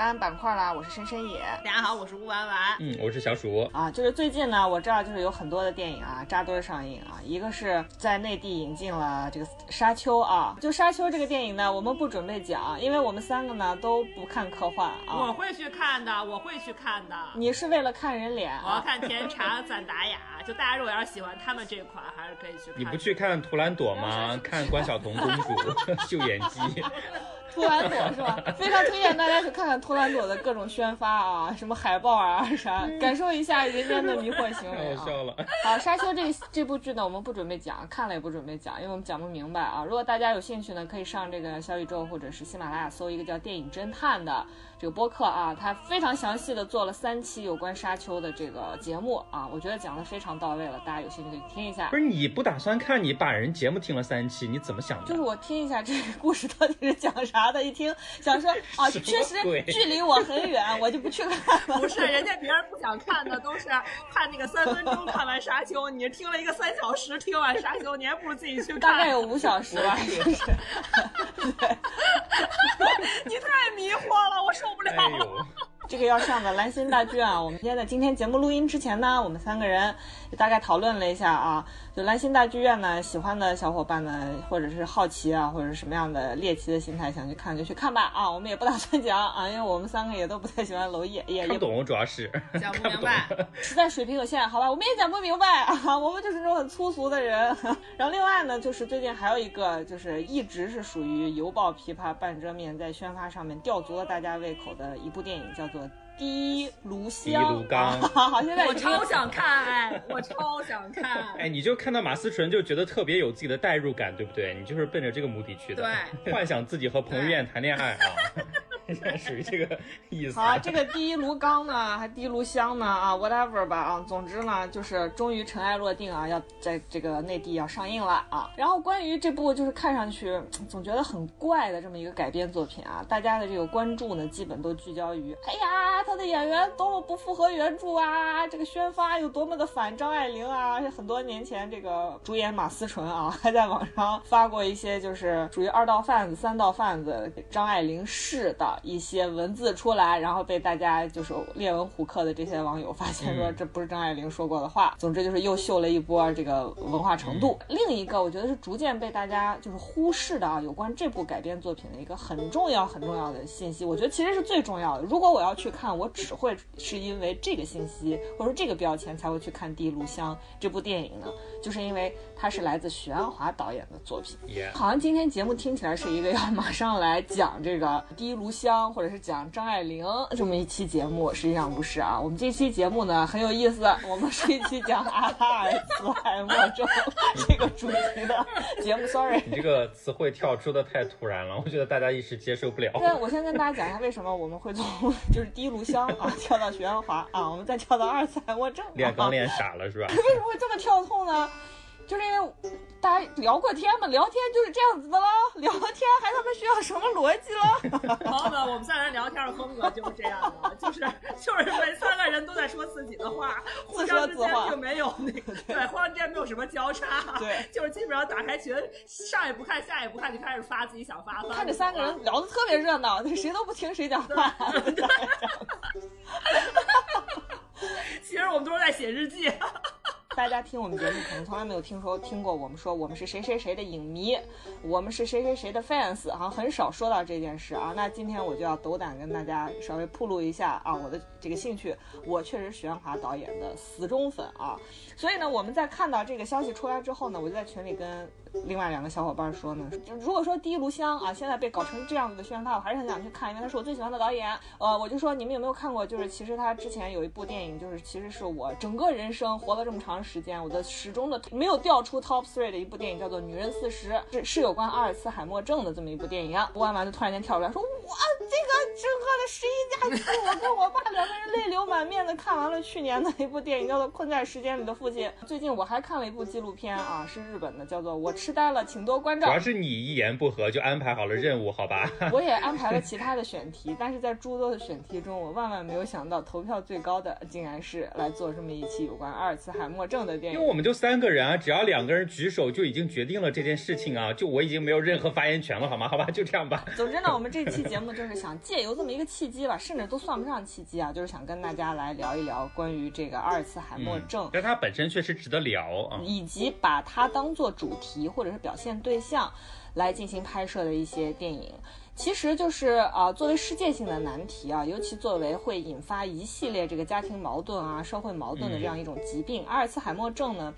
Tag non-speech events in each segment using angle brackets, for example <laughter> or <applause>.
物质草单板块啦，我是深深野，大家好，我是乌丸丸，嗯，我是小鼠啊，就是最近呢，我知道就是有很多的电影啊扎堆上映啊，一个是在内地引进了这个《沙丘》啊，就《沙丘》这个电影呢，我们不准备讲，因为我们三个呢都不看科幻啊。我会去看的，我会去看的。你是为了看人脸？我要看甜茶赞达雅，就大家如果要是喜欢他们这款，还是可以去看。你不去看图兰朵吗？看关晓彤公主 <laughs> 秀演技。图兰朵是吧？非常推荐大家去看看图兰朵的各种宣发啊，什么海报啊啥，感受一下人间的迷惑行为啊。太笑了。好，沙丘这这部剧呢，我们不准备讲，看了也不准备讲，因为我们讲不明白啊。如果大家有兴趣呢，可以上这个小宇宙或者是喜马拉雅搜一个叫电影侦探的。这个播客啊，他非常详细的做了三期有关沙丘的这个节目啊，我觉得讲的非常到位了，大家有兴趣可以听一下。不是你不打算看，你把人节目听了三期，你怎么想的？就是我听一下这个故事到底是讲啥的，一听想说 <laughs> 啊，确实距离我很远，我就不去看了。不是，人家别人不想看的都是看那个三分钟看完沙丘，你听了一个三小时听完沙丘，你还不如自己去看。大概有五小时吧，<laughs> 是不是？对，<laughs> 你太迷惑了，我受。受不了，<laughs> 这个要上的兰心大剧啊！我们今天在今天节目录音之前呢，我们三个人大概讨论了一下啊。就兰心大剧院呢，喜欢的小伙伴呢，或者是好奇啊，或者是什么样的猎奇的心态想去看就去看吧啊！我们也不打算讲啊，因为我们三个也都不太喜欢娄烨，也看不懂，主要是 <laughs> 讲不明白，实在水平有限，好吧，我们也讲不明白啊，我们就是那种很粗俗的人。<laughs> 然后另外呢，就是最近还有一个，就是一直是属于犹抱琵琶半遮面，在宣发上面吊足了大家胃口的一部电影，叫做。滴炉香，<laughs> 好，现在我超想看，哎，我超想看，<laughs> 哎，你就看到马思纯就觉得特别有自己的代入感，对不对？你就是奔着这个目的去的，对，幻想自己和彭于晏谈恋爱啊。<laughs> 现在属于这个意思。好，这个第一炉钢呢，还第一炉香呢啊，whatever 吧啊，总之呢，就是终于尘埃落定啊，要在这个内地要上映了啊。然后关于这部就是看上去总觉得很怪的这么一个改编作品啊，大家的这个关注呢，基本都聚焦于，哎呀，他的演员多么不符合原著啊，这个宣发有多么的反张爱玲啊。很多年前，这个主演马思纯啊，还在网上发过一些就是属于二道贩子、三道贩子张爱玲式的。一些文字出来，然后被大家就是列文虎克的这些网友发现说这不是张爱玲说过的话。总之就是又秀了一波这个文化程度。另一个我觉得是逐渐被大家就是忽视的啊，有关这部改编作品的一个很重要很重要的信息，我觉得其实是最重要的。如果我要去看，我只会是因为这个信息或者说这个标签才会去看《第一炉香》这部电影呢，就是因为它是来自许鞍华导演的作品。好像今天节目听起来是一个要马上来讲这个《第一炉香》。或者是讲张爱玲这么一期节目，实际上不是啊。我们这期节目呢很有意思，我们是一期讲阿拉尔茨海默症这个主题的节目。Sorry，你这个词汇跳出的太突然了，我觉得大家一时接受不了。对，我先跟大家讲一下为什么我们会从就是第一炉香啊跳到徐安华啊，我们再跳到阿尔茨海默症。练刚练傻了是吧？<laughs> 为什么会这么跳痛呢？就是因为大家聊过天嘛，聊天就是这样子的喽。聊天还他妈需要什么逻辑了？<laughs> 朋友们，我们三人聊天的风格就是这样的，就是就是每三个人都在说自己的话，互相之间并没有那个对，互相之间没有什么交叉，对，就是基本上打开群，上也不看，下也不看，就开始发自己想发的。看这三个人聊的特别热闹，谁都不听谁讲话。<laughs> <laughs> 其实我们都是在写日记。大家听我们节目可能从来没有听说听过我们说我们是谁谁谁的影迷，我们是谁谁谁的 fans，好像很少说到这件事啊。那今天我就要斗胆跟大家稍微铺露一下啊，我的这个兴趣，我确实许鞍华导演的死忠粉啊。所以呢，我们在看到这个消息出来之后呢，我就在群里跟另外两个小伙伴说呢，就如果说第一炉香啊，现在被搞成这样子的宣发，我还是很想去看，因为他是我最喜欢的导演。呃，我就说你们有没有看过？就是其实他之前有一部电影，就是其实是我整个人生活了这么长时间，我的始终的没有掉出 top three 的一部电影，叫做《女人四十》，是是有关阿尔茨海默症的这么一部电影啊。播完完就突然间跳出来说，哇，这个整个的十一假期，我跟我爸两个人泪流满面的看完了去年的一部电影，叫做《困在时间里的父亲》。最近我还看了一部纪录片啊，是日本的，叫做《我痴呆了，请多关照》。主要是你一言不合就安排好了任务，好吧？我也安排了其他的选题，但是在诸多的选题中，我万万没有想到投票最高的竟然是来做这么一期有关阿尔茨海默症的电影。因为我们就三个人啊，只要两个人举手就已经决定了这件事情啊，就我已经没有任何发言权了，好吗？好吧，就这样吧。总之呢，我们这期节目就是想借由这么一个契机吧，甚至都算不上契机啊，就是想跟大家来聊一聊关于这个阿尔茨海默症，但它本身确实值得聊啊，以及把它当做主题或者是表现对象来进行拍摄的一些电影。其实就是啊，作为世界性的难题啊，尤其作为会引发一系列这个家庭矛盾啊、社会矛盾的这样一种疾病，阿尔茨海默症呢，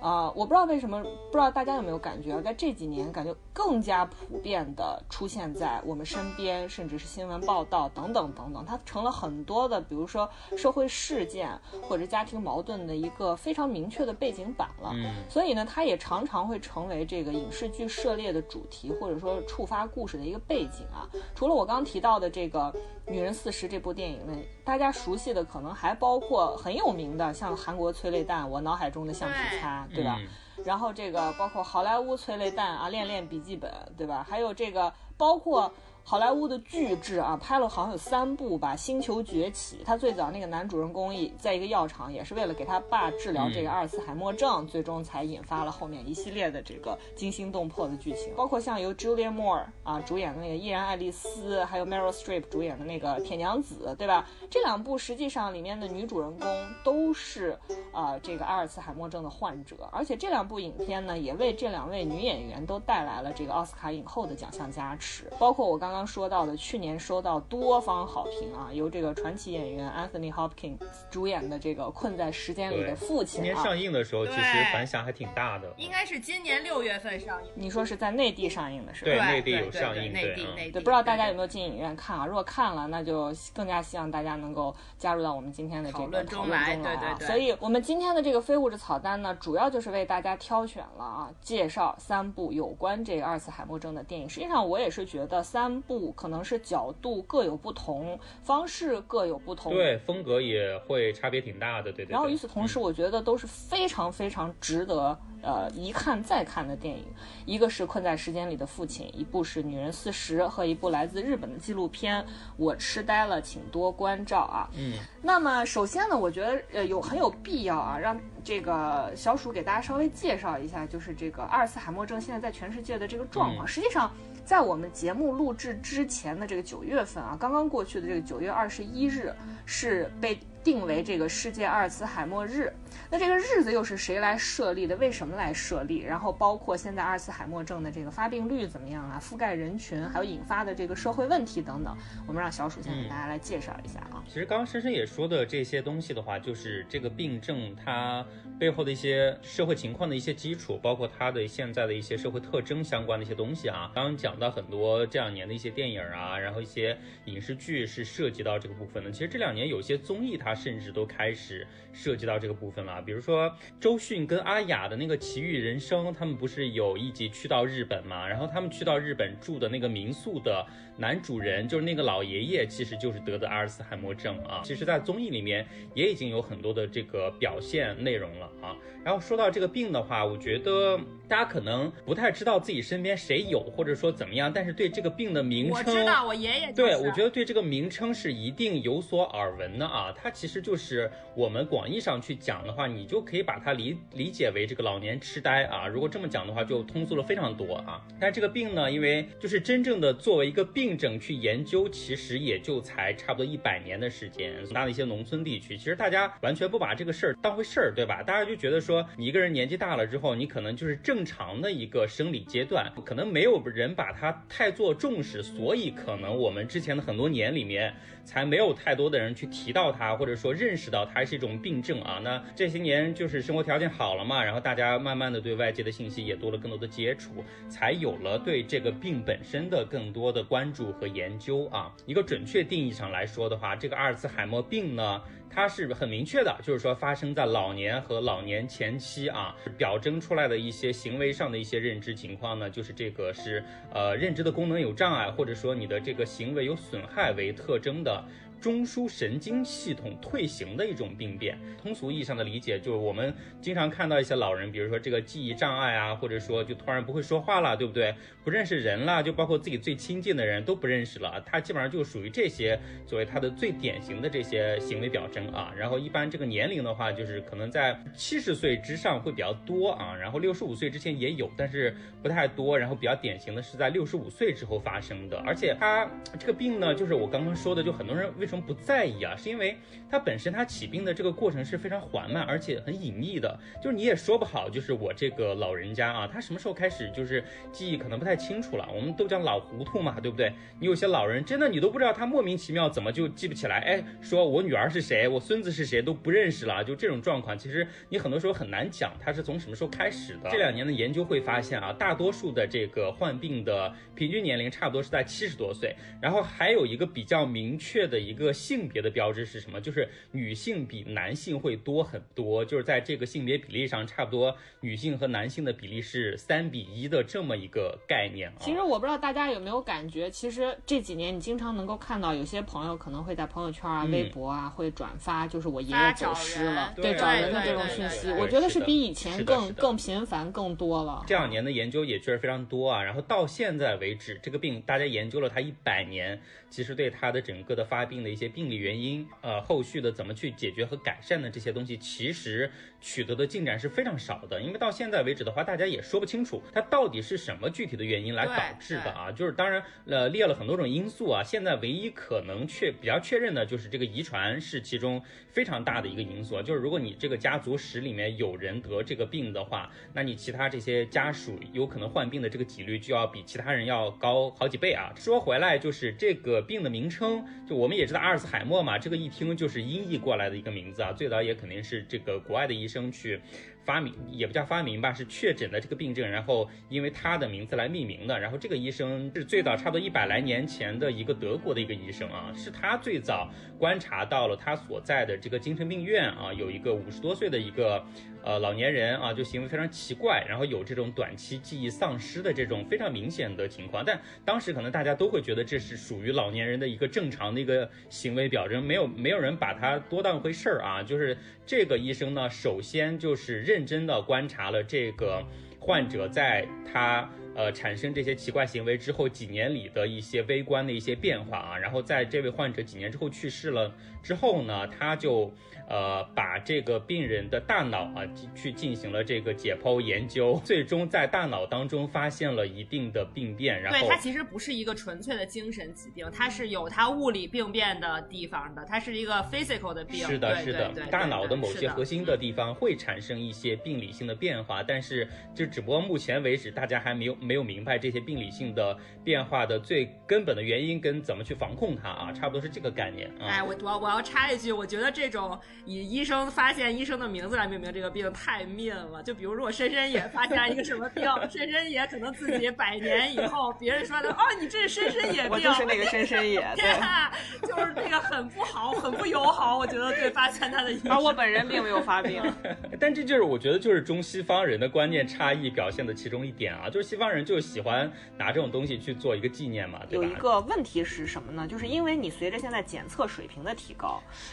啊，我不知道为什么，不知道大家有没有感觉啊，在这几年感觉更加普遍的出现在我们身边，甚至是新闻报道等等等等，它成了很多的，比如说社会事件或者家庭矛盾的一个非常明确的背景板了。嗯所以呢，它也常常会成为这个影视剧涉猎的主题，或者说触发故事的一个背景。啊，除了我刚提到的这个《女人四十》这部电影呢，大家熟悉的可能还包括很有名的，像韩国催泪弹《我脑海中的橡皮擦》，对吧？然后这个包括好莱坞催泪弹啊，《恋恋笔记本》，对吧？还有这个包括。好莱坞的巨制啊，拍了好像有三部吧，《星球崛起》。他最早那个男主人公一在一个药厂，也是为了给他爸治疗这个阿尔茨海默症，最终才引发了后面一系列的这个惊心动魄的剧情。包括像由 Julia Moore 啊主演的那个《依然爱丽丝》，还有 Meryl Streep 主演的那个《铁娘子》，对吧？这两部实际上里面的女主人公都是啊这个阿尔茨海默症的患者，而且这两部影片呢，也为这两位女演员都带来了这个奥斯卡影后的奖项加持。包括我刚刚说到的，去年收到多方好评啊，由这个传奇演员 Anthony Hopkins 主演的这个《困在时间里的父亲》，今年上映的时候其实反响还挺大的，应该是今年六月份上映。你说是在内地上映的是吧？对，内地有上映，内地内地。对，不知道大家有没有进影院看啊？如果看了，那就更加希望大家能够加入到我们今天的这个讨论中来。对对对。所以我们今天的这个非物质草单呢，主要就是为大家挑选了啊，介绍三部有关这个阿尔茨海默症的电影。实际上我也是觉得三部。可能是角度各有不同，方式各有不同，对，风格也会差别挺大的，对对。然后与此同时，我觉得都是非常非常值得呃一看再看的电影。一个是《困在时间里的父亲》，一部是《女人四十》，和一部来自日本的纪录片《我痴呆了，请多关照》啊。嗯。那么首先呢，我觉得呃有很有必要啊，让这个小鼠给大家稍微介绍一下，就是这个阿尔茨海默症现在在全世界的这个状况。实际上。在我们节目录制之前的这个九月份啊，刚刚过去的这个九月二十一日是被。定为这个世界阿尔茨海默日，那这个日子又是谁来设立的？为什么来设立？然后包括现在阿尔茨海默症的这个发病率怎么样啊？覆盖人群，还有引发的这个社会问题等等，我们让小鼠先给大家来介绍一下啊。其实刚刚深深也说的这些东西的话，就是这个病症它背后的一些社会情况的一些基础，包括它的现在的一些社会特征相关的一些东西啊。刚刚讲到很多这两年的一些电影啊，然后一些影视剧是涉及到这个部分的。其实这两年有些综艺它。甚至都开始涉及到这个部分了，比如说周迅跟阿雅的那个《奇遇人生》，他们不是有一集去到日本嘛？然后他们去到日本住的那个民宿的男主人，就是那个老爷爷，其实就是得的阿尔茨海默症啊。其实，在综艺里面也已经有很多的这个表现内容了啊。然后说到这个病的话，我觉得大家可能不太知道自己身边谁有，或者说怎么样，但是对这个病的名称，我知道，我爷爷。对，我觉得对这个名称是一定有所耳闻的啊。它其实就是我们广义上去讲的话，你就可以把它理理解为这个老年痴呆啊。如果这么讲的话，就通俗了非常多啊。但这个病呢，因为就是真正的作为一个病症去研究，其实也就才差不多一百年的时间。大的一些农村地区，其实大家完全不把这个事儿当回事儿，对吧？大家就觉得说，你一个人年纪大了之后，你可能就是正。正常的一个生理阶段，可能没有人把它太做重视，所以可能我们之前的很多年里面才没有太多的人去提到它，或者说认识到它是一种病症啊。那这些年就是生活条件好了嘛，然后大家慢慢的对外界的信息也多了更多的接触，才有了对这个病本身的更多的关注和研究啊。一个准确定义上来说的话，这个阿尔茨海默病呢。它是很明确的，就是说发生在老年和老年前期啊，表征出来的一些行为上的一些认知情况呢，就是这个是呃认知的功能有障碍，或者说你的这个行为有损害为特征的。中枢神经系统退行的一种病变，通俗意义上的理解就是我们经常看到一些老人，比如说这个记忆障碍啊，或者说就突然不会说话了，对不对？不认识人了，就包括自己最亲近的人都不认识了，他基本上就属于这些作为他的最典型的这些行为表征啊。然后一般这个年龄的话，就是可能在七十岁之上会比较多啊，然后六十五岁之前也有，但是不太多。然后比较典型的是在六十五岁之后发生的，而且他这个病呢，就是我刚刚说的，就很多人为什么？不在意啊，是因为它本身它起病的这个过程是非常缓慢，而且很隐秘的，就是你也说不好，就是我这个老人家啊，他什么时候开始就是记忆可能不太清楚了，我们都叫老糊涂嘛，对不对？你有些老人真的你都不知道他莫名其妙怎么就记不起来，哎，说我女儿是谁，我孙子是谁都不认识了，就这种状况，其实你很多时候很难讲他是从什么时候开始的。这两年的研究会发现啊，大多数的这个患病的平均年龄差不多是在七十多岁，然后还有一个比较明确的一个。性别的标志是什么？就是女性比男性会多很多，就是在这个性别比例上，差不多女性和男性的比例是三比一的这么一个概念啊。其实我不知道大家有没有感觉，其实这几年你经常能够看到有些朋友可能会在朋友圈啊、微博啊会转发，就是我爷爷走失了，对找人的这种讯息，我觉得是比以前更更频繁更多了。这两年的研究也确实非常多啊，然后到现在为止，这个病大家研究了它一百年，其实对它的整个的发病的一些。病理原因，呃，后续的怎么去解决和改善的这些东西，其实取得的进展是非常少的。因为到现在为止的话，大家也说不清楚它到底是什么具体的原因来导致的啊。就是当然，呃，列了很多种因素啊。现在唯一可能确比较确认的就是这个遗传是其中非常大的一个因素。就是如果你这个家族史里面有人得这个病的话，那你其他这些家属有可能患病的这个几率就要比其他人要高好几倍啊。说回来，就是这个病的名称，就我们也知道阿尔茨海默嘛，这个一听就是音译过来的一个名字啊，最早也肯定是这个国外的医生生去。发明也不叫发明吧，是确诊的这个病症，然后因为他的名字来命名的。然后这个医生是最早差不多一百来年前的一个德国的一个医生啊，是他最早观察到了他所在的这个精神病院啊，有一个五十多岁的一个呃老年人啊，就行为非常奇怪，然后有这种短期记忆丧失的这种非常明显的情况。但当时可能大家都会觉得这是属于老年人的一个正常的一个行为表征，没有没有人把它多当回事儿啊。就是这个医生呢，首先就是认。认真的观察了这个患者在他呃产生这些奇怪行为之后几年里的一些微观的一些变化啊，然后在这位患者几年之后去世了之后呢，他就。呃，把这个病人的大脑啊，去进行了这个解剖研究，最终在大脑当中发现了一定的病变。然后，对它其实不是一个纯粹的精神疾病，它是有它物理病变的地方的，它是一个 physical 的病。是的，是的，大脑的某些核心的地方会产生一些病理性的变化，但是就只不过目前为止，大家还没有没有明白这些病理性的变化的最根本的原因跟怎么去防控它啊，差不多是这个概念。哎，我我我要插一句，我觉得这种。以医生发现医生的名字来命名这个病太面了。就比如，说我深深也发现一个什么病，<laughs> 深深也可能自己百年以后，别人说的哦，你这是深深也病，我就是那个深深也，<laughs> 对，就是那个很不好，很不友好。我觉得对发现他的医生，而我本人并没有发病。<laughs> 但这就是我觉得就是中西方人的观念差异表现的其中一点啊，就是西方人就喜欢拿这种东西去做一个纪念嘛，对吧？有一个问题是什么呢？就是因为你随着现在检测水平的提高，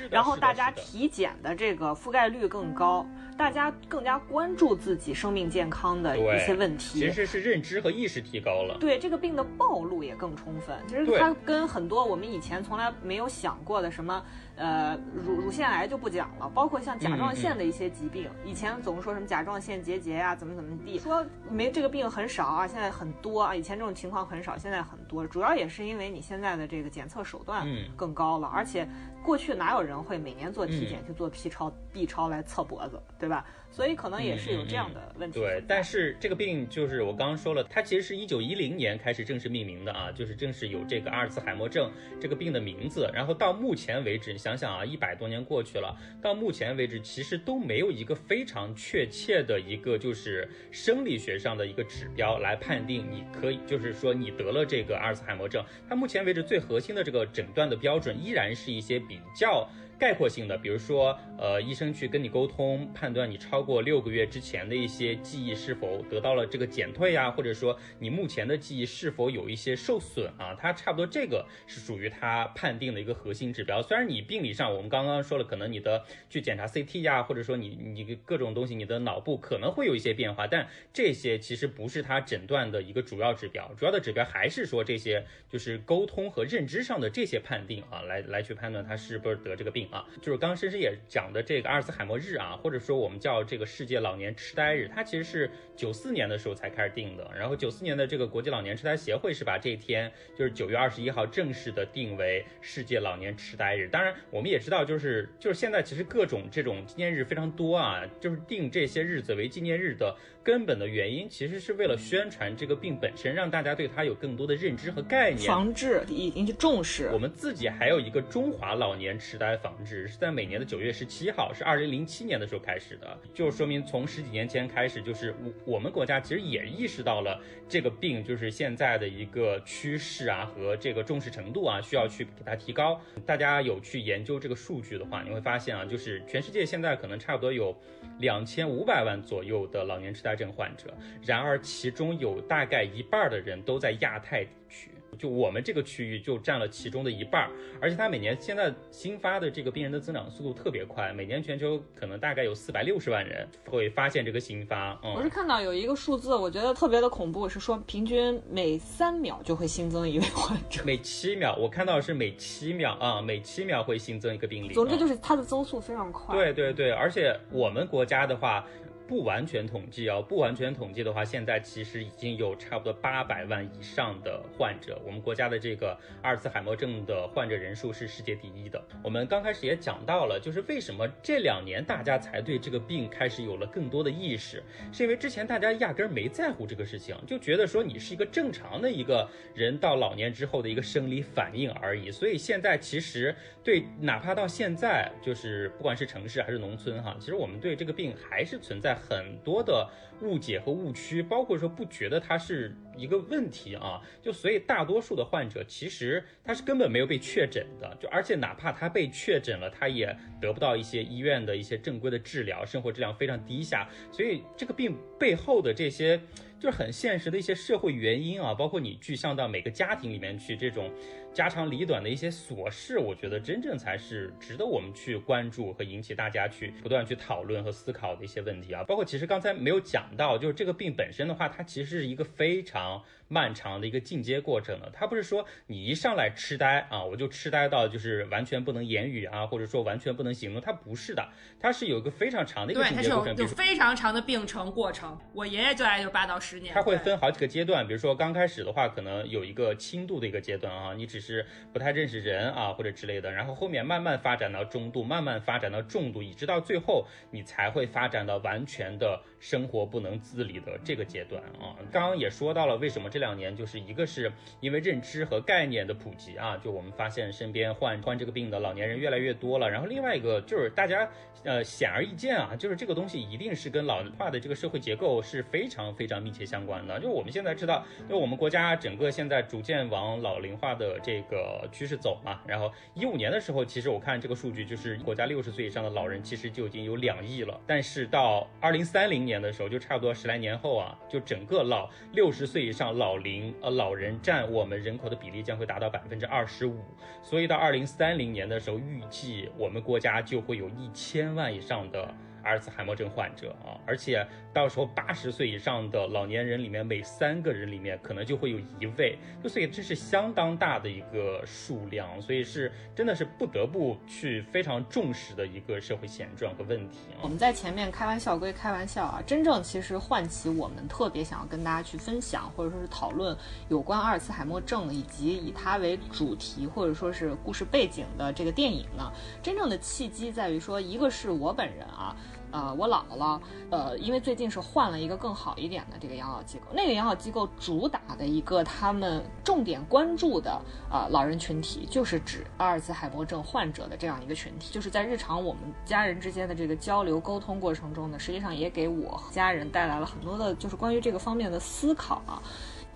然后大家体检。检的这个覆盖率更高，大家更加关注自己生命健康的一些问题，其实是认知和意识提高了。对这个病的暴露也更充分，其实它跟很多我们以前从来没有想过的什么。呃，乳乳腺癌就不讲了，包括像甲状腺的一些疾病，以前总说什么甲状腺结节呀，怎么怎么地，说没这个病很少啊，现在很多啊，以前这种情况很少，现在很多，主要也是因为你现在的这个检测手段更高了，而且过去哪有人会每年做体检去做 P 超 B 超来测脖子，对吧？所以可能也是有这样的问题。对，但是这个病就是我刚刚说了，它其实是一九一零年开始正式命名的啊，就是正式有这个阿尔茨海默症这个病的名字。然后到目前为止，你想想啊，一百多年过去了，到目前为止其实都没有一个非常确切的一个就是生理学上的一个指标来判定你可以，就是说你得了这个阿尔茨海默症。它目前为止最核心的这个诊断的标准依然是一些比较。概括性的，比如说，呃，医生去跟你沟通，判断你超过六个月之前的一些记忆是否得到了这个减退呀，或者说你目前的记忆是否有一些受损啊，它差不多这个是属于它判定的一个核心指标。虽然你病理上我们刚刚说了，可能你的去检查 CT 呀，或者说你你各种东西，你的脑部可能会有一些变化，但这些其实不是它诊断的一个主要指标，主要的指标还是说这些就是沟通和认知上的这些判定啊，来来去判断他是不是得这个病。啊，就是刚刚深深也讲的这个阿尔茨海默日啊，或者说我们叫这个世界老年痴呆日，它其实是九四年的时候才开始定的。然后九四年的这个国际老年痴呆协会是把这一天，就是九月二十一号正式的定为世界老年痴呆日。当然，我们也知道，就是就是现在其实各种这种纪念日非常多啊，就是定这些日子为纪念日的。根本的原因其实是为了宣传这个病本身，让大家对它有更多的认知和概念，防治引引起重视。我们自己还有一个中华老年痴呆防治，是在每年的九月十七号，是二零零七年的时候开始的，就说明从十几年前开始，就是我我们国家其实也意识到了这个病就是现在的一个趋势啊和这个重视程度啊，需要去给它提高。大家有去研究这个数据的话，你会发现啊，就是全世界现在可能差不多有两千五百万左右的老年痴呆。癌症患者，然而其中有大概一半的人都在亚太地区。就我们这个区域就占了其中的一半，而且它每年现在新发的这个病人的增长速度特别快，每年全球可能大概有四百六十万人会发现这个新发。嗯，我是看到有一个数字，我觉得特别的恐怖，是说平均每三秒就会新增一位患者，<laughs> 每七秒，我看到是每七秒啊，每七秒会新增一个病例。总之就是它的增速非常快。对对对，而且我们国家的话。不完全统计啊，不完全统计的话，现在其实已经有差不多八百万以上的患者。我们国家的这个阿尔茨海默症的患者人数是世界第一的。我们刚开始也讲到了，就是为什么这两年大家才对这个病开始有了更多的意识，是因为之前大家压根儿没在乎这个事情，就觉得说你是一个正常的一个人到老年之后的一个生理反应而已。所以现在其实对，哪怕到现在，就是不管是城市还是农村哈，其实我们对这个病还是存在。很多的误解和误区，包括说不觉得它是一个问题啊，就所以大多数的患者其实他是根本没有被确诊的，就而且哪怕他被确诊了，他也得不到一些医院的一些正规的治疗，生活质量非常低下，所以这个病背后的这些。就是很现实的一些社会原因啊，包括你具象到每个家庭里面去，这种家长里短的一些琐事，我觉得真正才是值得我们去关注和引起大家去不断去讨论和思考的一些问题啊。包括其实刚才没有讲到，就是这个病本身的话，它其实是一个非常。漫长的一个进阶过程的，它不是说你一上来痴呆啊，我就痴呆到就是完全不能言语啊，或者说完全不能行动，它不是的，它是有一个非常长的一个进阶过程，有非常长的病程过程。我爷爷就爱就八到十年，它会分好几个阶段，比如说刚开始的话，可能有一个轻度的一个阶段啊，你只是不太认识人啊或者之类的，然后后面慢慢发展到中度，慢慢发展到重度，一直到最后你才会发展到完全的生活不能自理的这个阶段啊。刚刚也说到了为什么这。两年就是一个是因为认知和概念的普及啊，就我们发现身边患患这个病的老年人越来越多了。然后另外一个就是大家呃显而易见啊，就是这个东西一定是跟老龄化的这个社会结构是非常非常密切相关的。就我们现在知道，就我们国家整个现在逐渐往老龄化的这这个趋势走嘛。然后一五年的时候，其实我看这个数据，就是国家六十岁以上的老人其实就已经有两亿了。但是到二零三零年的时候，就差不多十来年后啊，就整个老六十岁以上老龄呃老人占我们人口的比例将会达到百分之二十五，所以到二零三零年的时候，预计我们国家就会有一千万以上的阿尔茨海默症患者啊，而且到时候八十岁以上的老年人里面，每三个人里面可能就会有一位，所以这是相当大的一个数量，所以是真的是不得不去非常重视的一个社会现状和问题啊。我们在前面开玩笑归开玩笑啊，真正其实唤起我们特别想要跟大家去分享或者说是讨论有关阿尔茨海默症以及以它为主题或者说是故事背景的这个电影呢，真正的契机在于说，一个是我本人啊。呃，我姥姥，呃，因为最近是换了一个更好一点的这个养老机构，那个养老机构主打的一个他们重点关注的啊老人群体，就是指阿尔茨海默症患者的这样一个群体，就是在日常我们家人之间的这个交流沟通过程中呢，实际上也给我家人带来了很多的，就是关于这个方面的思考啊。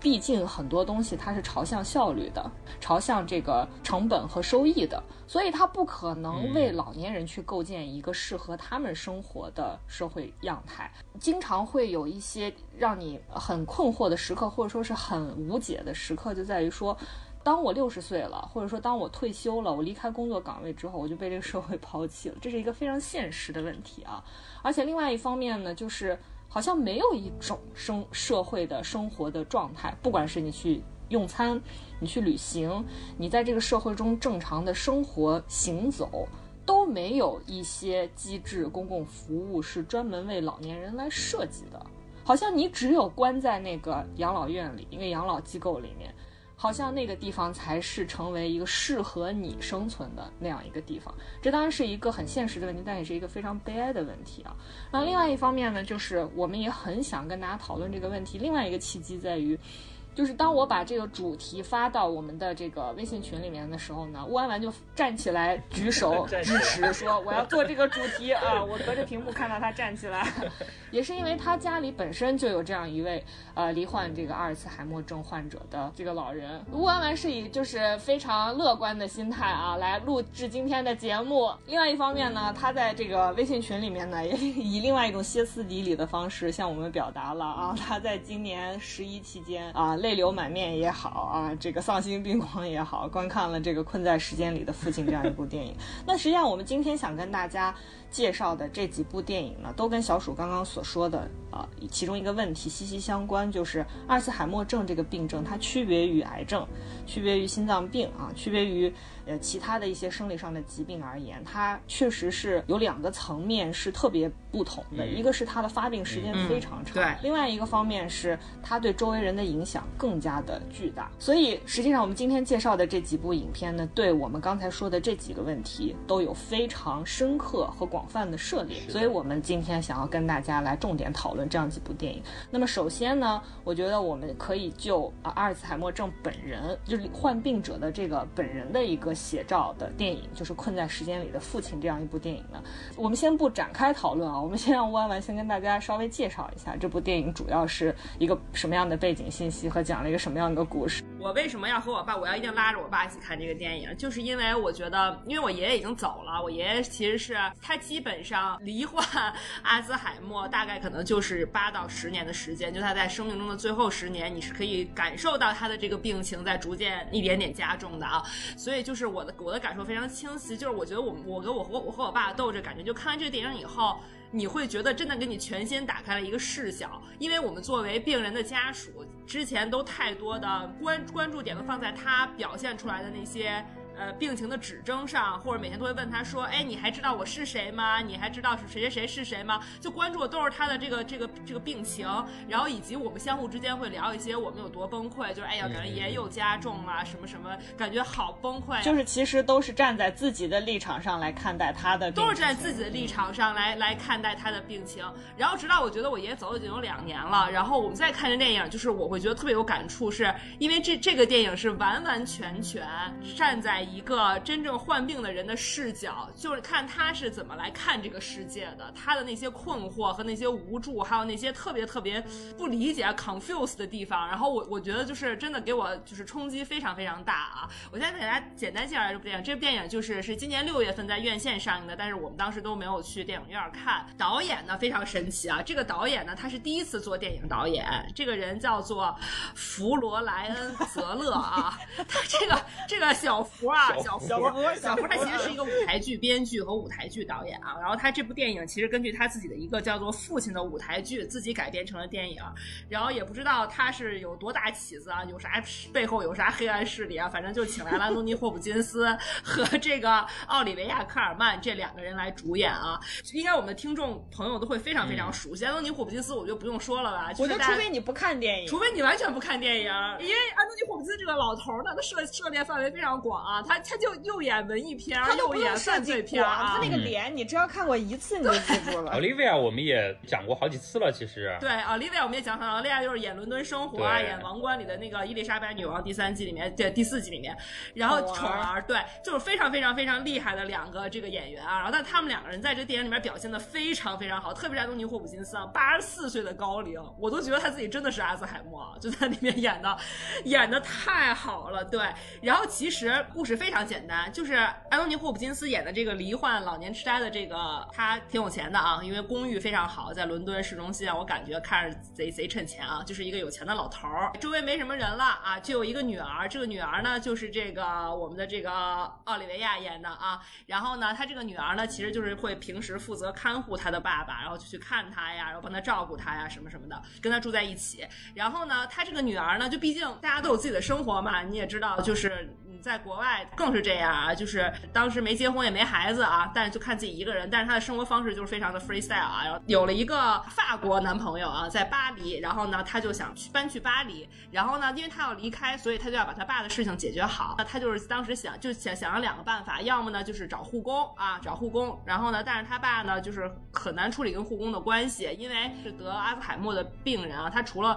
毕竟很多东西它是朝向效率的，朝向这个成本和收益的，所以它不可能为老年人去构建一个适合他们生活的社会样态。经常会有一些让你很困惑的时刻，或者说是很无解的时刻，就在于说，当我六十岁了，或者说当我退休了，我离开工作岗位之后，我就被这个社会 <laughs> 抛弃了，这是一个非常现实的问题啊。而且另外一方面呢，就是。好像没有一种生社会的生活的状态，不管是你去用餐，你去旅行，你在这个社会中正常的生活行走，都没有一些机制、公共服务是专门为老年人来设计的。好像你只有关在那个养老院里，一个养老机构里面。好像那个地方才是成为一个适合你生存的那样一个地方，这当然是一个很现实的问题，但也是一个非常悲哀的问题啊。那另外一方面呢，就是我们也很想跟大家讨论这个问题。另外一个契机在于。就是当我把这个主题发到我们的这个微信群里面的时候呢，乌安完就站起来举手 <laughs> 支持，说我要做这个主题啊！我隔着屏幕看到他站起来，<laughs> 也是因为他家里本身就有这样一位呃罹患这个阿尔茨海默症患者的这个老人。乌安完是以就是非常乐观的心态啊来录制今天的节目。另外一方面呢，他在这个微信群里面呢，<laughs> 也以另外一种歇斯底里的方式向我们表达了啊，他在今年十一期间啊。泪流满面也好啊，这个丧心病狂也好，观看了这个《困在时间里的父亲》这样一部电影。那实际上，我们今天想跟大家介绍的这几部电影呢，都跟小鼠刚刚所说的啊其中一个问题息息相关，就是阿尔茨海默症这个病症，它区别于癌症，区别于心脏病啊，区别于。呃，其他的一些生理上的疾病而言，它确实是有两个层面是特别不同的，一个是它的发病时间非常长，对，另外一个方面是它对周围人的影响更加的巨大。所以实际上我们今天介绍的这几部影片呢，对我们刚才说的这几个问题都有非常深刻和广泛的涉猎。所以我们今天想要跟大家来重点讨论这样几部电影。那么首先呢，我觉得我们可以就啊阿尔茨海默症本人，就是患病者的这个本人的一个。写照的电影就是《困在时间里的父亲》这样一部电影呢。我们先不展开讨论啊，我们先让弯弯先跟大家稍微介绍一下这部电影主要是一个什么样的背景信息和讲了一个什么样的故事。我为什么要和我爸？我要一定拉着我爸一起看这个电影，就是因为我觉得，因为我爷爷已经走了，我爷爷其实是他基本上罹患阿兹海默，大概可能就是是八到十年的时间，就他在生命中的最后十年，你是可以感受到他的这个病情在逐渐一点点加重的啊。所以就是我的我的感受非常清晰，就是我觉得我我跟我和我和我爸斗着感觉，就看完这个电影以后。你会觉得真的给你全新打开了一个视角，因为我们作为病人的家属，之前都太多的关关注点都放在他表现出来的那些。呃，病情的指征上，或者每天都会问他说：“哎，你还知道我是谁吗？你还知道是谁谁谁是谁吗？”就关注的都是他的这个这个这个病情，然后以及我们相互之间会聊一些我们有多崩溃，就是哎呀，感觉爷又加重了什么什么，感觉好崩溃。就是其实都是站在自己的立场上来看待他的，都是站在自己的立场上来来看待他的病情。然后直到我觉得我爷爷走了已经有两年了，然后我们再看这电影，就是我会觉得特别有感触，是因为这这个电影是完完全全站在。一个真正患病的人的视角，就是看他是怎么来看这个世界的，他的那些困惑和那些无助，还有那些特别特别不理解、confuse 的地方。然后我我觉得就是真的给我就是冲击非常非常大啊！我现在给大家简单介绍这部电影，这部电影就是是今年六月份在院线上映的，但是我们当时都没有去电影院看。导演呢非常神奇啊，这个导演呢他是第一次做电影导演，这个人叫做弗罗莱恩·泽勒啊，他这个这个小佛。啊，小福，小福小福他其实是一个舞台剧编剧和舞台剧导演啊。然后他这部电影其实根据他自己的一个叫做《父亲》的舞台剧自己改编成了电影。然后也不知道他是有多大起子啊，有啥背后有啥黑暗势力啊？反正就请来了安东尼·霍普金斯和这个奥利维亚·科尔曼这两个人来主演啊。应该我们的听众朋友都会非常非常熟悉安东尼·霍普金斯，我就不用说了吧。我觉得除非你不看电影，除非你完全不看电影，因为安东尼·霍普金斯这个老头呢，他涉涉猎范围非常广啊，他他就又演文艺片，又演犯罪片啊。他那个脸，你只要看过一次，你就记住了。Olivia 我们也讲过好几次了，其实。对，Olivia 我们也讲很 Olivia 就是演《伦敦生活》啊，演《王冠》里的那个伊丽莎白女王第三季里面，对第四季里面，然后宠儿，对，就是非常非常非常厉害的两个这个演员啊。然后但他们两个人在这电影里面表现的非常非常好，特别是安东尼·霍普金斯啊，八十四岁的高龄，我都觉得他自己真的是阿兹海默，就在里面演的，演的太好了。对，然后其实故事非常简单，就是安东尼·霍普金斯演的这个罹患老年痴呆的这个，他挺有钱的啊，因为公寓非常好，在伦敦市中心啊，我感觉看着贼贼趁钱啊，就是一个有钱的老头儿，周围没什么人了啊，就有一个女儿，这个女儿呢就是这个我们的这个奥利维亚演的啊，然后呢，他这个女儿呢其实就是会平时负责看护他的爸爸，然后就去看他呀，然后帮他照顾他呀，什么什么的，跟他住在一起。然后呢，他这个女儿呢，就毕竟大家都有自己的生活嘛，你也知道，就是你在国外更是这样啊，就是当时没结婚也没孩子啊，但是就看自己一个人，但是他的生活方式就是非常的 freestyle 啊，然后有了一个法国男朋友啊，在巴黎，然后呢，他就想去搬去巴黎，然后呢，因为他要离开，所以他就要把他爸的事情解决好。那他就是当时想就想想了两个办法，要么呢就是找护工啊，找护工，然后呢，但是他爸呢就是很难处理跟护工的关系，因为是得阿兹海默的病人啊，他除了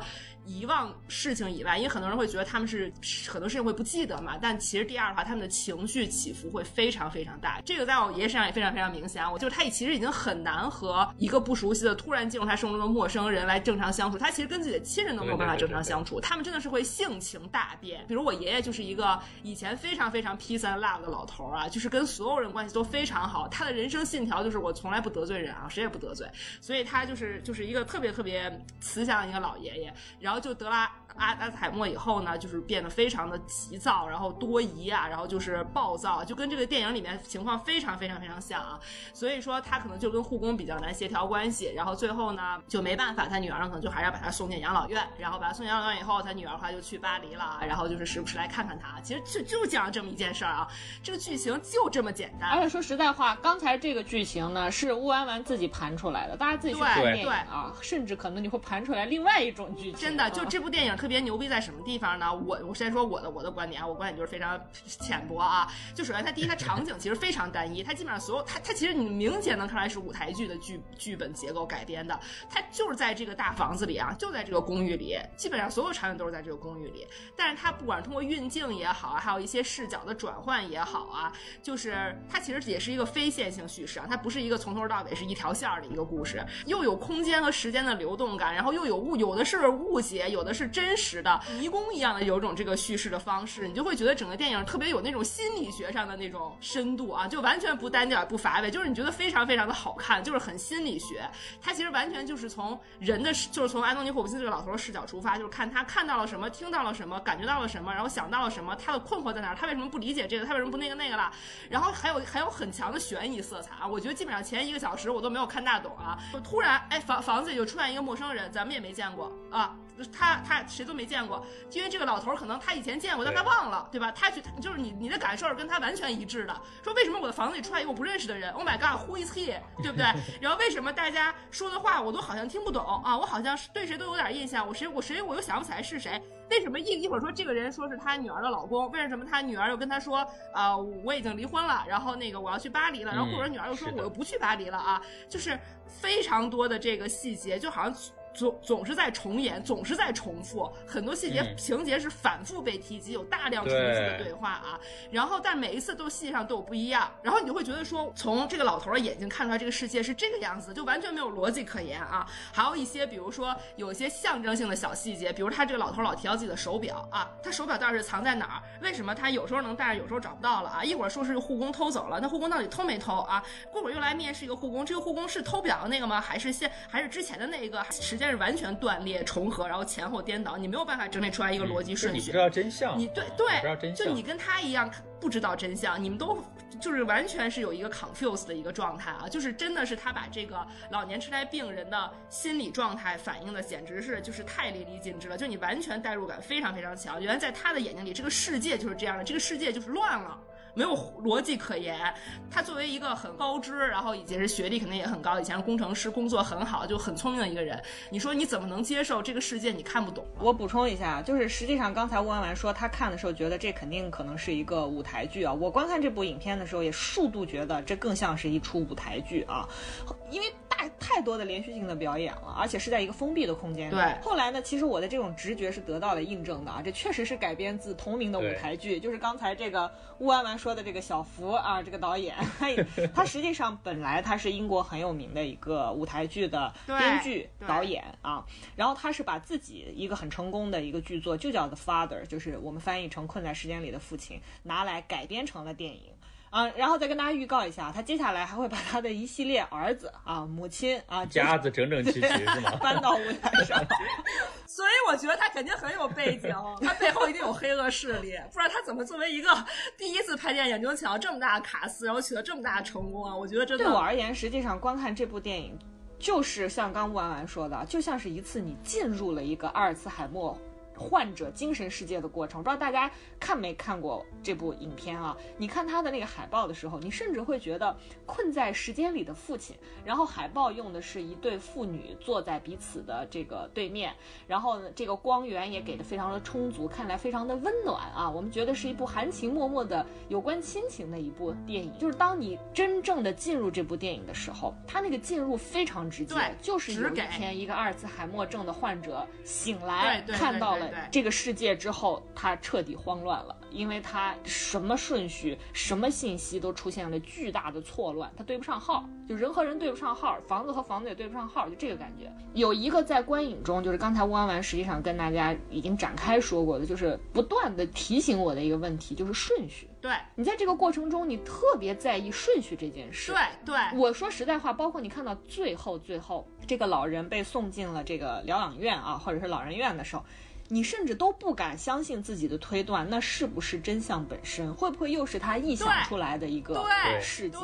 遗忘事情以外，因为很多人会觉得他们是很多事情会不记得嘛，但其实第二的话，他们的情绪起伏会非常非常大。这个在我爷爷身上也非常非常明显。我就是他其实已经很难和一个不熟悉的突然进入他生活中的陌生人来正常相处。他其实跟自己的亲人都没有办法正常相处。他们真的是会性情大变。比如我爷爷就是一个以前非常非常 peace and love 的老头啊，就是跟所有人关系都非常好。他的人生信条就是我从来不得罪人啊，谁也不得罪。所以他就是就是一个特别特别慈祥的一个老爷爷。然后就得了阿阿兹海默以后呢，就是变得非常的急躁，然后多疑啊，然后就是暴躁，就跟这个电影里面情况非常非常非常像啊。所以说他可能就跟护工比较难协调关系，然后最后呢就没办法，他女儿可能就还是要把他送进养老院，然后把他送进养老院以后，他女儿的话就去巴黎了，然后就是时不时来看看他。其实就就讲这么一件事儿啊，这个剧情就这么简单。而且说实在话，刚才这个剧情呢是乌安完自己盘出来的，大家自己去看电影啊，甚至可能你会盘出来另外一种剧情。真的，就这部电影特别牛逼在什么地方呢？我我先说我的我的观点啊，我观点就是非常浅薄啊。就首先它第一，它场景其实非常单一，它基本上所有它它其实你明显能看出来是舞台剧的剧剧本结构改编的。它就是在这个大房子里啊，就在这个公寓里，基本上所有场景都是在这个公寓里。但是它不管通过运镜也好啊，还有一些视角的转换也好啊，就是它其实也是一个非线性叙事啊，它不是一个从头到尾是一条线的一个故事，又有空间和时间的流动感，然后又有误有的是误解，有的是真真实的迷宫一样的有种这个叙事的方式，你就会觉得整个电影特别有那种心理学上的那种深度啊，就完全不单调不乏味，就是你觉得非常非常的好看，就是很心理学。它其实完全就是从人的，就是从安东尼霍普金斯这个老头的视角出发，就是看他看到了什么，听到了什么，感觉到了什么，然后想到了什么，他的困惑在哪儿，他为什么不理解这个，他为什么不那个那个了？然后还有还有很强的悬疑色彩啊，我觉得基本上前一个小时我都没有看大懂啊，就突然哎房房子里就出现一个陌生人，咱们也没见过啊。他他谁都没见过，因为这个老头可能他以前见过，但他忘了，对吧？他去就是你你的感受是跟他完全一致的。说为什么我的房子里出来一个我不认识的人？Oh my god，who is he？对不对？<laughs> 然后为什么大家说的话我都好像听不懂啊？我好像是对谁都有点印象，我谁我谁我又想不起来是谁？为什么一一会儿说这个人说是他女儿的老公？为什么他女儿又跟他说啊我已经离婚了？然后那个我要去巴黎了？然后或者女儿又说我又不去巴黎了啊？就是非常多的这个细节，就好像。总总是在重演，总是在重复，很多细节情节是反复被提及，有大量重复的对话啊。然后，但每一次都细节上都有不一样，然后你就会觉得说，从这个老头的眼睛看出来这个世界是这个样子，就完全没有逻辑可言啊。还有一些，比如说有一些象征性的小细节，比如他这个老头老提到自己的手表啊，他手表到底是藏在哪儿？为什么他有时候能戴着，有时候找不到了啊？一会儿说是护工偷走了，那护工到底偷没偷啊？过会儿又来面试一个护工，这个护工是偷表的那个吗？还是现还是之前的那个？时间。是完全断裂、重合，然后前后颠倒，你没有办法整理出来一个逻辑顺序。你不知道真相，你对对，不知道真相就你跟他一样不知道真相，你们都就是完全是有一个 confused 的一个状态啊，就是真的是他把这个老年痴呆病人的心理状态反映的简直是就是太淋漓尽致了，就你完全代入感非常非常强。原来在他的眼睛里，这个世界就是这样的，这个世界就是乱了。没有逻辑可言。他作为一个很高知，然后以及是学历肯定也很高，以前是工程师，工作很好，就很聪明的一个人。你说你怎么能接受这个世界你看不懂？我补充一下，就是实际上刚才吴婉婉说他看的时候觉得这肯定可能是一个舞台剧啊。我观看这部影片的时候也数度觉得这更像是一出舞台剧啊，因为大太多的连续性的表演了，而且是在一个封闭的空间里。对。后来呢，其实我的这种直觉是得到了印证的啊，这确实是改编自同名的舞台剧，就是刚才这个吴婉婉说的这个小福啊，这个导演，<laughs> 他他实际上本来他是英国很有名的一个舞台剧的编剧导演啊，然后他是把自己一个很成功的一个剧作，就叫 The Father，就是我们翻译成困在时间里的父亲，拿来改编成了电影。啊，然后再跟大家预告一下，他接下来还会把他的一系列儿子啊、母亲啊，家子整整齐齐是吗？<laughs> 搬到舞台上，<laughs> 所以我觉得他肯定很有背景，他背后一定有黑恶势力，不然他怎么作为一个第一次拍电影就抢到这么大的卡司，然后取得这么大的成功啊？我觉得真的对我而言，实际上观看这部电影，就是像刚吴婉婉说的，就像是一次你进入了一个阿尔茨海默。患者精神世界的过程，不知道大家看没看过这部影片啊？你看他的那个海报的时候，你甚至会觉得困在时间里的父亲。然后海报用的是一对父女坐在彼此的这个对面，然后呢，这个光源也给的非常的充足，看来非常的温暖啊。我们觉得是一部含情脉脉的有关亲情的一部电影。就是当你真正的进入这部电影的时候，他那个进入非常直接，就是有一天一个阿尔茨海默症的患者醒来，看到了。这个世界之后，他彻底慌乱了，因为他什么顺序、什么信息都出现了巨大的错乱，他对不上号，就人和人对不上号，房子和房子也对不上号，就这个感觉。有一个在观影中，就是刚才乌安完实际上跟大家已经展开说过的，就是不断的提醒我的一个问题，就是顺序。对你在这个过程中，你特别在意顺序这件事。对对，我说实在话，包括你看到最后最后这个老人被送进了这个疗养院啊，或者是老人院的时候。你甚至都不敢相信自己的推断，那是不是真相本身？会不会又是他臆想出来的一个世界？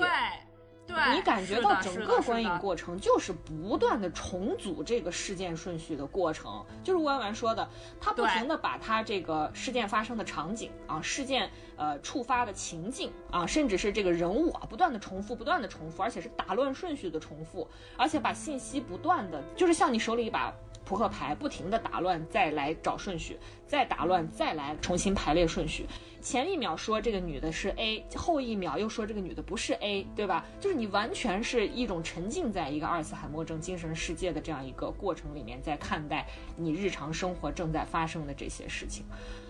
对，你感觉到整个观影过程就是不断的重组这个事件顺序的过程，就是吴婉婉说的，他不停的把他这个事件发生的场景啊，事件呃触发的情境啊，甚至是这个人物啊，不断的重复，不断的重复，而且是打乱顺序的重复，而且把信息不断的，就是像你手里一把。扑克牌不停的打乱，再来找顺序，再打乱，再来重新排列顺序。前一秒说这个女的是 A，后一秒又说这个女的不是 A，对吧？就是你完全是一种沉浸在一个阿尔茨海默症精神世界的这样一个过程里面，在看待你日常生活正在发生的这些事情。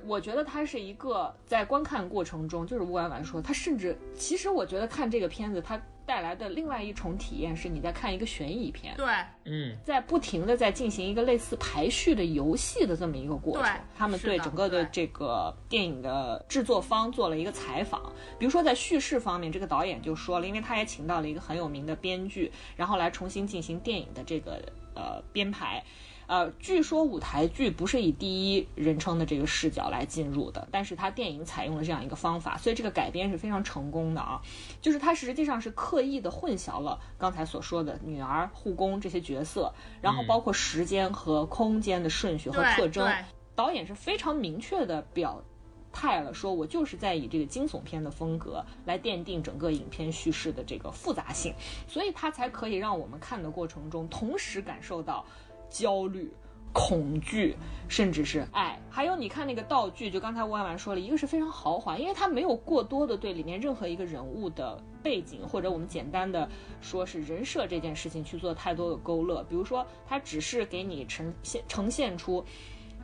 我觉得它是一个在观看过程中，就是吴婉婉说，他甚至其实我觉得看这个片子，它。带来的另外一重体验是，你在看一个悬疑片，对，嗯，在不停的在进行一个类似排序的游戏的这么一个过程。他们对整个的这个电影的制作方做了一个采访，比如说在叙事方面，这个导演就说了，因为他也请到了一个很有名的编剧，然后来重新进行电影的这个呃编排。呃，据说舞台剧不是以第一人称的这个视角来进入的，但是它电影采用了这样一个方法，所以这个改编是非常成功的啊。就是它实际上是刻意的混淆了刚才所说的女儿、护工这些角色，然后包括时间和空间的顺序和特征。导演是非常明确的表态了，说我就是在以这个惊悚片的风格来奠定整个影片叙事的这个复杂性，所以它才可以让我们看的过程中同时感受到。焦虑、恐惧，甚至是爱，还有你看那个道具，就刚才吴婉婉说了一个是非常豪华，因为它没有过多的对里面任何一个人物的背景或者我们简单的说是人设这件事情去做太多的勾勒，比如说它只是给你呈现呈现出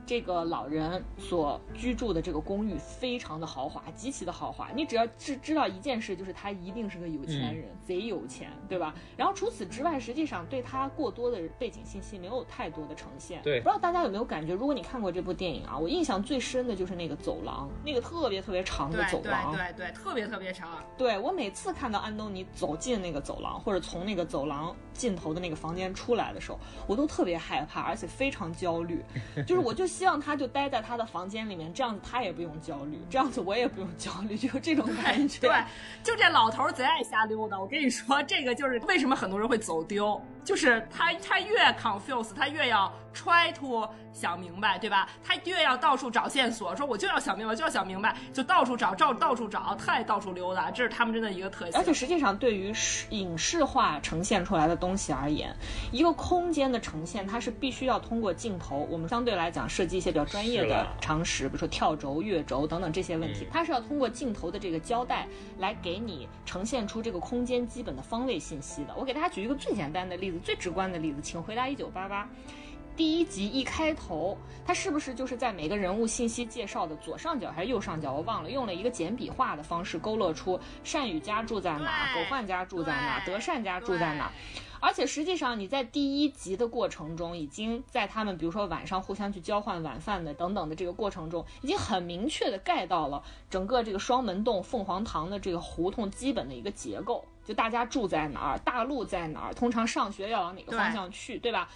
这个老人所居住的这个公寓非常的豪华，极其的豪华。你只要知知道一件事，就是他一定是个有钱人，贼有钱，对吧？然后除此之外，实际上对他过多的背景信息没有太多的呈现。对不知道大家有没有感觉？如果你看过这部电影啊，我印象最深的就是那个走廊，那个特别特别长的走廊。对对，特别特别长。对我每次看到安东尼走进那个走廊，或者从那个走廊尽头的那个房间出来的时候，我都特别害怕，而且非常焦虑。就是我就希望他就待在他的房间里面，这样子他也不用焦虑，这样子我也不用焦虑，就这种感觉。<laughs> 对，就这老头贼爱瞎溜达。我跟你说，这个就是为什么很多人会走丢，就是他他越 confuse，他越要 try to 想明白，对吧？他越要到处找线索，说我就要想明白，就要想明白，就到处找，照到处找，太到处溜达，这是他们真的一个特性。而且实际上，对于视影视化呈现出来的东西而言，一个空间的呈现，它是必须要通过镜头，我们相对来讲设计一些比较专业的常识，比如说跳轴、越轴等等这些问题嗯，它是要通过镜头的这个交代来给你呈现出这个空间基本的方位信息的。我给大家举一个最简单的例子，最直观的例子，请回答一九八八。第一集一开头，它是不是就是在每个人物信息介绍的左上角还是右上角？我忘了，用了一个简笔画的方式勾勒出单于家住在哪，对狗焕家住在哪，对德善家住在哪。而且实际上，你在第一集的过程中，已经在他们比如说晚上互相去交换晚饭的等等的这个过程中，已经很明确的盖到了整个这个双门洞凤凰堂的这个胡同基本的一个结构，就大家住在哪儿，大路在哪儿，通常上学要往哪个方向去，对吧？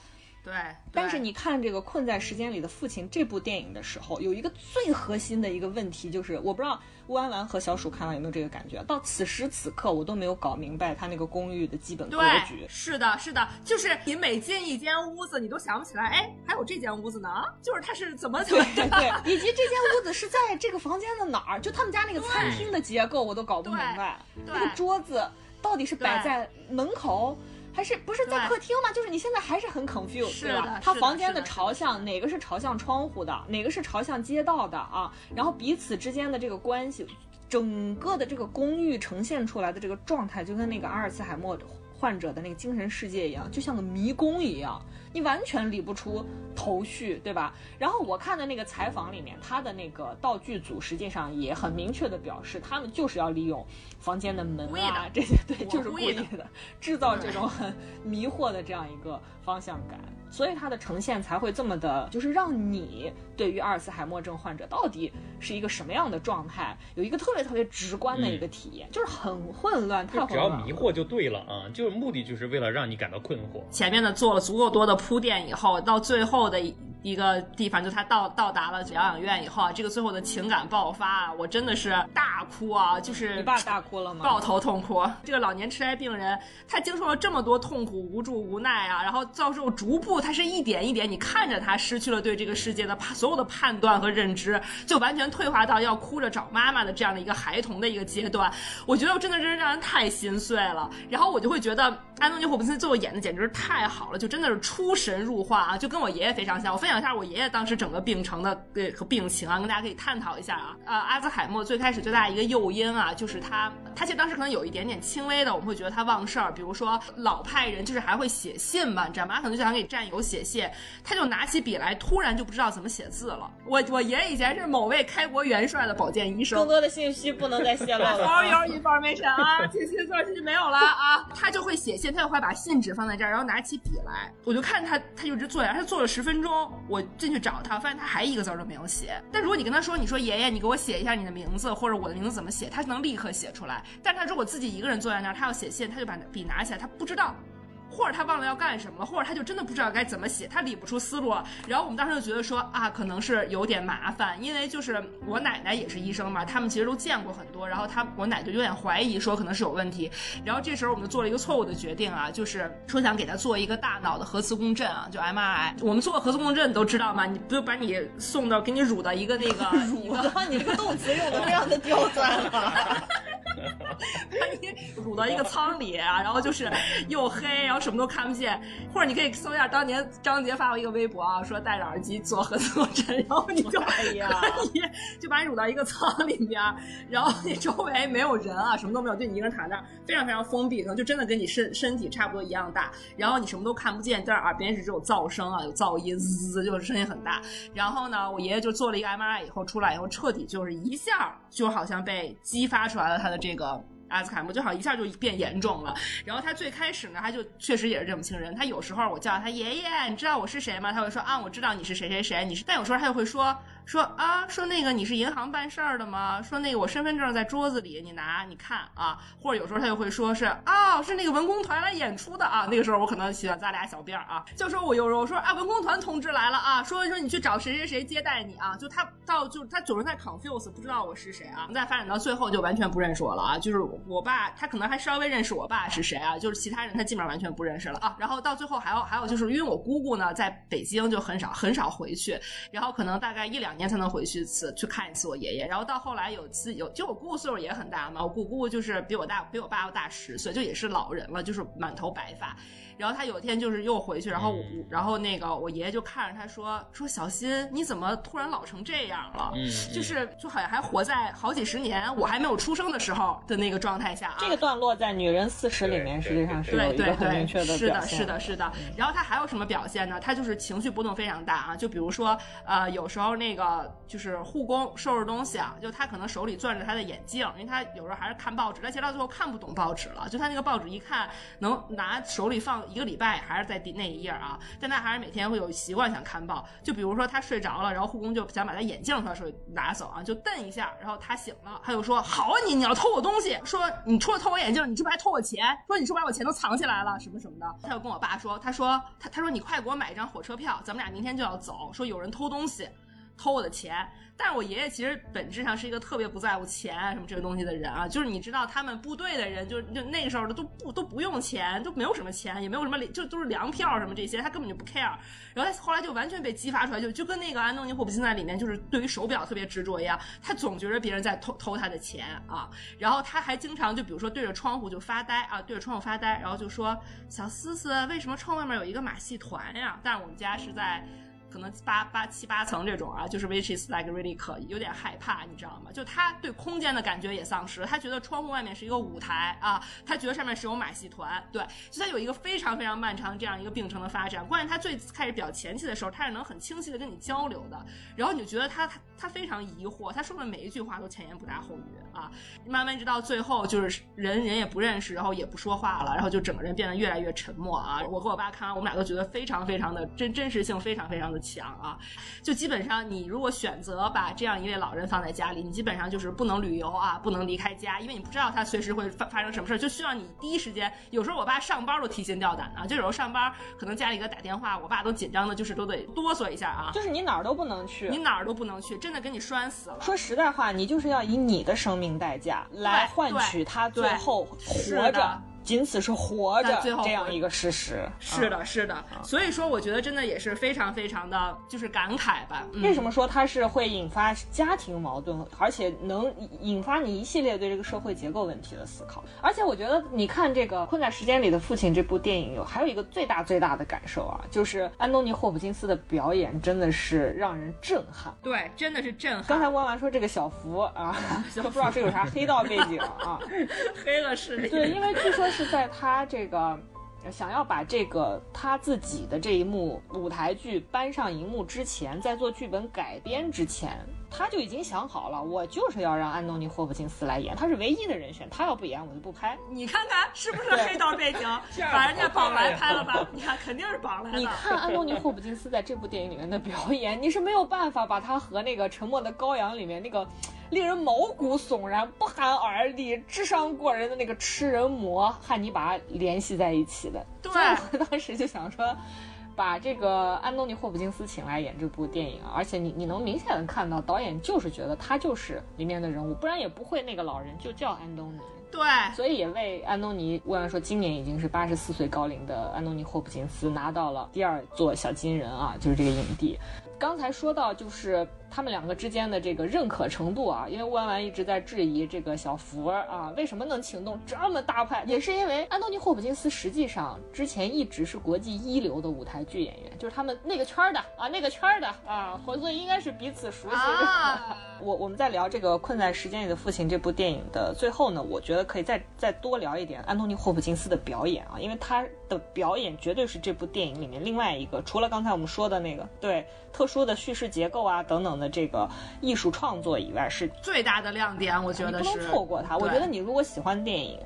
对，但是你看这个《困在时间里的父亲》这部电影的时候，有一个最核心的一个问题，就是我不知道乌安丸和小鼠看完有没有这个感觉。到此时此刻，我都没有搞明白他那个公寓的基本格局，。是的，是的，就是你每进一间屋子，你都想不起来，哎，还有这间屋子呢，就是它是怎么怎对么对对，<laughs> 以及这间屋子是在这个房间的哪儿？就他们家那个餐厅的结构，我都搞不明白。那个桌子到底是摆在门口，还是不是在客厅吗？就是你现在还是很 confused，是对吧的？是的它房间的朝向哪个是朝向窗户的，哪个是朝向街道的啊？然后彼此之间的这个关系，整个的这个公寓呈现出来的这个状态，就跟那个阿尔茨海默患者的那个精神世界一样，就像个迷宫一样，你完全理不出头绪，对吧？然后我看的那个采访里面，他的那个道具组实际上也很明确的表示，他们就是要利用房间的门啊 <laughs> 这些，对，就是故意的的，制造这种很迷惑的这样一个方向感，所以它的呈现才会这么的，就是让你对于阿尔茨海默症患者到底是一个什么样的状态，有一个特别特别直观的一个体验，就是很混乱，太混乱只要。迷惑就对了啊，就是目的就是为了让你感到困惑。前面的做了足够多的铺垫以后，到最后的一一个地方，就他到到达了疗养院以后啊，这个最后的情感爆发啊，我真的是大哭啊，就是你爸大哭了吗？抱头痛哭。这个老年痴呆病人，他经受了这么多痛苦、无助、无奈啊，然后到时候逐步，他是一点一点，你看着他失去了对这个世界的所有的判断和认知，就完全退化到要哭着找妈妈的这样的一个孩童的一个阶段。我觉得真的是让人太心碎了。然后我就会觉得安东尼·霍普森最后演的简直是太好了，就真的是出神入化啊，就跟我爷爷非常像。我分享一下我爷爷当时整个病程的呃和病情啊，跟大家可以探讨一下啊。呃，阿兹海默最开始最大的一个诱因啊，就是他他其实当时可能有一点点轻微的，我们会觉得他忘事儿，比如说老派人就是还会写信嘛，你知道吗？他可能就想给战友写信，他就拿起笔来，突然就不知道怎么写字了。我我爷爷以前是某位开国元帅的保健医生更，多的信息不能再泄露了 For <laughs> 啊。your information 啊，这些做这就没有了啊。他就会写信，他就会把信纸放在这儿，然后拿起笔来。我就看他，他就一直坐在那儿，他坐了十分钟。我进去找他，发现他还一个字儿都没有写。但如果你跟他说，你说爷爷，你给我写一下你的名字或者我的名字怎么写，他能立刻写出来。但他如果自己一个人坐在那儿，他要写信，他就把笔拿起来，他不知道。或者他忘了要干什么了，或者他就真的不知道该怎么写，他理不出思路。然后我们当时就觉得说啊，可能是有点麻烦，因为就是我奶奶也是医生嘛，他们其实都见过很多。然后他我奶就有点怀疑说可能是有问题。然后这时候我们就做了一个错误的决定啊，就是说想给他做一个大脑的核磁共振啊，就 MRI。我们做核磁共振都知道嘛，你不就把你送到给你乳到一个那个 <laughs> 乳的话，你这个动词用的非常的刁钻啊了。把你掳到一个舱里啊，然后就是又黑，然后什么都看不见。或者你可以搜一下当年张杰发过一个微博啊，说戴着耳机做核磁共振，然后你就可以就把你掳到一个舱里面，然后你周围没有人啊，什么都没有，就你一个人躺在那儿，非常非常封闭，可能就真的跟你身身体差不多一样大，然后你什么都看不见，但是耳边是只有噪声啊，有噪音，滋滋，就是声音很大。然后呢，我爷爷就做了一个 MRI 以后出来以后，彻底就是一下就好像被激发出来了他的这个。阿兹海默就好像一下就变严重了，然后他最开始呢，他就确实也是认不清人。他有时候我叫他爷爷，你知道我是谁吗？他会说啊，我知道你是谁谁谁，你是。但有时候他就会说说啊，说那个你是银行办事儿的吗？说那个我身份证在桌子里，你拿你看啊。或者有时候他就会说是啊，是那个文工团来演出的啊。那个时候我可能喜欢扎俩小辫儿啊，就说我有时候说啊，文工团同志来了啊，说说你去找谁谁谁接待你啊。就他到就他总是在 confuse，不知道我是谁啊。再发展到最后就完全不认识我了啊，就是我爸他可能还稍微认识我爸是谁啊，就是其他人他基本上完全不认识了啊。然后到最后还有还有就是因为我姑姑呢在北京就很少很少回去，然后可能大概一两年才能回去一次去看一次我爷爷。然后到后来有次有就我姑姑岁数也很大嘛，我姑姑就是比我大比我爸要大十岁，就也是老人了，就是满头白发。然后他有一天就是又回去，然后我、嗯然后那个我爷爷就看着他说说小新你怎么突然老成这样了？嗯，就是就好像还活在好几十年我还没有出生的时候的那个状态下啊。这个段落在《女人四十》里面实际上是有对对一个很明对，确的是的，是的，是的。然后他还有什么表现呢？他就是情绪波动非常大啊，就比如说，呃，有时候那个就是护工收拾东西啊，就他可能手里攥着他的眼镜，因为他有时候还是看报纸，但其实到最后看不懂报纸了，就他那个报纸一看能拿手里放一个礼拜，还是在第那一页啊，但他还是每天会有习惯想看报。就比如说他睡着了，然后护工就想把他眼镜他说拿走啊，就瞪一下，然后他醒了，他就说：“好啊你，你要偷我东西，说你除了偷我眼镜，你是不是还偷我钱？说你是不是把我钱都藏起来了，什么什么的。”他就跟我爸说：“他说他他说你快给我买一张火车票，咱们俩明天就要走。说有人偷东西，偷我的钱。”但是我爷爷其实本质上是一个特别不在乎钱啊什么这个东西的人啊，就是你知道他们部队的人，就就那个时候的都不都不用钱，都没有什么钱，也没有什么就都是粮票什么这些，他根本就不 care。然后他后来就完全被激发出来，就就跟那个安东尼霍普金在里面，就是对于手表特别执着一样，他总觉得别人在偷偷他的钱啊。然后他还经常就比如说对着窗户就发呆啊，对着窗户发呆，然后就说小思思，为什么窗外面有一个马戏团呀？但是我们家是在。可能八八七八层这种啊，就是 which is like really 可有点害怕，你知道吗？就他对空间的感觉也丧失了，他觉得窗户外面是一个舞台啊，他觉得上面是有马戏团，对，所以他有一个非常非常漫长这样一个病程的发展。关键他最开始比较前期的时候，他是能很清晰的跟你交流的，然后你就觉得他他他非常疑惑，他说的每一句话都前言不搭后语啊，慢慢一直到最后就是人人也不认识，然后也不说话了，然后就整个人变得越来越沉默啊。我和我爸看完，我们俩都觉得非常非常的真真实性非常非常的强啊，就基本上你如果选择把这样一位老人放在家里，你基本上就是不能旅游啊，不能离开家，因为你不知道他随时会发发生什么事儿，就需要你第一时间。有时候我爸上班都提心吊胆的、啊，就有时候上班可能家里给他打电话，我爸都紧张的，就是都得哆嗦一下啊。就是你哪儿都不能去，你哪儿都不能去，真的给你拴死了。说实在话，你就是要以你的生命代价来换取他最后活着，仅此是活着最后这样一个事实。是的，是的，所以说我觉得真的也是非常非常的，就是感慨吧。嗯为什么说它是会引发家庭矛盾，而且能引发你一系列对这个社会结构问题的思考？而且我觉得，你看这个《困在时间里的父亲》这部电影，有还有一个最大最大的感受啊，就是安东尼·霍普金斯的表演真的是让人震撼。对，真的是震撼。刚才汪完说这个小福啊，都不知道是有啥黑道背景啊。<laughs> 黑了势力。对，因为据说是在他这个想要把这个他自己的这一幕舞台剧搬上荧幕之前，在做剧本改编之前，他就已经想好了，我就是要让安东尼·霍普金斯来演，他是唯一的人选，他要不演我就不拍。你看看是不是黑道背景？<laughs> 把人家绑来拍了吧？你看肯定是绑来的。你看安东尼·霍普金斯在这部电影里面的表演，你是没有办法把他和那个《沉默的羔羊》里面那个令人毛骨悚然、不寒而栗、智商过人的那个吃人魔汉尼拔联系在一起的。对我当时就想说。把这个安东尼·霍普金斯请来演这部电影啊，而且你你能明显的看到导演就是觉得他就是里面的人物，不然也不会那个老人就叫安东尼。对，所以也为安东尼，为了说今年已经是八十四岁高龄的安东尼·霍普金斯拿到了第二座小金人啊，就是这个影帝。刚才说到，就是他们两个之间的这个认可程度啊，因为乌丸丸一直在质疑这个小福啊，为什么能请动这么大牌，也是因为安东尼·霍普金斯实际上之前一直是国际一流的舞台剧演员，就是他们那个圈的啊，那个圈的啊，所以应该是彼此熟悉。我我们在聊这个《困在时间里的父亲》这部电影的最后呢，我觉得可以再再多聊一点安东尼·霍普金斯的表演啊，因为他的表演绝对是这部电影里面另外一个，除了刚才我们说的那个对特殊的叙事结构啊等等的这个艺术创作以外，是最大的亮点。我觉得是不能错过它。我觉得你如果喜欢电影，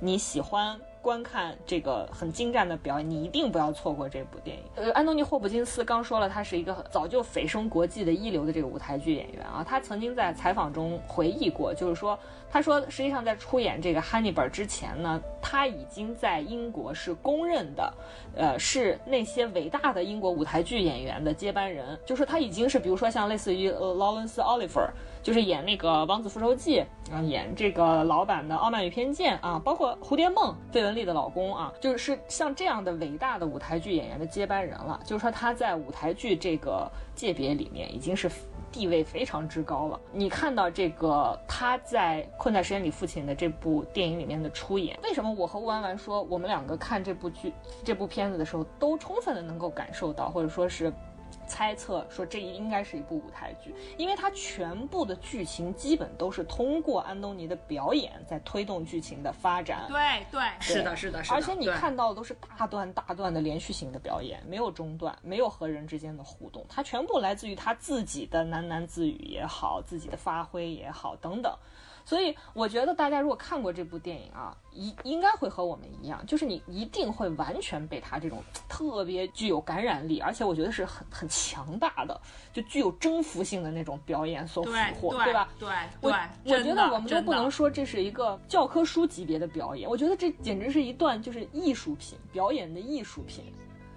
你喜欢。观看这个很精湛的表演，你一定不要错过这部电影。呃，安东尼·霍普金斯刚说了，他是一个早就蜚声国际的一流的这个舞台剧演员啊。他曾经在采访中回忆过，就是说，他说实际上在出演这个《汉尼拔》之前呢，他已经在英国是公认的，呃，是那些伟大的英国舞台剧演员的接班人。就是他已经是，比如说像类似于呃劳伦斯·奥利弗。就是演那个《王子复仇记》啊，演这个老版的《傲慢与偏见》啊，包括《蝴蝶梦》费雯丽的老公啊，就是像这样的伟大的舞台剧演员的接班人了。就是说他在舞台剧这个界别里面已经是地位非常之高了。你看到这个他在《困在时间里父亲》的这部电影里面的出演，为什么我和吴婉婉说我们两个看这部剧这部片子的时候都充分的能够感受到，或者说是。猜测说这应该是一部舞台剧，因为它全部的剧情基本都是通过安东尼的表演在推动剧情的发展。对对，是的，是的，是的。而且你看到的都是大段大段的连续性的表演，没有中断，没有和人之间的互动，它全部来自于他自己的喃喃自语也好，自己的发挥也好等等。所以我觉得大家如果看过这部电影啊，一应该会和我们一样，就是你一定会完全被他这种特别具有感染力，而且我觉得是很很强大的，就具有征服性的那种表演所俘获，对吧？对，我我觉得我们都不能说这是一个教科书级别的表演，我觉得这简直是一段就是艺术品，表演的艺术品。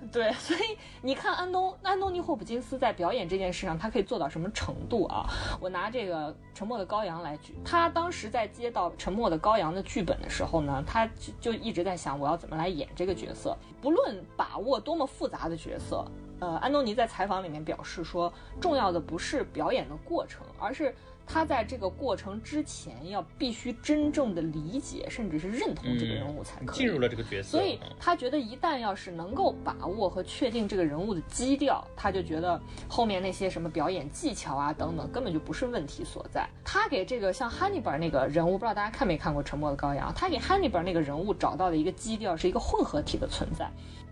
<laughs> 对，所以你看安东安东尼霍普金斯在表演这件事上，他可以做到什么程度啊？我拿这个《沉默的羔羊》来举，他当时在接到《沉默的羔羊》的剧本的时候呢，他就就一直在想我要怎么来演这个角色。不论把握多么复杂的角色，呃，安东尼在采访里面表示说，重要的不是表演的过程，而是。他在这个过程之前要必须真正的理解，甚至是认同这个人物才可以进入了这个角色。所以他觉得一旦要是能够把握和确定这个人物的基调，他就觉得后面那些什么表演技巧啊等等根本就不是问题所在。他给这个像 Hannibal 那个人物，不知道大家看没看过《沉默的羔羊》？他给 Hannibal 那个人物找到的一个基调是一个混合体的存在。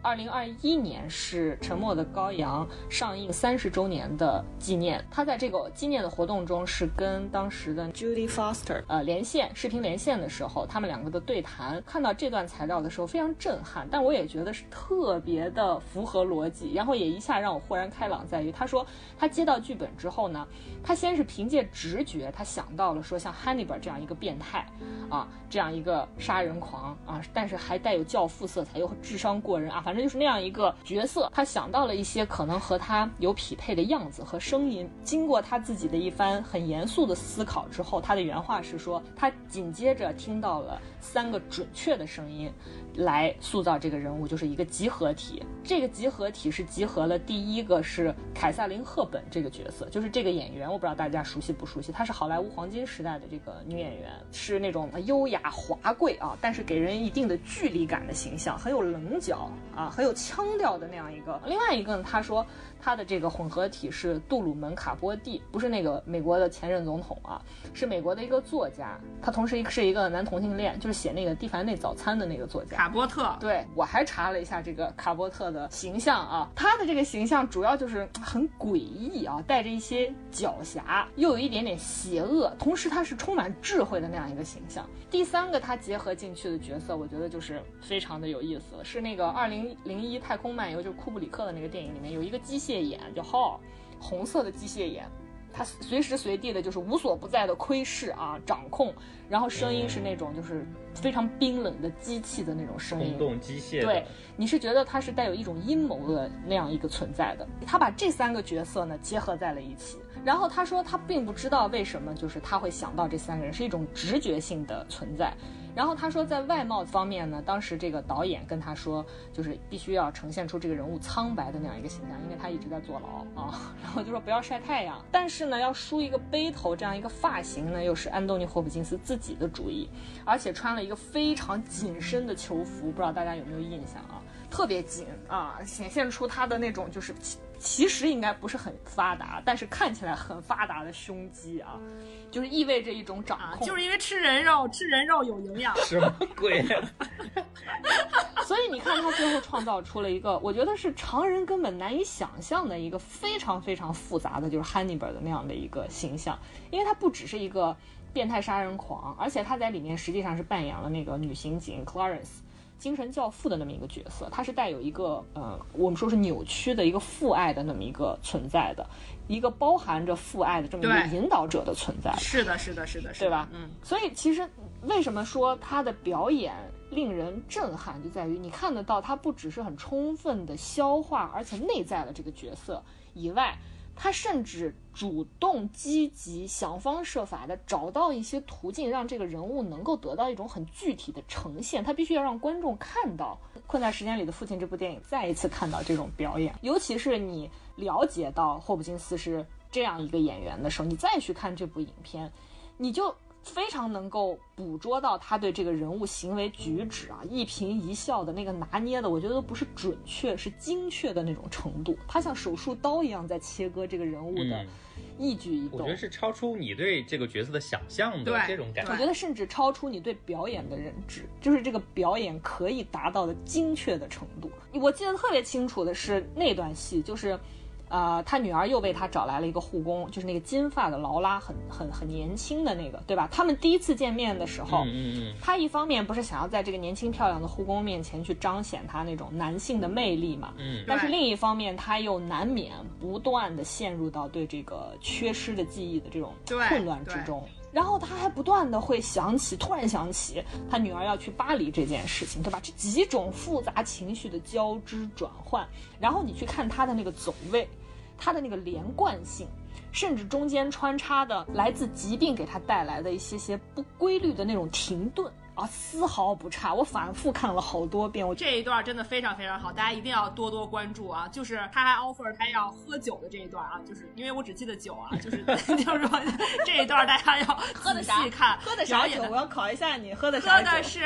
二零二一年是《沉默的羔羊》上映三十周年的纪念。他在这个纪念的活动中，是跟当时的 Judy Foster 呃连线视频连线的时候，他们两个的对谈。看到这段材料的时候，非常震撼，但我也觉得是特别的符合逻辑。然后也一下让我豁然开朗，在于他说他接到剧本之后呢，他先是凭借直觉，他想到了说像 Hannibal 这样一个变态啊，这样一个杀人狂啊，但是还带有教父色彩，又智商过人啊。反正就是那样一个角色，他想到了一些可能和他有匹配的样子和声音。经过他自己的一番很严肃的思考之后，他的原话是说，他紧接着听到了三个准确的声音。来塑造这个人物就是一个集合体，这个集合体是集合了第一个是凯瑟琳·赫本这个角色，就是这个演员，我不知道大家熟悉不熟悉，她是好莱坞黄金时代的这个女演员，是那种优雅华贵啊，但是给人一定的距离感的形象，很有棱角啊，很有腔调的那样一个。另外一个呢，他说。他的这个混合体是杜鲁门·卡波蒂，不是那个美国的前任总统啊，是美国的一个作家，他同时是一个男同性恋，就是写那个蒂凡内早餐的那个作家卡波特。对我还查了一下这个卡波特的形象啊，他的这个形象主要就是很诡异啊，带着一些狡黠，又有一点点邪恶，同时他是充满智慧的那样一个形象。第三个他结合进去的角色，我觉得就是非常的有意思，是那个《二零零一太空漫游》，就是库布里克的那个电影里面有一个机械眼叫 Hall，红色的机械眼，他随时随地的就是无所不在的窥视啊，掌控，然后声音是那种就是非常冰冷的机器的那种声音，空洞机械，对，你是觉得他是带有一种阴谋的那样一个存在的。他把这三个角色呢结合在了一起。然后他说他并不知道为什么，就是他会想到这三个人是一种直觉性的存在。然后他说，在外貌方面呢，当时这个导演跟他说，就是必须要呈现出这个人物苍白的那样一个形象，因为他一直在坐牢啊。然后就说不要晒太阳，但是呢，要梳一个背头这样一个发型呢，又是安东尼·霍普金斯自己的主意，而且穿了一个非常紧身的囚服，不知道大家有没有印象啊？特别紧啊，显现出他的那种就是。其实应该不是很发达，但是看起来很发达的胸肌啊，就是意味着一种掌控。就是因为吃人肉，<laughs> 吃人肉有营养。什么鬼？<laughs> 所以你看，他最后创造出了一个，我觉得是常人根本难以想象的一个非常非常复杂的，就是 Hannibal 的那样的一个形象。因为他不只是一个变态杀人狂，而且他在里面实际上是扮演了那个女刑警 Clarence。精神教父的那么一个角色，他是带有一个呃，我们说是扭曲的一个父爱的那么一个存在的，一个包含着父爱的这么一个引导者的存在。是的，是的，是的，对吧？嗯。所以其实为什么说他的表演令人震撼，就在于你看得到他不只是很充分的消化，而且内在的这个角色以外。他甚至主动积极，想方设法的找到一些途径，让这个人物能够得到一种很具体的呈现。他必须要让观众看到《困在时间里的父亲》这部电影，再一次看到这种表演。尤其是你了解到霍普金斯是这样一个演员的时候，你再去看这部影片，你就。非常能够捕捉到他对这个人物行为举止啊，一颦一笑的那个拿捏的，我觉得都不是准确，是精确的那种程度。他像手术刀一样在切割这个人物的一举一动。我觉得是超出你对这个角色的想象的这种感觉。我觉得甚至超出你对表演的认知，就是这个表演可以达到的精确的程度。我记得特别清楚的是那段戏，就是。呃，他女儿又为他找来了一个护工，就是那个金发的劳拉，很很很年轻的那个，对吧？他们第一次见面的时候，嗯嗯他一方面不是想要在这个年轻漂亮的护工面前去彰显他那种男性的魅力嘛，嗯，但是另一方面他又难免不断的陷入到对这个缺失的记忆的这种混乱之中。然后他还不断的会想起，突然想起他女儿要去巴黎这件事情，对吧？这几种复杂情绪的交织转换，然后你去看他的那个走位，他的那个连贯性，甚至中间穿插的来自疾病给他带来的一些些不规律的那种停顿。啊，丝毫不差，我反复看了好多遍。我这一段真的非常非常好，大家一定要多多关注啊！就是他还 offer 他要喝酒的这一段啊，就是因为我只记得酒啊，就是 <laughs> 就是说这一段大家要喝的啥？看喝的啥酒？我要考一下你喝的啥喝的是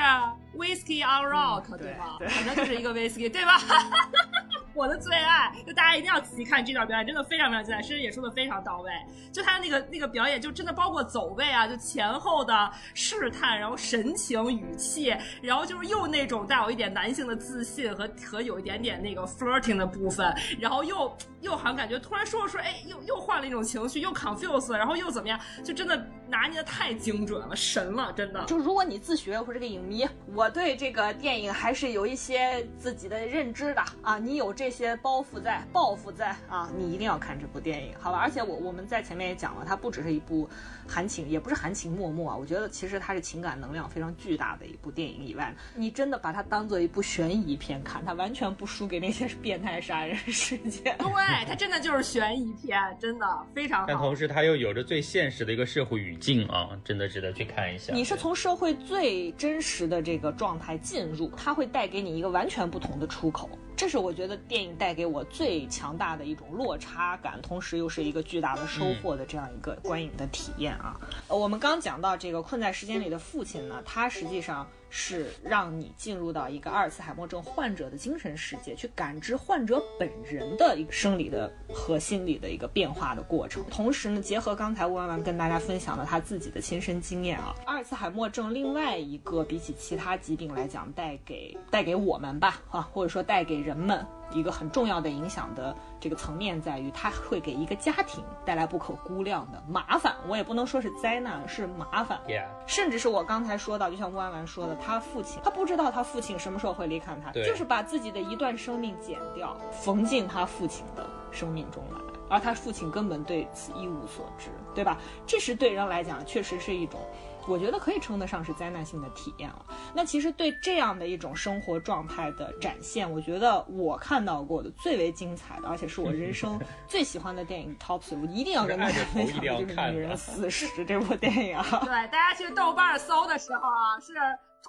whiskey on rock，对吧？反正就是一个 whiskey，对吧？<laughs> 我的最爱，就大家一定要仔细看这段表演，真的非常非常精彩。诗诗也说的非常到位，就他那个那个表演，就真的包括走位啊，就前后的试探，然后神情、语气，然后就是又那种带有一点男性的自信和和有一点点那个 flirting 的部分，然后又又好像感觉突然说了说，哎，又又换了一种情绪，又 confuse，然后又怎么样，就真的拿捏的太精准了，神了，真的。就如果你自学或者个影迷，我对这个电影还是有一些自己的认知的啊，你有。这些包袱在，抱负在啊，你一定要看这部电影，好吧？而且我我们在前面也讲了，它不只是一部含情，也不是含情脉脉啊。我觉得其实它是情感能量非常巨大的一部电影。以外，你真的把它当做一部悬疑片看，它完全不输给那些变态杀人事件。对，它真的就是悬疑片，真的非常好。但同时，它又有着最现实的一个社会语境啊，真的值得去看一下。你是从社会最真实的这个状态进入，它会带给你一个完全不同的出口。这是我觉得电影带给我最强大的一种落差感，同时又是一个巨大的收获的这样一个观影的体验啊。呃，我们刚讲到这个困在时间里的父亲呢，他实际上。是让你进入到一个阿尔茨海默症患者的精神世界，去感知患者本人的一个生理的和心理的一个变化的过程。同时呢，结合刚才吴弯弯跟大家分享了他自己的亲身经验啊，阿尔茨海默症另外一个比起其他疾病来讲，带给带给我们吧啊，或者说带给人们。一个很重要的影响的这个层面在于，它会给一个家庭带来不可估量的麻烦。我也不能说是灾难，是麻烦。甚至是我刚才说到，就像弯弯说的，他父亲，他不知道他父亲什么时候会离开他，就是把自己的一段生命剪掉，缝进他父亲的生命中来。而他父亲根本对此一无所知，对吧？这是对人来讲，确实是一种。我觉得可以称得上是灾难性的体验了。那其实对这样的一种生活状态的展现，我觉得我看到过的最为精彩的，而且是我人生 <laughs> 最喜欢的电影 top three，我一定要跟大家分享的，就是《女人四十》这部电影啊。对，大家去豆瓣搜的时候啊，是。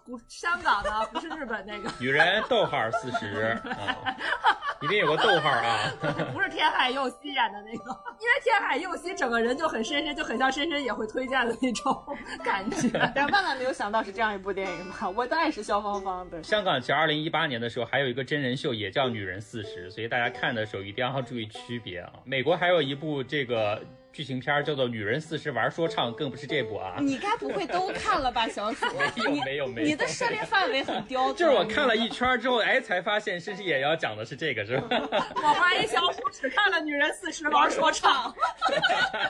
古香港的不是日本那个女人逗号四十，<laughs> 一定有个逗号啊！<laughs> 不是天海佑希演的那个，因为天海佑希整个人就很深深，就很像深深也会推荐的那种感觉。<laughs> 但万万没有想到是这样一部电影吧？我当然是肖芳芳的。香港其实二零一八年的时候还有一个真人秀也叫《女人四十》，所以大家看的时候一定要注意区别啊。美国还有一部这个。剧情片叫做《女人四十玩说唱》，更不是这部啊！你该不会都看了吧，小鼠？<laughs> 没有没有没有，你的涉猎范围很刁钻。就是我看了一圈之后，哎，才发现甚至也要讲的是这个，是吧？<laughs> 我怀疑小鼠只看了《女人四十玩说唱》。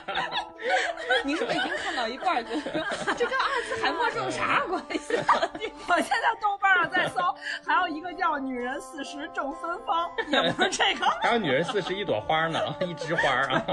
<laughs> 你是不是已经看到一半，觉得这跟阿兹海默症有啥关系？我现在豆瓣上在搜，还有一个叫《女人四十正芬芳》，也不是这个。还有《女人四十一朵花》呢，一枝花啊。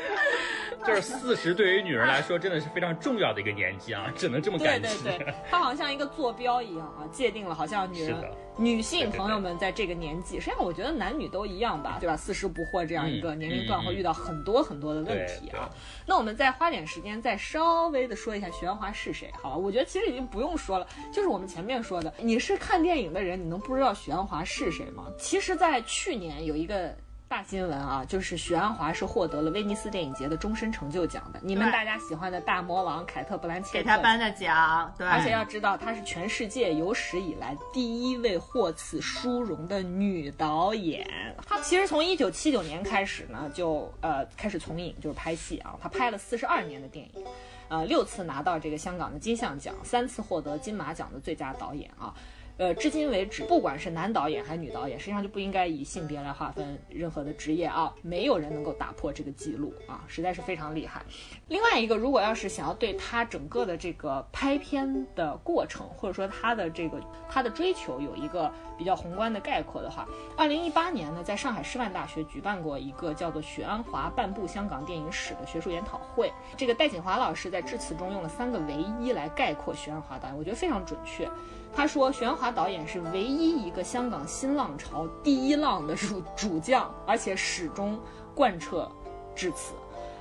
<laughs> 就是四十，对于女人来说真的是非常重要的一个年纪啊，只能这么感觉。对对对，它好像一个坐标一样啊，界定了好像女人、女性朋友们在这个年纪，实际上我觉得男女都一样吧，对吧？四十不惑这样一个年龄段会遇到很多很多的问题啊。那我们再花点时间，再稍微的说一下徐安华是谁，好吧？我觉得其实已经不用说了，就是我们前面说的，你是看电影的人，你能不知道徐安华是谁吗？其实，在去年有一个。大新闻啊，就是许鞍华是获得了威尼斯电影节的终身成就奖的。你们大家喜欢的大魔王凯特·布兰切特给他颁的奖，对。而且要知道，她是全世界有史以来第一位获此殊荣的女导演。她其实从一九七九年开始呢，就呃开始从影，就是拍戏啊。她拍了四十二年的电影，呃，六次拿到这个香港的金像奖，三次获得金马奖的最佳导演啊。呃，至今为止，不管是男导演还是女导演，实际上就不应该以性别来划分任何的职业啊，没有人能够打破这个记录啊，实在是非常厉害。另外一个，如果要是想要对他整个的这个拍片的过程，或者说他的这个他的追求有一个比较宏观的概括的话，二零一八年呢，在上海师范大学举办过一个叫做许鞍华半部香港电影史的学术研讨会，这个戴锦华老师在致辞中用了三个唯一来概括许鞍华导演，我觉得非常准确。他说，玄华导演是唯一一个香港新浪潮第一浪的主主将，而且始终贯彻至此。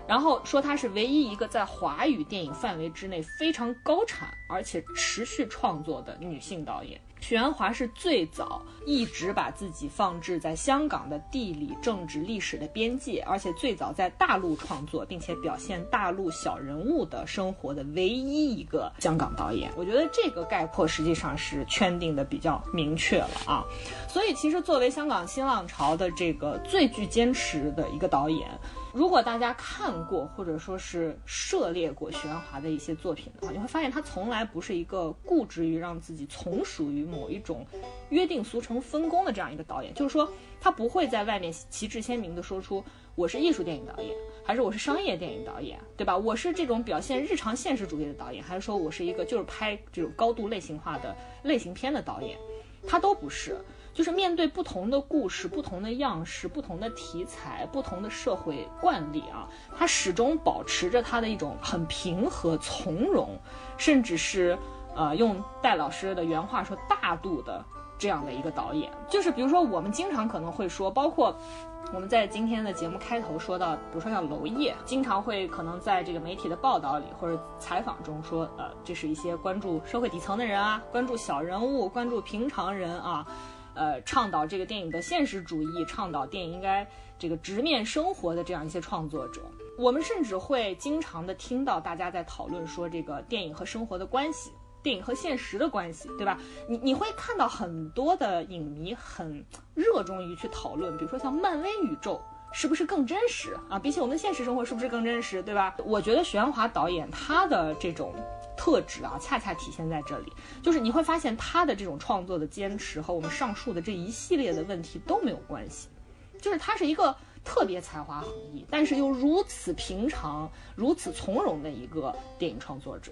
然后说他是唯一一个在华语电影范围之内非常高产而且持续创作的女性导演。许鞍华是最早一直把自己放置在香港的地理、政治、历史的边界，而且最早在大陆创作并且表现大陆小人物的生活的唯一一个香港导演。我觉得这个概括实际上是圈定的比较明确了啊。所以其实作为香港新浪潮的这个最具坚持的一个导演。如果大家看过或者说是涉猎过徐安华的一些作品的话，你会发现他从来不是一个固执于让自己从属于某一种约定俗成分工的这样一个导演。就是说，他不会在外面旗帜鲜明地说出我是艺术电影导演，还是我是商业电影导演，对吧？我是这种表现日常现实主义的导演，还是说我是一个就是拍这种高度类型化的类型片的导演？他都不是。就是面对不同的故事、不同的样式、不同的题材、不同的社会惯例啊，他始终保持着他的一种很平和、从容，甚至是呃，用戴老师的原话说“大度”的这样的一个导演。就是比如说，我们经常可能会说，包括我们在今天的节目开头说到，比如说像娄烨，经常会可能在这个媒体的报道里或者采访中说，呃，这是一些关注社会底层的人啊，关注小人物、关注平常人啊。呃，倡导这个电影的现实主义，倡导电影应该这个直面生活的这样一些创作者，我们甚至会经常的听到大家在讨论说这个电影和生活的关系，电影和现实的关系，对吧？你你会看到很多的影迷很热衷于去讨论，比如说像漫威宇宙是不是更真实啊？比起我们现实生活是不是更真实，对吧？我觉得许鞍华导演他的这种。特质啊，恰恰体现在这里，就是你会发现他的这种创作的坚持和我们上述的这一系列的问题都没有关系，就是他是一个特别才华横溢，但是又如此平常、如此从容的一个电影创作者。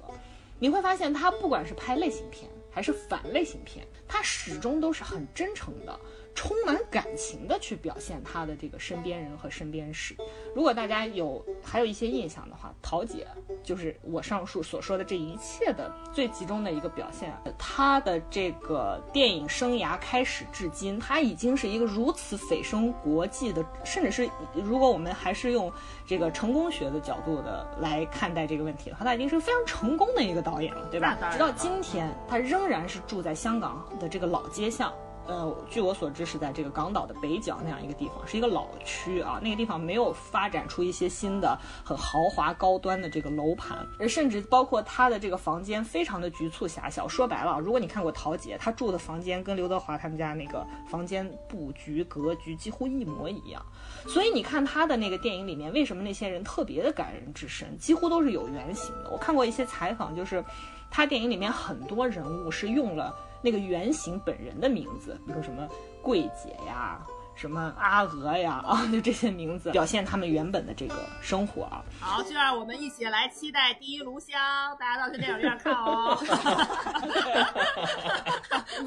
你会发现他不管是拍类型片还是反类型片，他始终都是很真诚的。充满感情的去表现他的这个身边人和身边事。如果大家有还有一些印象的话，桃姐就是我上述所说的这一切的最集中的一个表现。他的这个电影生涯开始至今，他已经是一个如此蜚声国际的，甚至是如果我们还是用这个成功学的角度的来看待这个问题的话，他已经是非常成功的一个导演了，对吧？直到今天，他仍然是住在香港的这个老街巷。呃，据我所知是在这个港岛的北角那样一个地方，是一个老区啊。那个地方没有发展出一些新的很豪华高端的这个楼盘，甚至包括他的这个房间非常的局促狭小。说白了，如果你看过陶杰，他住的房间跟刘德华他们家那个房间布局格局几乎一模一样。所以你看他的那个电影里面，为什么那些人特别的感人至深，几乎都是有原型的。我看过一些采访，就是他电影里面很多人物是用了。那个原型本人的名字，比如说什么桂姐呀。什么阿娥呀啊，就这些名字表现他们原本的这个生活啊。好，就让我们一起来期待《第一炉香》，大家到去电影院看哦。<laughs>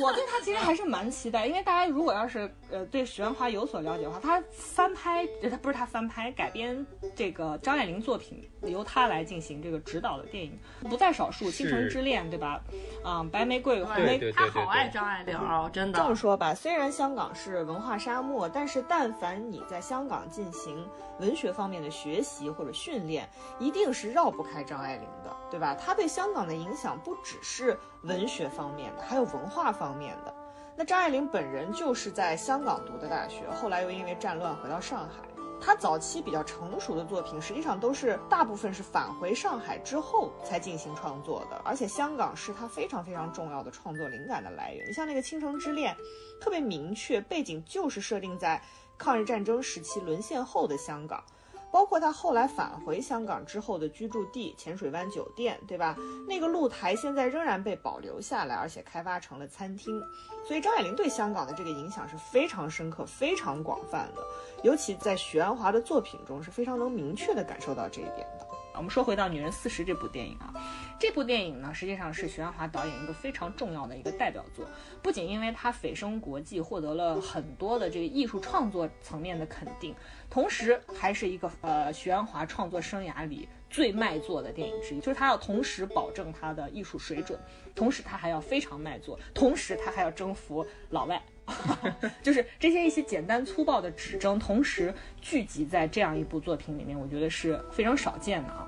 我对他其实还是蛮期待，因为大家如果要是呃对许鞍华有所了解的话，他翻拍，他不是他翻拍改编这个张爱玲作品，由他来进行这个指导的电影不在少数，《倾城之恋》对吧？嗯，白玫瑰，玫，他好爱张爱玲哦，真的。这么说吧，虽然香港是文化沙漠。但是，但凡你在香港进行文学方面的学习或者训练，一定是绕不开张爱玲的，对吧？她对香港的影响不只是文学方面的，还有文化方面的。那张爱玲本人就是在香港读的大学，后来又因为战乱回到上海。他早期比较成熟的作品，实际上都是大部分是返回上海之后才进行创作的，而且香港是他非常非常重要的创作灵感的来源。你像那个《倾城之恋》。特别明确，背景就是设定在抗日战争时期沦陷后的香港，包括他后来返回香港之后的居住地浅水湾酒店，对吧？那个露台现在仍然被保留下来，而且开发成了餐厅。所以张爱玲对香港的这个影响是非常深刻、非常广泛的，尤其在许鞍华的作品中是非常能明确地感受到这一点。我们说回到《女人四十》这部电影啊。这部电影呢，实际上是徐安华导演一个非常重要的一个代表作，不仅因为他蜚声国际，获得了很多的这个艺术创作层面的肯定，同时还是一个呃徐安华创作生涯里最卖座的电影之一。就是他要同时保证他的艺术水准，同时他还要非常卖座，同时他还要征服老外，<laughs> 就是这些一些简单粗暴的指征，同时聚集在这样一部作品里面，我觉得是非常少见的啊。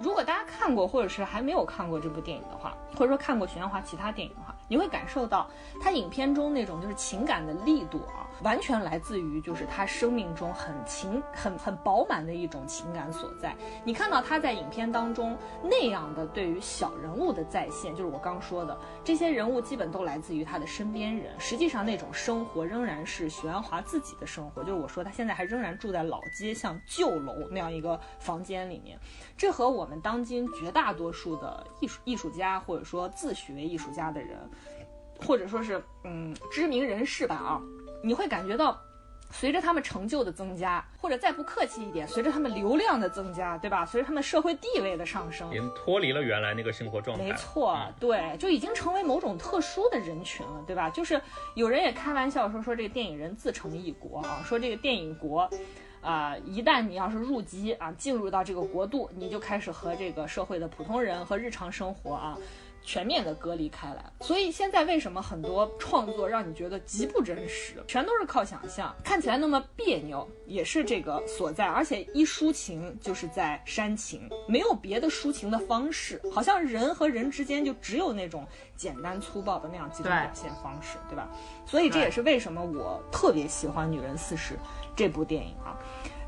如果大家看过，或者是还没有看过这部电影的话，或者说看过许鞍华其他电影的话，你会感受到他影片中那种就是情感的力度啊。完全来自于就是他生命中很情很很饱满的一种情感所在。你看到他在影片当中那样的对于小人物的再现，就是我刚说的这些人物基本都来自于他的身边人。实际上那种生活仍然是许鞍华自己的生活，就是我说他现在还仍然住在老街巷旧楼那样一个房间里面。这和我们当今绝大多数的艺术艺术家或者说自诩为艺术家的人，或者说是嗯知名人士吧啊。你会感觉到，随着他们成就的增加，或者再不客气一点，随着他们流量的增加，对吧？随着他们社会地位的上升，已经脱离了原来那个生活状态。没错，对，就已经成为某种特殊的人群了，对吧？就是有人也开玩笑说，说这个电影人自成一国啊，说这个电影国，啊，一旦你要是入籍啊，进入到这个国度，你就开始和这个社会的普通人和日常生活啊。全面的隔离开来，所以现在为什么很多创作让你觉得极不真实，全都是靠想象，看起来那么别扭，也是这个所在。而且一抒情就是在煽情，没有别的抒情的方式，好像人和人之间就只有那种简单粗暴的那样几种表现方式，对吧？所以这也是为什么我特别喜欢《女人四十》这部电影啊。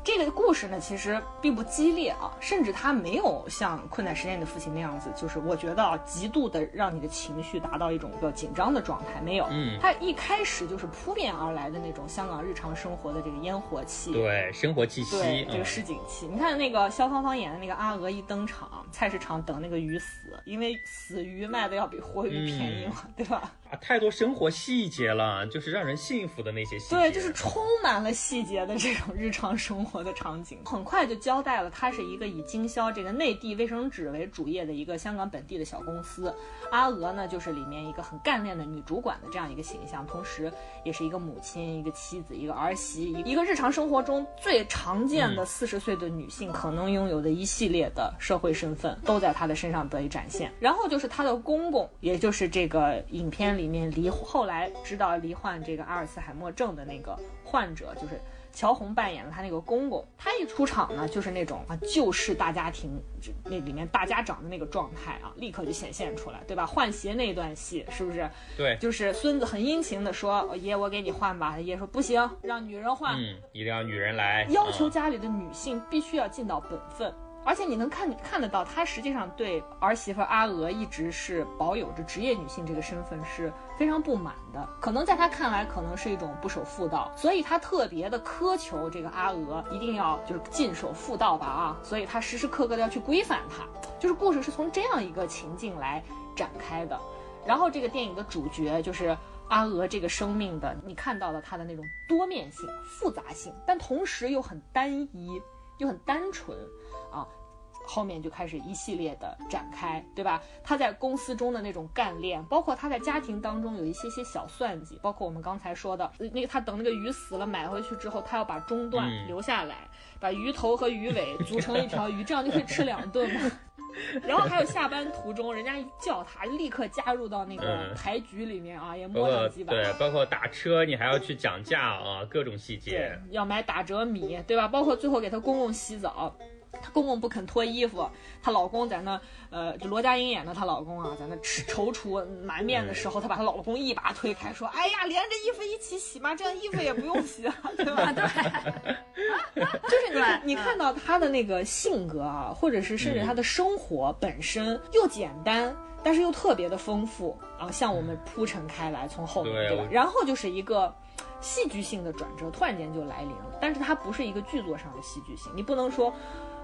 这个故事呢，其实并不激烈啊，甚至它没有像《困在时间里的父亲》那样子，就是我觉得啊，极度的让你的情绪达到一种比较紧张的状态，没有。嗯，它一开始就是扑面而来的那种香港日常生活的这个烟火气，对，生活气息，对，这个市井气。你看那个肖芳芳演的那个阿娥一登场，菜市场等那个鱼死，因为死鱼卖的要比活鱼便宜嘛，对吧？啊，太多生活细节了，就是让人幸福的那些细节。对，就是充满了细节的这种日常生活的场景，很快就交代了，它是一个以经销这个内地卫生纸为主业的一个香港本地的小公司。阿娥呢，就是里面一个很干练的女主管的这样一个形象，同时也是一个母亲、一个妻子、一个儿媳，一个日常生活中最常见的四十岁的女性可能拥有的一系列的社会身份，都在她的身上得以展现。然后就是她的公公，也就是这个影片里面离后来知道罹患这个阿尔茨海默症的那个患者，就是。乔红扮演了他那个公公，他一出场呢，就是那种啊旧式大家庭，那里面大家长的那个状态啊，立刻就显现出来，对吧？换鞋那段戏是不是？对，就是孙子很殷勤的说：“爷，我给你换吧。”爷说：“不行，让女人换。”嗯，一定要女人来，要求家里的女性必须要尽到本分。而且你能看看得到，他实际上对儿媳妇阿娥一直是保有着职业女性这个身份是非常不满的。可能在他看来，可能是一种不守妇道，所以他特别的苛求这个阿娥一定要就是尽守妇道吧啊！所以他时时刻刻的要去规范她。就是故事是从这样一个情境来展开的。然后这个电影的主角就是阿娥这个生命的，你看到了她的那种多面性、复杂性，但同时又很单一，又很单纯。啊，后面就开始一系列的展开，对吧？他在公司中的那种干练，包括他在家庭当中有一些些小算计，包括我们刚才说的那个，他等那个鱼死了买回去之后，他要把中段留下来，把鱼头和鱼尾组成一条鱼，这样就可以吃两顿嘛。<laughs> 然后还有下班途中，人家一叫他，立刻加入到那个牌局里面啊，也摸两几把。对，包括打车，你还要去讲价啊，各种细节。要买打折米，对吧？包括最后给他公公洗澡。她公公不肯脱衣服，她老公在那，呃，就罗家英演的她老公啊，在那踟踌躇满面的时候，她把她老公一把推开，说：“哎呀，连着衣服一起洗嘛，这样衣服也不用洗了，对吧？”对，<laughs> 就是你你看到她的那个性格啊，或者是甚至她的生活本身又简单，但是又特别的丰富啊，向我们铺陈开来，从后面对吧？然后就是一个戏剧性的转折，突然间就来临了，但是它不是一个剧作上的戏剧性，你不能说。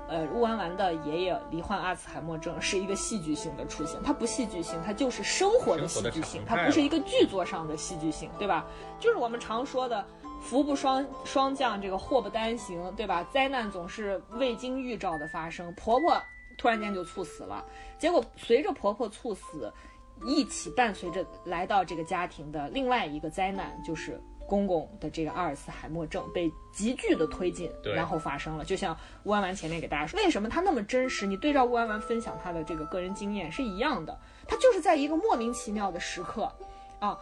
呃，乌丸丸的爷爷罹患阿兹海默症是一个戏剧性的出现，它不戏剧性，它就是生活的戏剧性，它不是一个剧作上的戏剧性，对吧？就是我们常说的“福不双双降，这个祸不单行”，对吧？灾难总是未经预兆的发生，婆婆突然间就猝死了，结果随着婆婆猝死，一起伴随着来到这个家庭的另外一个灾难，就是。公公的这个阿尔茨海默症被急剧的推进，然后发生了。就像乌安丸前面给大家说，为什么他那么真实？你对照乌安丸分享他的这个个人经验是一样的，他就是在一个莫名其妙的时刻，啊，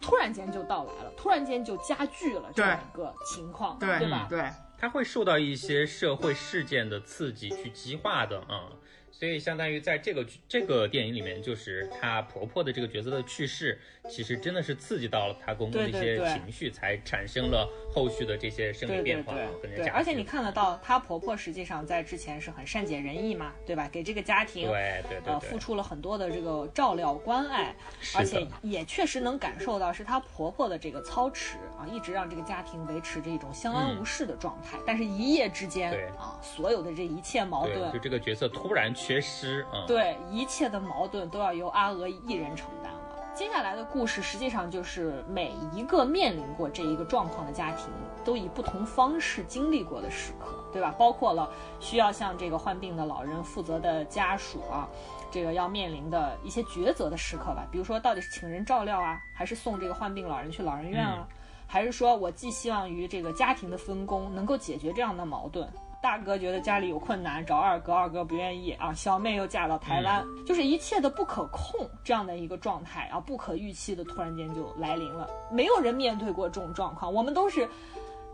突然间就到来了，突然间就加剧了这样一个情况，对吧？对，他会受到一些社会事件的刺激去激化的啊。所以，相当于在这个这个电影里面，就是她婆婆的这个角色的去世，其实真的是刺激到了她公公的一些情绪，才产生了后续的这些生理变化。对，而且你看得到，她婆婆实际上在之前是很善解人意嘛，对吧？给这个家庭对对对付出了很多的这个照料关爱，而且也确实能感受到是她婆婆的这个操持啊，一直让这个家庭维持着一种相安无事的状态。但是，一夜之间啊，所有的这一切矛盾，就这个角色突然。缺失啊！对，一切的矛盾都要由阿娥一人承担了。接下来的故事实际上就是每一个面临过这一个状况的家庭，都以不同方式经历过的时刻，对吧？包括了需要向这个患病的老人负责的家属啊，这个要面临的一些抉择的时刻吧。比如说，到底是请人照料啊，还是送这个患病老人去老人院啊？还是说我寄希望于这个家庭的分工能够解决这样的矛盾？大哥觉得家里有困难，找二哥，二哥不愿意啊。小妹又嫁到台湾，就是一切的不可控这样的一个状态啊，不可预期的突然间就来临了。没有人面对过这种状况，我们都是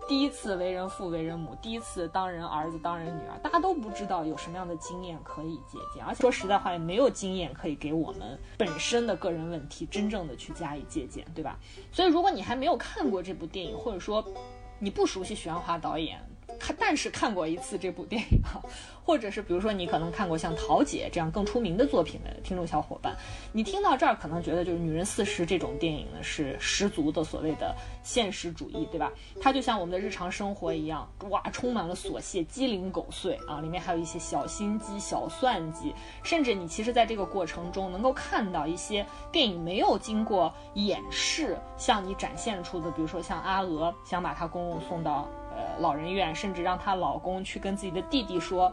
第一次为人父、为人母，第一次当人儿子、当人女儿，大家都不知道有什么样的经验可以借鉴，而且说实在话，也没有经验可以给我们本身的个人问题真正的去加以借鉴，对吧？所以，如果你还没有看过这部电影，或者说你不熟悉许鞍华导演。看，但是看过一次这部电影啊，<laughs> 或者是比如说你可能看过像《桃姐》这样更出名的作品的听众小伙伴，你听到这儿可能觉得就是《女人四十》这种电影呢是十足的所谓的现实主义，对吧？它就像我们的日常生活一样，哇，充满了琐屑、鸡零狗碎啊，里面还有一些小心机、小算计，甚至你其实在这个过程中能够看到一些电影没有经过掩饰向你展现出的，比如说像阿娥想把她公公送到。呃，老人院，甚至让她老公去跟自己的弟弟说，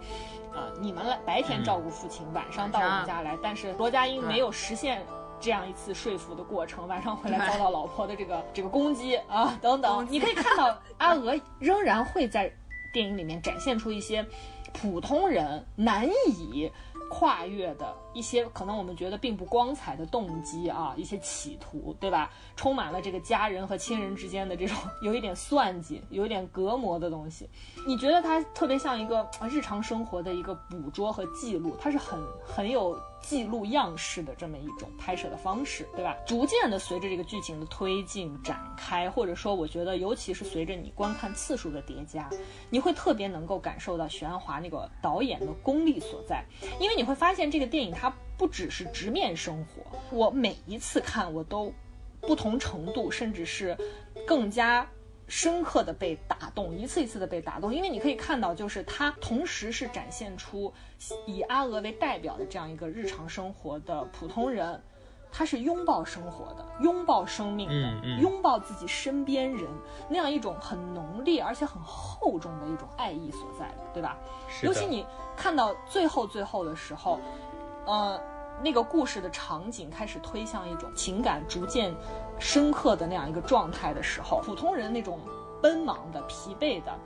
啊，你们来白天照顾父亲，晚上到我们家来。但是罗家英没有实现这样一次说服的过程，晚上回来遭到老婆的这个这个攻击啊，等等。你可以看到阿娥仍然会在电影里面展现出一些普通人难以。跨越的一些可能我们觉得并不光彩的动机啊，一些企图，对吧？充满了这个家人和亲人之间的这种 <laughs> 有一点算计、有一点隔膜的东西。你觉得它特别像一个日常生活的一个捕捉和记录，它是很很有。记录样式的这么一种拍摄的方式，对吧？逐渐的随着这个剧情的推进展开，或者说，我觉得尤其是随着你观看次数的叠加，你会特别能够感受到徐安华那个导演的功力所在。因为你会发现这个电影它不只是直面生活，我每一次看我都不同程度，甚至是更加。深刻的被打动，一次一次的被打动，因为你可以看到，就是他同时是展现出以阿娥为代表的这样一个日常生活的普通人，他是拥抱生活的，拥抱生命的，拥抱自己身边人那样一种很浓烈而且很厚重的一种爱意所在的，对吧？尤其你看到最后最后的时候，呃，那个故事的场景开始推向一种情感逐渐。深刻的那样一个状态的时候，普通人那种奔忙的、疲惫的、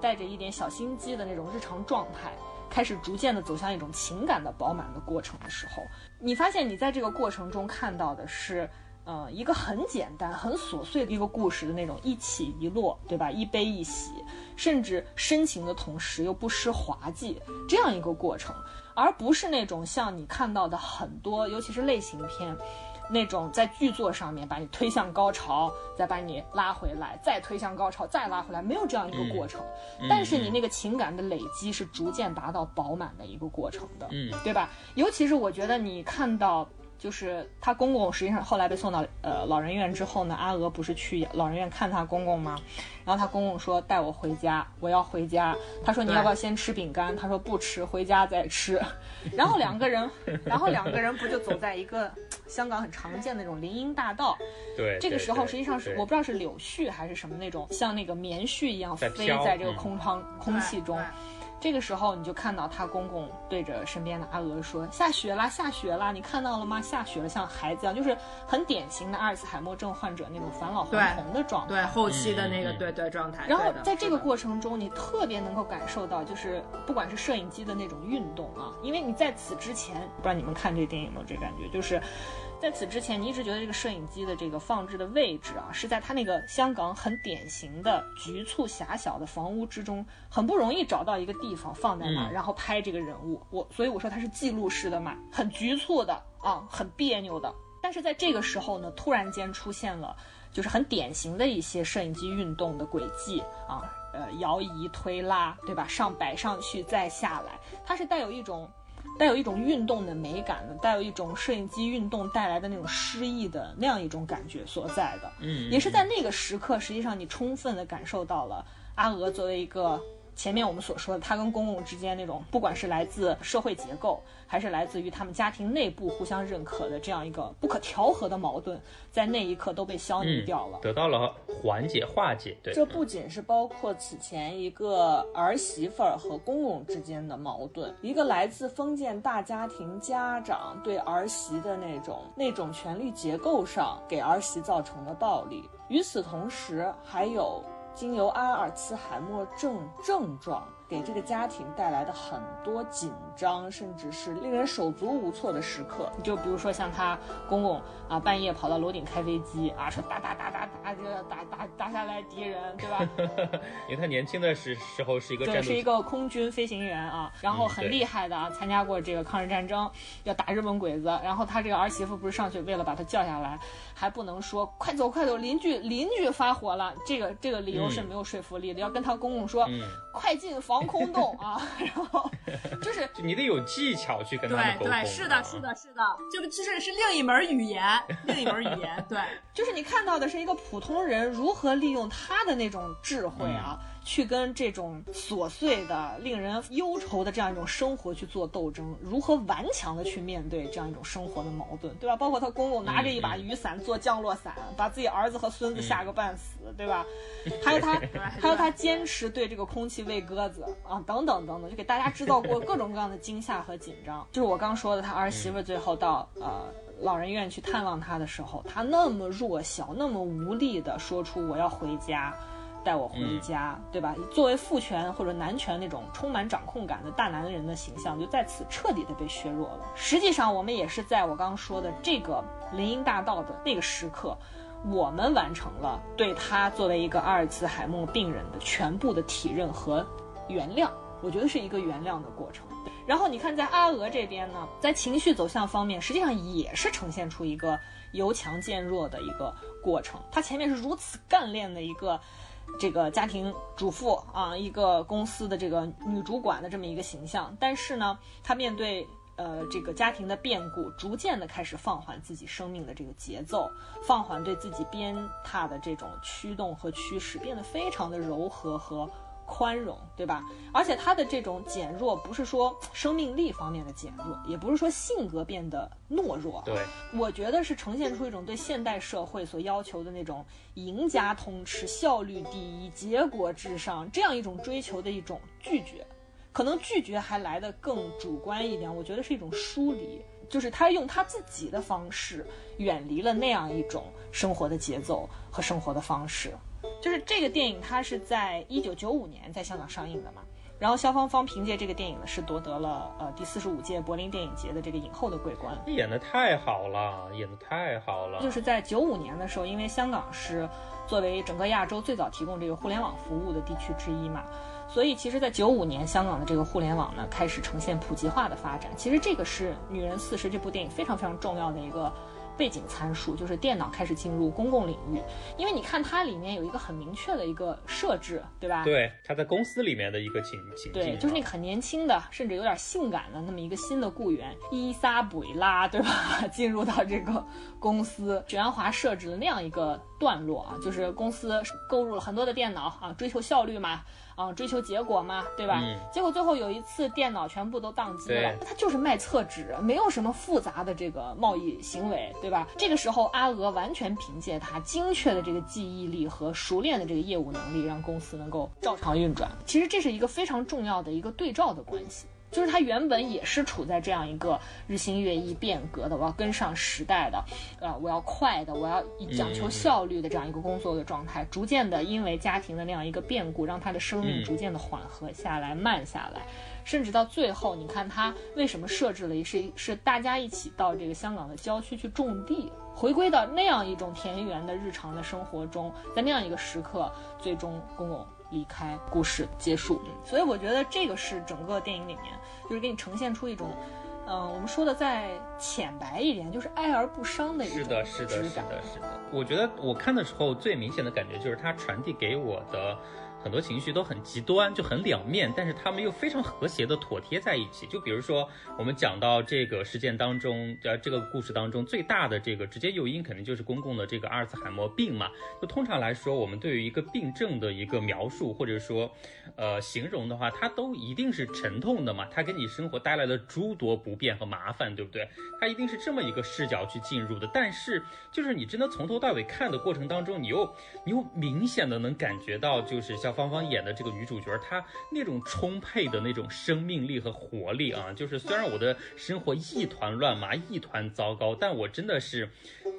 带着一点小心机的那种日常状态，开始逐渐的走向一种情感的饱满的过程的时候，你发现你在这个过程中看到的是，呃，一个很简单、很琐碎的一个故事的那种一起一落，对吧？一悲一喜，甚至深情的同时又不失滑稽，这样一个过程，而不是那种像你看到的很多，尤其是类型片。那种在剧作上面把你推向高潮，再把你拉回来，再推向高潮，再拉回来，没有这样一个过程。但是你那个情感的累积是逐渐达到饱满的一个过程的，嗯，对吧？尤其是我觉得你看到，就是他公公实际上后来被送到呃老人院之后呢，阿娥不是去老人院看他公公吗？然后他公公说带我回家，我要回家。他说你要不要先吃饼干？他说不吃，回家再吃。然后两个人，<laughs> 然后两个人不就走在一个。香港很常见的那种林荫大道，对，这个时候实际上是我不知道是柳絮还是什么那种，像那个棉絮一样飞在这个空窗空气中。这个时候你就看到他公公对着身边的阿娥说：“下雪啦，下雪啦，你看到了吗？下雪了，像孩子一样，就是很典型的阿尔茨海默症患者那种返老还童的状态，对后期的那个对对状态。然后在这个过程中，你特别能够感受到，就是不管是摄影机的那种运动啊，因为你在此之前，不知道你们看这电影有没有这感觉，就是。在此之前，你一直觉得这个摄影机的这个放置的位置啊，是在它那个香港很典型的局促狭小的房屋之中，很不容易找到一个地方放在那儿，然后拍这个人物。我所以我说它是记录式的嘛，很局促的啊，很别扭的。但是在这个时候呢，突然间出现了，就是很典型的一些摄影机运动的轨迹啊，呃，摇移推拉，对吧？上摆上去再下来，它是带有一种。带有一种运动的美感的，带有一种摄影机运动带来的那种诗意的那样一种感觉所在的，嗯，也是在那个时刻，实际上你充分的感受到了阿娥作为一个。前面我们所说的，他跟公公之间那种，不管是来自社会结构，还是来自于他们家庭内部互相认可的这样一个不可调和的矛盾，在那一刻都被消弭掉了，得到了缓解化解。对，这不仅是包括此前一个儿媳妇儿和公公之间的矛盾，一个来自封建大家庭家长对儿媳的那种那种权力结构上给儿媳造成的暴力。与此同时，还有。经由阿尔茨海默症症状。给这个家庭带来的很多紧张，甚至是令人手足无措的时刻，就比如说像他公公啊，半夜跑到楼顶开飞机啊，说打打打打打，这个打打打下来敌人，对吧？<laughs> 因为他年轻的时时候是一个对，是一个空军飞行员啊，然后很厉害的啊，参加过这个抗日战争，要打日本鬼子。然后他这个儿媳妇不是上去为了把他叫下来，还不能说快走快走，邻居邻居发火了，这个这个理由是没有说服力的，要跟他公公说。快进防空洞啊，<laughs> 然后 <laughs> 就是就你得有技巧去跟他沟通啊。对，是的，是的，是的，就就是是另一门语言，另一门语言，对，<laughs> 就是你看到的是一个普通人如何利用他的那种智慧啊，去跟这种琐碎的、令人忧愁的这样一种生活去做斗争，如何顽强的去面对这样一种生活的矛盾，对吧？包括他公公拿着一把雨伞做降落伞，把自己儿子和孙子吓个半死，对吧？<laughs> 还有他，还有他坚持对这个空气喂鸽子啊，等等等等，就给大家制造过各种各样的惊吓和紧张。就是我刚说的，他儿媳妇最后到呃。老人院去探望他的时候，他那么弱小、那么无力的说出“我要回家，带我回家”，对吧？作为父权或者男权那种充满掌控感的大男人的形象，就在此彻底的被削弱了。实际上，我们也是在我刚刚说的这个林荫大道的那个时刻，我们完成了对他作为一个阿尔茨海默病人的全部的体认和原谅。我觉得是一个原谅的过程。然后你看，在阿娥这边呢，在情绪走向方面，实际上也是呈现出一个由强渐弱的一个过程。他前面是如此干练的一个这个家庭主妇啊，一个公司的这个女主管的这么一个形象，但是呢，她面对呃这个家庭的变故，逐渐的开始放缓自己生命的这个节奏，放缓对自己鞭挞的这种驱动和驱使，变得非常的柔和和。宽容，对吧？而且他的这种减弱，不是说 <tsk> 生命力方面的减弱，也不是说性格变得懦弱。对，我觉得是呈现出一种对现代社会所要求的那种赢家通吃、效率第一、结果至上这样一种追求的一种拒绝。可能拒绝还来得更主观一点，我觉得是一种疏离，就是他用他自己的方式远离了那样一种生活的节奏和生活的方式。就是这个电影，它是在一九九五年在香港上映的嘛。然后肖芳芳凭借这个电影呢，是夺得了呃第四十五届柏林电影节的这个影后的桂冠。演的太好了，演的太好了。就是在九五年的时候，因为香港是作为整个亚洲最早提供这个互联网服务的地区之一嘛，所以其实，在九五年香港的这个互联网呢开始呈现普及化的发展。其实这个是《女人四十》这部电影非常非常重要的一个。背景参数就是电脑开始进入公共领域，因为你看它里面有一个很明确的一个设置，对吧？对，它在公司里面的一个情情境，对，就是那个很年轻的，甚至有点性感的那么一个新的雇员伊莎贝拉，对吧？<laughs> 进入到这个公司，许鞍华设置了那样一个段落啊，就是公司购入了很多的电脑啊，追求效率嘛。啊，追求结果嘛，对吧？结果最后有一次电脑全部都宕机了，他就是卖厕纸，没有什么复杂的这个贸易行为，对吧？这个时候阿娥完全凭借他精确的这个记忆力和熟练的这个业务能力，让公司能够照常运转。其实这是一个非常重要的一个对照的关系。就是他原本也是处在这样一个日新月异、变革的，我要跟上时代的，呃，我要快的，我要讲求效率的这样一个工作的状态。逐渐的，因为家庭的那样一个变故，让他的生命逐渐的缓和下来、慢下来，甚至到最后，你看他为什么设置了一是是大家一起到这个香港的郊区去种地，回归到那样一种田园的日常的生活中，在那样一个时刻，最终公公。离开，故事结束。所以我觉得这个是整个电影里面，就是给你呈现出一种，嗯，我们说的再浅白一点，就是哀而不伤的一种是的，是的，是的，是的。我觉得我看的时候最明显的感觉就是它传递给我的。很多情绪都很极端，就很两面，但是他们又非常和谐的妥贴在一起。就比如说，我们讲到这个事件当中，呃，这个故事当中最大的这个直接诱因，肯定就是公共的这个阿尔茨海默病嘛。就通常来说，我们对于一个病症的一个描述，或者说，呃，形容的话，它都一定是沉痛的嘛，它给你生活带来了诸多不便和麻烦，对不对？它一定是这么一个视角去进入的。但是，就是你真的从头到尾看的过程当中，你又你又明显的能感觉到，就是像。芳芳演的这个女主角，她那种充沛的那种生命力和活力啊，就是虽然我的生活一团乱麻，一团糟糕，但我真的是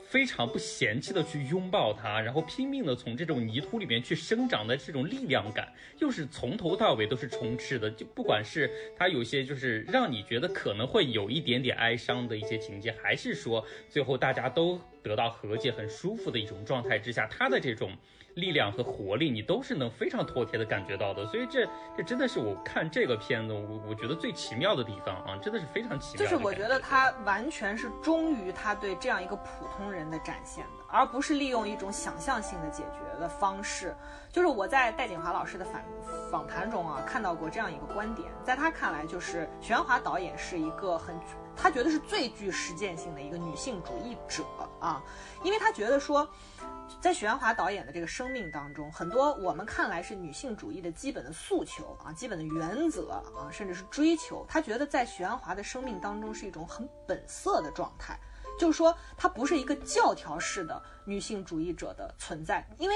非常不嫌弃的去拥抱它，然后拼命的从这种泥土里面去生长的这种力量感，又是从从头到尾都是充斥的。就不管是它有些就是让你觉得可能会有一点点哀伤的一些情节，还是说最后大家都得到和解、很舒服的一种状态之下，他的这种。力量和活力，你都是能非常妥帖的感觉到的，所以这这真的是我看这个片子，我我觉得最奇妙的地方啊，真的是非常奇妙。就是我觉得他完全是忠于他对这样一个普通人的展现的。而不是利用一种想象性的解决的方式。就是我在戴锦华老师的访访谈中啊，看到过这样一个观点，在他看来，就是徐安华导演是一个很，他觉得是最具实践性的一个女性主义者啊，因为他觉得说，在许鞍华导演的这个生命当中，很多我们看来是女性主义的基本的诉求啊、基本的原则啊，甚至是追求，他觉得在许鞍华的生命当中是一种很本色的状态。就是说，他不是一个教条式的女性主义者的存在，因为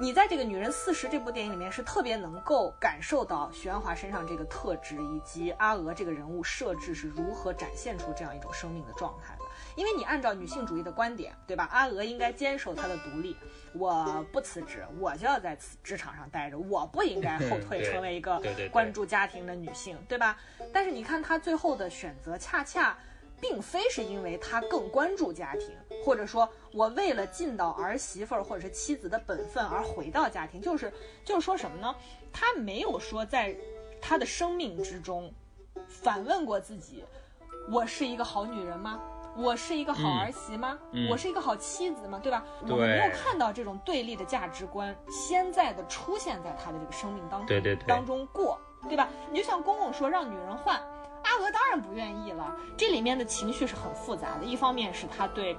你在这个《女人四十》这部电影里面是特别能够感受到徐安华身上这个特质，以及阿娥这个人物设置是如何展现出这样一种生命的状态的。因为你按照女性主义的观点，对吧？阿娥应该坚守她的独立，我不辞职，我就要在职场上待着，我不应该后退，<laughs> 成为一个关注家庭的女性，对吧？但是你看她最后的选择，恰恰。并非是因为他更关注家庭，或者说我为了尽到儿媳妇儿或者是妻子的本分而回到家庭，就是就是说什么呢？他没有说在他的生命之中反问过自己：我是一个好女人吗？我是一个好儿媳吗？我是一个好妻子吗？对吧？我们没有看到这种对立的价值观现在的出现在他的这个生命当中，对对对，当中过，对吧？你就像公公说让女人换。阿娥当然不愿意了，这里面的情绪是很复杂的。一方面是他对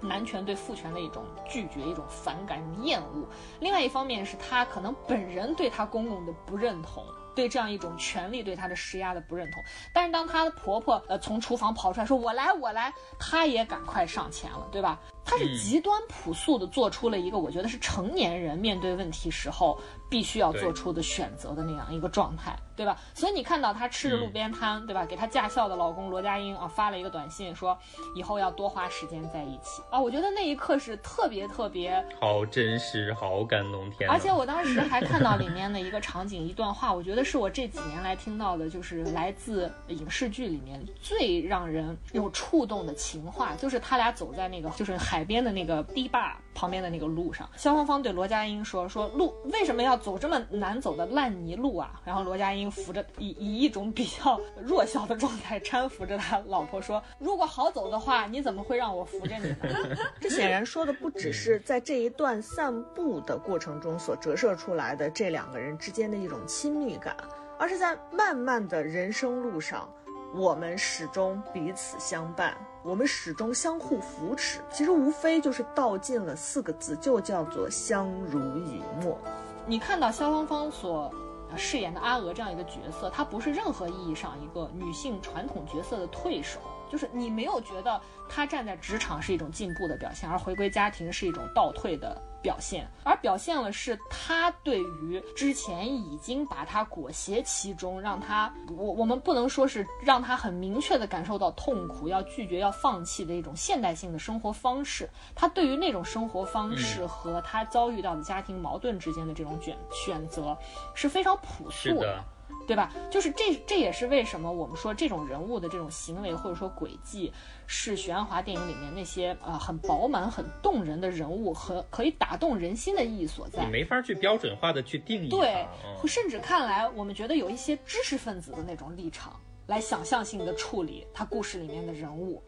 男权、对父权的一种拒绝、一种反感、一种厌恶；另外一方面是他可能本人对他公公的不认同，对这样一种权力对他的施压的不认同。但是当她的婆婆呃从厨房跑出来说“我来，我来”，她也赶快上前了，对吧？她是极端朴素的做出了一个我觉得是成年人面对问题时候必须要做出的选择的那样一个状态。对吧？所以你看到他吃着路边摊，对吧？给他驾校的老公罗家英啊发了一个短信，说以后要多花时间在一起啊。我觉得那一刻是特别特别好真实，好感动天。而且我当时还看到里面的一个场景，一段话，我觉得是我这几年来听到的，就是来自影视剧里面最让人有触动的情话，就是他俩走在那个就是海边的那个堤坝旁边的那个路上，肖芳芳对罗家英说：“说路为什么要走这么难走的烂泥路啊？”然后罗家英。扶着以以一种比较弱小的状态搀扶着他老婆说：“如果好走的话，你怎么会让我扶着你呢？” <laughs> 这显然说的不只是在这一段散步的过程中所折射出来的这两个人之间的一种亲密感，而是在漫漫的人生路上，我们始终彼此相伴，我们始终相互扶持。其实无非就是道尽了四个字，就叫做相濡以沫。你看到肖芳芳所。饰演的阿娥这样一个角色，她不是任何意义上一个女性传统角色的退守，就是你没有觉得她站在职场是一种进步的表现，而回归家庭是一种倒退的。表现，而表现了是他对于之前已经把他裹挟其中，让他我我们不能说是让他很明确的感受到痛苦，要拒绝要放弃的一种现代性的生活方式。他对于那种生活方式和他遭遇到的家庭矛盾之间的这种选选择是非常朴素的。对吧？就是这，这也是为什么我们说这种人物的这种行为或者说轨迹，是许鞍华电影里面那些呃很饱满、很动人的人物和可以打动人心的意义所在。你没法去标准化的去定义。对，甚至看来我们觉得有一些知识分子的那种立场来想象性的处理他故事里面的人物。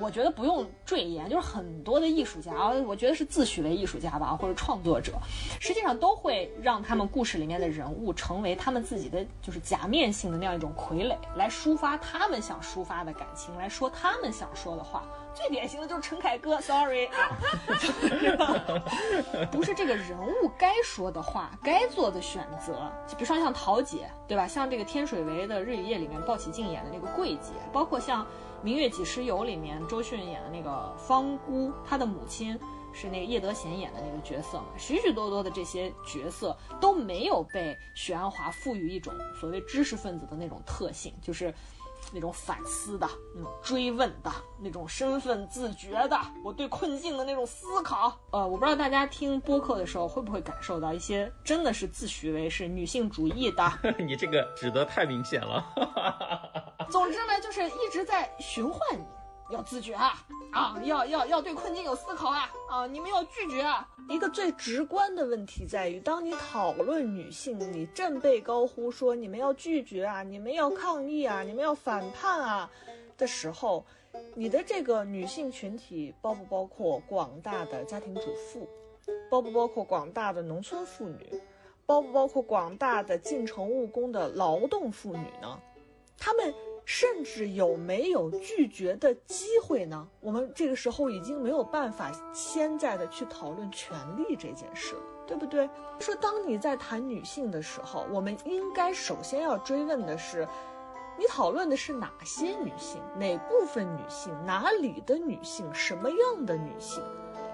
我觉得不用赘言，就是很多的艺术家啊，我觉得是自诩为艺术家吧，或者创作者，实际上都会让他们故事里面的人物成为他们自己的就是假面性的那样一种傀儡，来抒发他们想抒发的感情，来说他们想说的话。最典型的就是陈凯歌，sorry，<laughs> 不是这个人物该说的话，该做的选择。比如说像桃姐，对吧？像这个天水围的日与夜里面鲍起静演的那个桂姐，包括像。《明月几时有》里面，周迅演的那个方姑，她的母亲是那个叶德娴演的那个角色嘛？许许多多的这些角色都没有被许鞍华赋予一种所谓知识分子的那种特性，就是那种反思的、那种追问的、那种身份自觉的，我对困境的那种思考。呃，我不知道大家听播客的时候会不会感受到一些真的是自诩为是女性主义的。<laughs> 你这个指的太明显了。<laughs> 总之呢，就是一直在循环你，要自觉啊啊，<laughs> 要要要对困境有思考啊啊，你们要拒绝啊。一个最直观的问题在于，当你讨论女性，你振臂高呼说你们要拒绝啊，你们要抗议啊，你们要反叛啊的时候，你的这个女性群体包不包括广大的家庭主妇，包不包括广大的农村妇女，包不包括广大的进城务工的劳动妇女呢？他们。甚至有没有拒绝的机会呢？我们这个时候已经没有办法现在的去讨论权利这件事了，对不对？说当你在谈女性的时候，我们应该首先要追问的是，你讨论的是哪些女性，哪部分女性，哪里的女性，什么样的女性，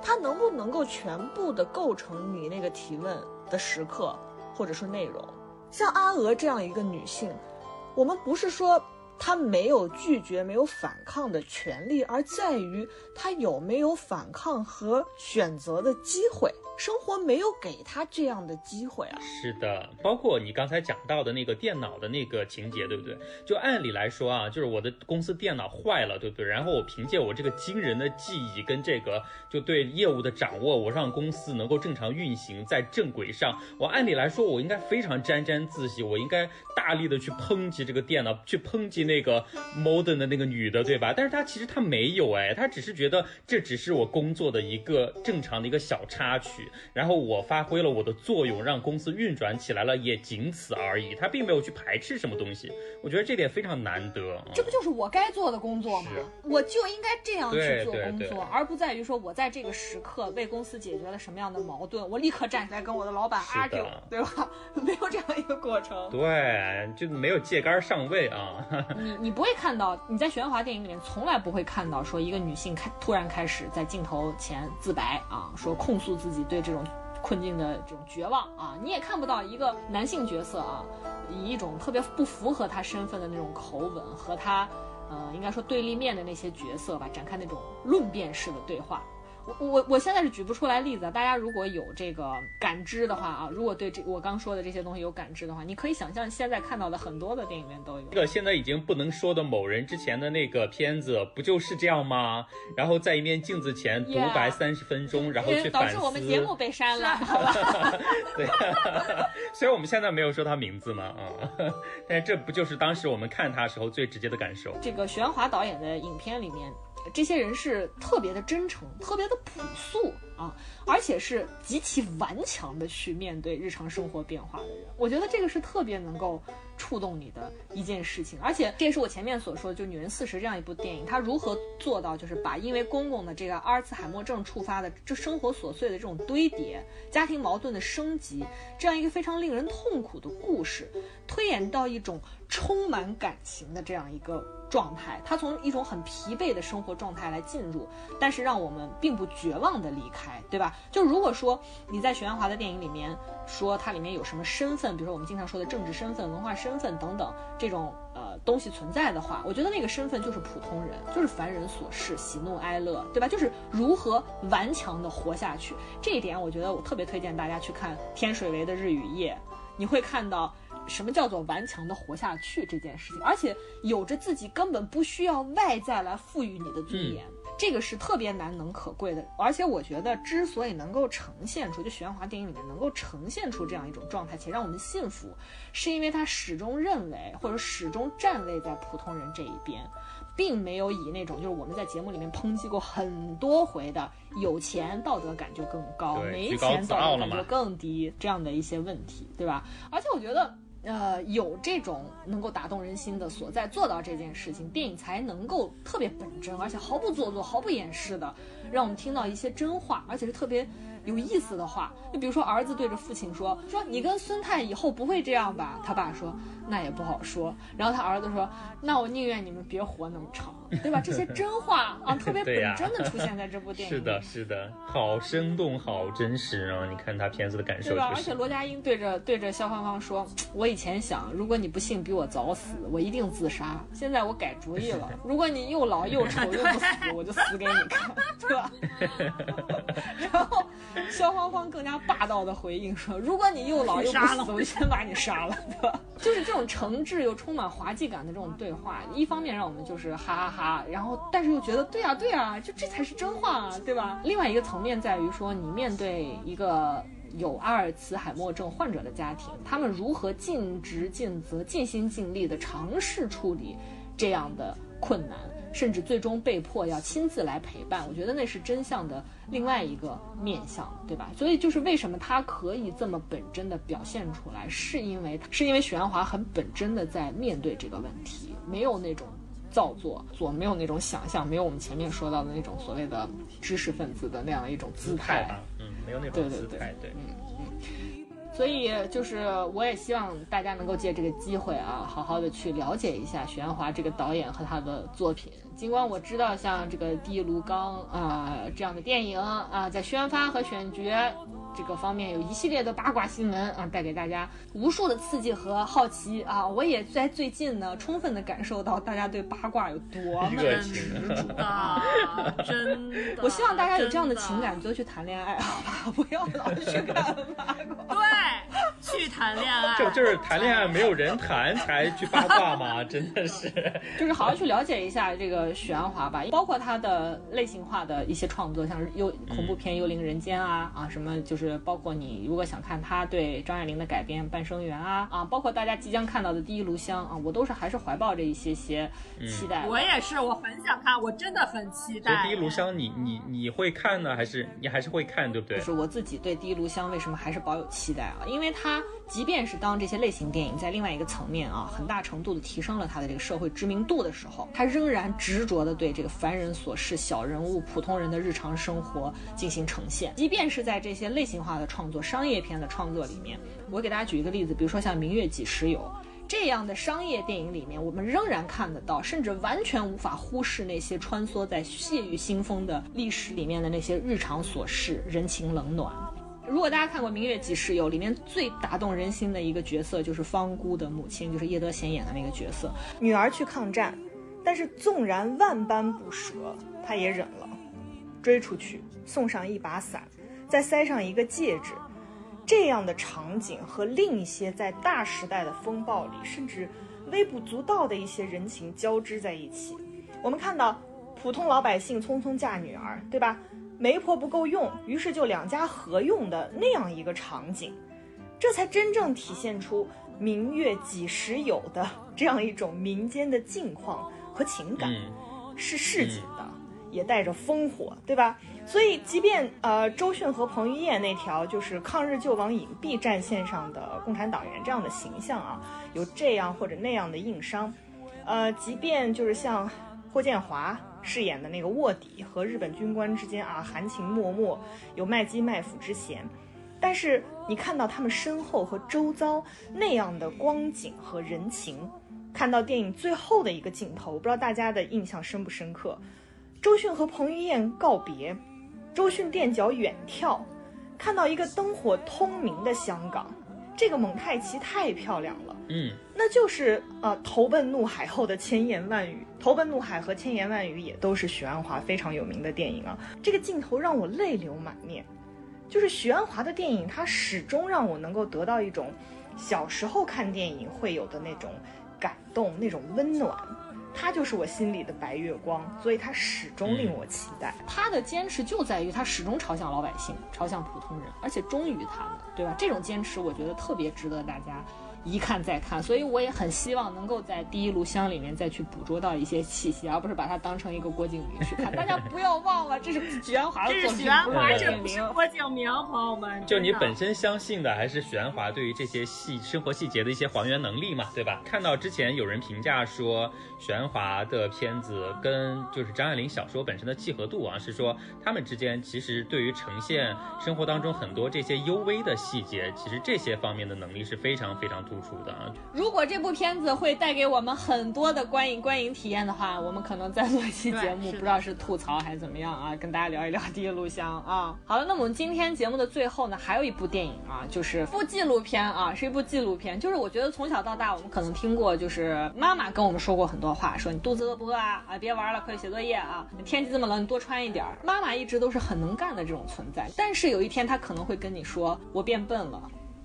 她能不能够全部的构成你那个提问的时刻或者说内容？像阿娥这样一个女性，我们不是说。他没有拒绝、没有反抗的权利，而在于他有没有反抗和选择的机会。生活没有给他这样的机会啊！是的，包括你刚才讲到的那个电脑的那个情节，对不对？就按理来说啊，就是我的公司电脑坏了，对不对？然后我凭借我这个惊人的记忆跟这个就对业务的掌握，我让公司能够正常运行在正轨上。我按理来说，我应该非常沾沾自喜，我应该大力的去抨击这个电脑，去抨击那个 modern 的那个女的，对吧？但是她其实她没有，哎，她只是觉得这只是我工作的一个正常的一个小插曲。然后我发挥了我的作用，让公司运转起来了，也仅此而已。她并没有去排斥什么东西，我觉得这点非常难得。这不就是我该做的工作吗？我就应该这样去做工作，而不在于说我在这个时刻为公司解决了什么样的矛盾，我立刻站起来跟我的老板 argue，对吧？<laughs> 没有这样一个过程。对，就没有借杆上位啊。你你不会看到你在玄华电影里面从来不会看到说一个女性开突然开始在镜头前自白啊，说控诉自己对这种。困境的这种绝望啊，你也看不到一个男性角色啊，以一种特别不符合他身份的那种口吻和他，呃，应该说对立面的那些角色吧，展开那种论辩式的对话。我我我现在是举不出来例子，大家如果有这个感知的话啊，如果对这我刚说的这些东西有感知的话，你可以想象现在看到的很多的电影院都有。这个现在已经不能说的某人之前的那个片子不就是这样吗？然后在一面镜子前独白三十分钟，然后去反思。导致我们节目被删了，好吧？对，<laughs> 虽然我们现在没有说他名字嘛啊，但是这不就是当时我们看他时候最直接的感受？这个徐安华导演的影片里面。这些人是特别的真诚，特别的朴素啊，而且是极其顽强的去面对日常生活变化的人。我觉得这个是特别能够触动你的一件事情。而且这也是我前面所说的，就《女人四十》这样一部电影，它如何做到就是把因为公公的这个阿尔茨海默症触发的这生活琐碎的这种堆叠、家庭矛盾的升级，这样一个非常令人痛苦的故事，推演到一种充满感情的这样一个。状态，他从一种很疲惫的生活状态来进入，但是让我们并不绝望的离开，对吧？就如果说你在徐安华的电影里面说它里面有什么身份，比如说我们经常说的政治身份、文化身份等等这种呃东西存在的话，我觉得那个身份就是普通人，就是凡人琐事、喜怒哀乐，对吧？就是如何顽强的活下去。这一点，我觉得我特别推荐大家去看天水围的日与夜，你会看到。什么叫做顽强的活下去这件事情，而且有着自己根本不需要外在来赋予你的尊严，这个是特别难能可贵的。而且我觉得，之所以能够呈现出，就许鞍华电影里面能够呈现出这样一种状态，且让我们信服，是因为他始终认为，或者始终站位在普通人这一边，并没有以那种就是我们在节目里面抨击过很多回的有钱道德感就更高，没钱道德感就更低这样的一些问题，对吧？而且我觉得。呃，有这种能够打动人心的所在，做到这件事情，电影才能够特别本真，而且毫不做作、毫不掩饰的，让我们听到一些真话，而且是特别。有意思的话，就比如说儿子对着父亲说：“说你跟孙太以后不会这样吧？”他爸说：“那也不好说。”然后他儿子说：“那我宁愿你们别活那么长，对吧？”这些真话啊，特别本真的出现在这部电影。<laughs> 是的，是的，好生动，好真实啊！你看他片子的感受，对吧？而且罗家英对着对着肖芳芳说：“我以前想，如果你不幸比我早死，我一定自杀。现在我改主意了，<laughs> 如果你又老又丑又不死，我就死给你看，对吧？” <laughs> 然后。肖芳芳更加霸道的回应说：“如果你又老又不死，我就先把你杀了，对吧？”就是这种诚挚又充满滑稽感的这种对话，一方面让我们就是哈哈哈，然后但是又觉得对啊对啊，就这才是真话啊，对吧？另外一个层面在于说，你面对一个有阿尔茨海默症患者的家庭，他们如何尽职尽责、尽心尽力的尝试处理这样的困难。甚至最终被迫要亲自来陪伴，我觉得那是真相的另外一个面相，对吧？所以就是为什么他可以这么本真的表现出来，是因为是因为许鞍华很本真的在面对这个问题，没有那种造作，做没有那种想象，没有我们前面说到的那种所谓的知识分子的那样的一种姿态，嗯，没有那种姿态，对，嗯嗯。所以就是，我也希望大家能够借这个机会啊，好好的去了解一下许鞍华这个导演和他的作品。尽管我知道像这个《第一炉钢》啊这样的电影啊，在宣发和选角。这个方面有一系列的八卦新闻啊，带给大家无数的刺激和好奇啊！我也在最近呢，充分的感受到大家对八卦有多么执着啊！真的，<laughs> 我希望大家有这样的情感就去谈恋爱，好吧？<laughs> 不要老去看八卦。对，去谈恋爱。就就是谈恋爱没有人谈才去八卦吗？真的是，<laughs> 就是好好去了解一下这个许鞍华吧，包括他的类型化的一些创作，像是幽恐怖片《幽灵人间》啊啊什么就是。包括你如果想看他对张爱玲的改编《半生缘》啊啊，包括大家即将看到的《第一炉香》啊，我都是还是怀抱着一些些期待。我也是，我很想看，我真的很期待。《第一炉香》，你你你会看呢，还是你还是会看，对不对？就是我自己对《第一炉香》为什么还是保有期待啊？因为它即便是当这些类型电影在另外一个层面啊，很大程度的提升了它的这个社会知名度的时候，它仍然执着的对这个凡人琐事、小人物、普通人的日常生活进行呈现。即便是在这些类型。化的创作，商业片的创作里面，我给大家举一个例子，比如说像《明月几时有》这样的商业电影里面，我们仍然看得到，甚至完全无法忽视那些穿梭在血雨腥风的历史里面的那些日常琐事、人情冷暖。如果大家看过《明月几时有》，里面最打动人心的一个角色就是方姑的母亲，就是叶德娴演的那个角色。女儿去抗战，但是纵然万般不舍，他也忍了，追出去，送上一把伞。再塞上一个戒指，这样的场景和另一些在大时代的风暴里甚至微不足道的一些人情交织在一起。我们看到普通老百姓匆匆嫁女儿，对吧？媒婆不够用，于是就两家合用的那样一个场景，这才真正体现出“明月几时有”的这样一种民间的境况和情感，是市井的，也带着烽火，对吧？所以，即便呃周迅和彭于晏那条就是抗日救亡隐蔽战线上的共产党员这样的形象啊，有这样或者那样的硬伤，呃，即便就是像霍建华饰演的那个卧底和日本军官之间啊含情脉脉，有卖鸡卖腐之嫌，但是你看到他们身后和周遭那样的光景和人情，看到电影最后的一个镜头，我不知道大家的印象深不深刻，周迅和彭于晏告别。周迅垫脚远眺，看到一个灯火通明的香港，这个蒙太奇太漂亮了。嗯，那就是呃，投奔怒海后的千言万语。投奔怒海和千言万语也都是许鞍华非常有名的电影啊。这个镜头让我泪流满面，就是许鞍华的电影，它始终让我能够得到一种小时候看电影会有的那种感动，那种温暖。他就是我心里的白月光，所以他始终令我期待。他的坚持就在于他始终朝向老百姓，朝向普通人，而且忠于他们，对吧？这种坚持，我觉得特别值得大家。一看再看，所以我也很希望能够在第一炉香里面再去捕捉到一些气息，而不是把它当成一个郭敬明去看。大家不要忘了，这是许鞍华的作品，许鞍华，这不是郭敬明，朋友们。就你本身相信的还是许鞍华对于这些细生活细节的一些还原能力嘛，对吧？看到之前有人评价说许鞍华的片子跟就是张爱玲小说本身的契合度啊，是说他们之间其实对于呈现生活当中很多这些幽微的细节，其实这些方面的能力是非常非常。突出的啊。如果这部片子会带给我们很多的观影观影体验的话，我们可能再做一期节目，不知道是吐槽还是怎么样啊，跟大家聊一聊《第一录像》啊。好了，那我们今天节目的最后呢，还有一部电影啊，就是部纪录片啊，是一部纪录片。就是我觉得从小到大，我们可能听过，就是妈妈跟我们说过很多话，说你肚子饿不饿啊？啊，别玩了，快去写作业啊！天气这么冷，你多穿一点。妈妈一直都是很能干的这种存在，但是有一天她可能会跟你说，我变笨了。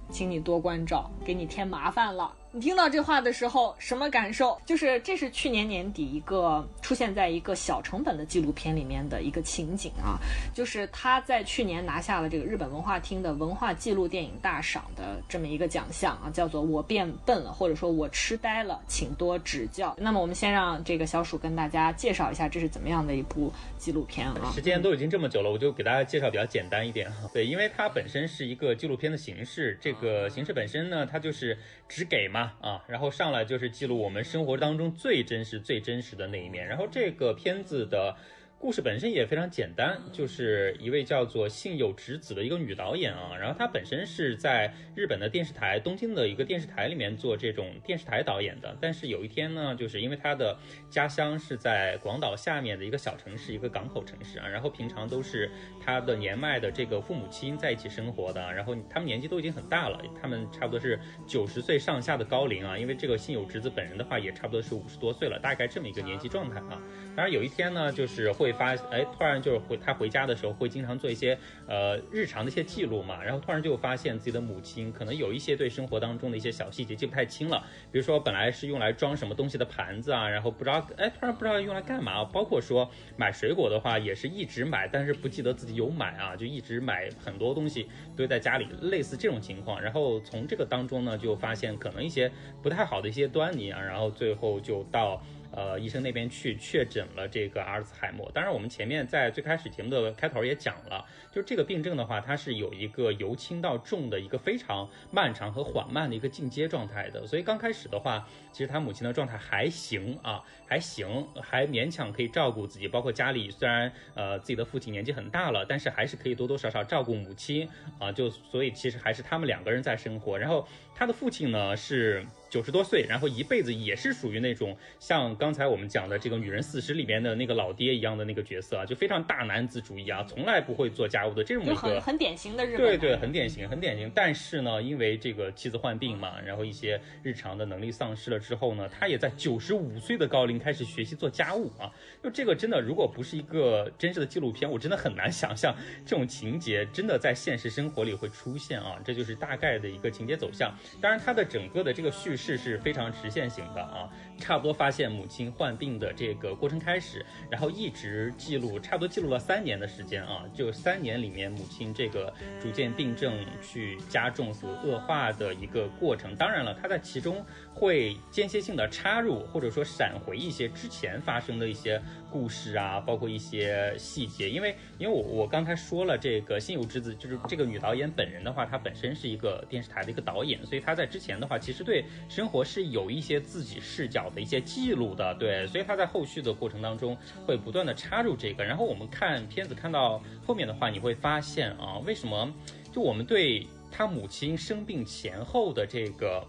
请你多关照，给你添麻烦了。你听到这话的时候什么感受？就是这是去年年底一个出现在一个小成本的纪录片里面的一个情景啊，就是他在去年拿下了这个日本文化厅的文化纪录电影大赏的这么一个奖项啊，叫做我变笨了，或者说我痴呆了，请多指教。那么我们先让这个小鼠跟大家介绍一下这是怎么样的一部纪录片啊？时间都已经这么久了，我就给大家介绍比较简单一点哈。对，因为它本身是一个纪录片的形式，这个形式本身呢，它就是只给嘛。啊，然后上来就是记录我们生活当中最真实、最真实的那一面。然后这个片子的。故事本身也非常简单，就是一位叫做信友直子的一个女导演啊，然后她本身是在日本的电视台东京的一个电视台里面做这种电视台导演的，但是有一天呢，就是因为她的家乡是在广岛下面的一个小城市，一个港口城市啊，然后平常都是她的年迈的这个父母亲在一起生活的，然后他们年纪都已经很大了，他们差不多是九十岁上下的高龄啊，因为这个信友直子本人的话也差不多是五十多岁了，大概这么一个年纪状态啊，当然有一天呢，就是会。会发哎，突然就是回他回家的时候，会经常做一些呃日常的一些记录嘛。然后突然就发现自己的母亲可能有一些对生活当中的一些小细节记不太清了。比如说本来是用来装什么东西的盘子啊，然后不知道哎，突然不知道用来干嘛。包括说买水果的话，也是一直买，但是不记得自己有买啊，就一直买很多东西堆在家里，类似这种情况。然后从这个当中呢，就发现可能一些不太好的一些端倪啊。然后最后就到。呃，医生那边去确诊了这个阿尔茨海默。当然，我们前面在最开始节目的开头也讲了，就是这个病症的话，它是有一个由轻到重的一个非常漫长和缓慢的一个进阶状态的。所以刚开始的话，其实他母亲的状态还行啊，还行，还勉强可以照顾自己。包括家里虽然呃自己的父亲年纪很大了，但是还是可以多多少少照顾母亲啊。就所以其实还是他们两个人在生活。然后他的父亲呢是。九十多岁，然后一辈子也是属于那种像刚才我们讲的这个《女人四十》里面的那个老爹一样的那个角色啊，就非常大男子主义啊，从来不会做家务的这种一个很很典型的日本对对，很典型，很典型。但是呢，因为这个妻子患病嘛，然后一些日常的能力丧失了之后呢，他也在九十五岁的高龄开始学习做家务啊。就这个真的，如果不是一个真实的纪录片，我真的很难想象这种情节真的在现实生活里会出现啊。这就是大概的一个情节走向。当然，它的整个的这个叙事。是非常直线型的啊，差不多发现母亲患病的这个过程开始，然后一直记录，差不多记录了三年的时间啊，就三年里面母亲这个逐渐病症去加重所恶化的一个过程。当然了，它在其中会间歇性的插入或者说闪回一些之前发生的一些故事啊，包括一些细节，因为因为我我刚才说了，这个心有之子就是这个女导演本人的话，她本身是一个电视台的一个导演，所以她在之前的话，其实对。生活是有一些自己视角的一些记录的，对，所以她在后续的过程当中会不断的插入这个。然后我们看片子看到后面的话，你会发现啊，为什么就我们对她母亲生病前后的这个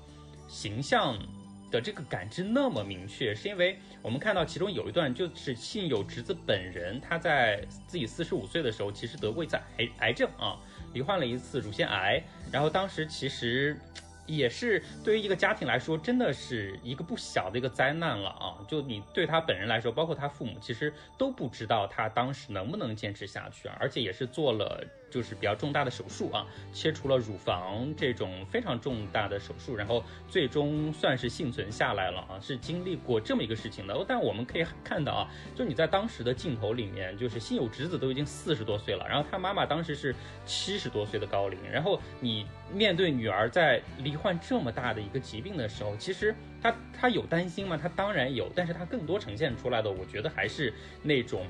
形象这个感知那么明确，是因为我们看到其中有一段就是信友侄子本人他在自己四十五岁的时候，其实得过一次癌癌症啊，罹患了一次乳腺癌，然后当时其实。也是对于一个家庭来说，真的是一个不小的一个灾难了啊！就你对他本人来说，包括他父母，其实都不知道他当时能不能坚持下去，而且也是做了。就是比较重大的手术啊，切除了乳房这种非常重大的手术，然后最终算是幸存下来了啊，是经历过这么一个事情的。但我们可以看到啊，就你在当时的镜头里面，就是心有侄子都已经四十多岁了，然后他妈妈当时是七十多岁的高龄，然后你面对女儿在罹患这么大的一个疾病的时候，其实他他有担心吗？他当然有，但是他更多呈现出来的，我觉得还是那种。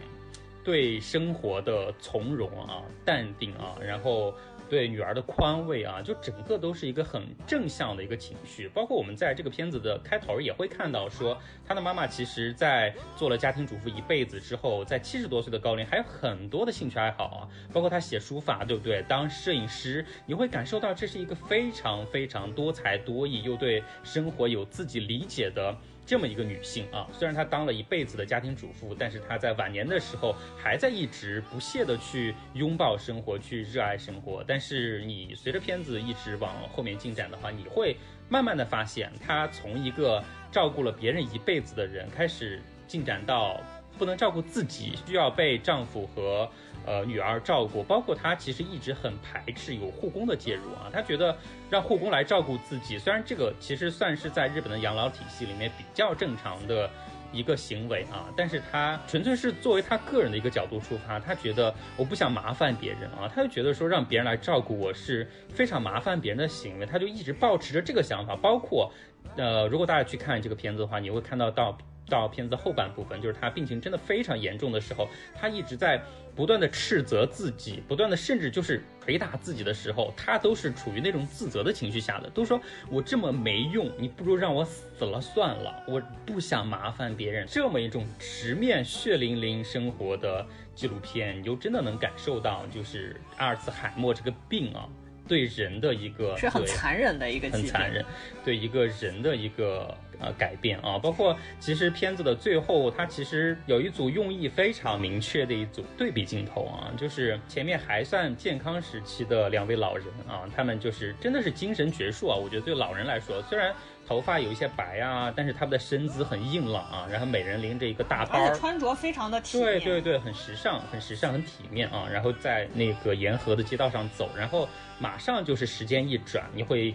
对生活的从容啊、淡定啊，然后对女儿的宽慰啊，就整个都是一个很正向的一个情绪。包括我们在这个片子的开头也会看到，说他的妈妈其实在做了家庭主妇一辈子之后，在七十多岁的高龄还有很多的兴趣爱好啊，包括他写书法，对不对？当摄影师，你会感受到这是一个非常非常多才多艺，又对生活有自己理解的。这么一个女性啊，虽然她当了一辈子的家庭主妇，但是她在晚年的时候还在一直不懈的去拥抱生活，去热爱生活。但是你随着片子一直往后面进展的话，你会慢慢的发现，她从一个照顾了别人一辈子的人，开始进展到不能照顾自己，需要被丈夫和。呃，女儿照顾，包括他其实一直很排斥有护工的介入啊，他觉得让护工来照顾自己，虽然这个其实算是在日本的养老体系里面比较正常的一个行为啊，但是他纯粹是作为他个人的一个角度出发，他觉得我不想麻烦别人啊，他就觉得说让别人来照顾我是非常麻烦别人的行为，他就一直保持着这个想法，包括呃，如果大家去看这个片子的话，你会看到到。到片子后半部分，就是他病情真的非常严重的时候，他一直在不断的斥责自己，不断的甚至就是捶打自己的时候，他都是处于那种自责的情绪下的，都说我这么没用，你不如让我死了算了，我不想麻烦别人。这么一种直面血淋淋生活的纪录片，你就真的能感受到，就是阿尔茨海默这个病啊。对人的一个是很残忍的一个，很残忍，对一个人的一个呃改变啊，包括其实片子的最后，它其实有一组用意非常明确的一组对比镜头啊，就是前面还算健康时期的两位老人啊，他们就是真的是精神矍铄啊，我觉得对老人来说，虽然。头发有一些白啊，但是他们的身姿很硬朗啊，然后每人拎着一个大包，而且穿着非常的体面，对对对，很时尚，很时尚，很体面啊。然后在那个沿河的街道上走，然后马上就是时间一转，你会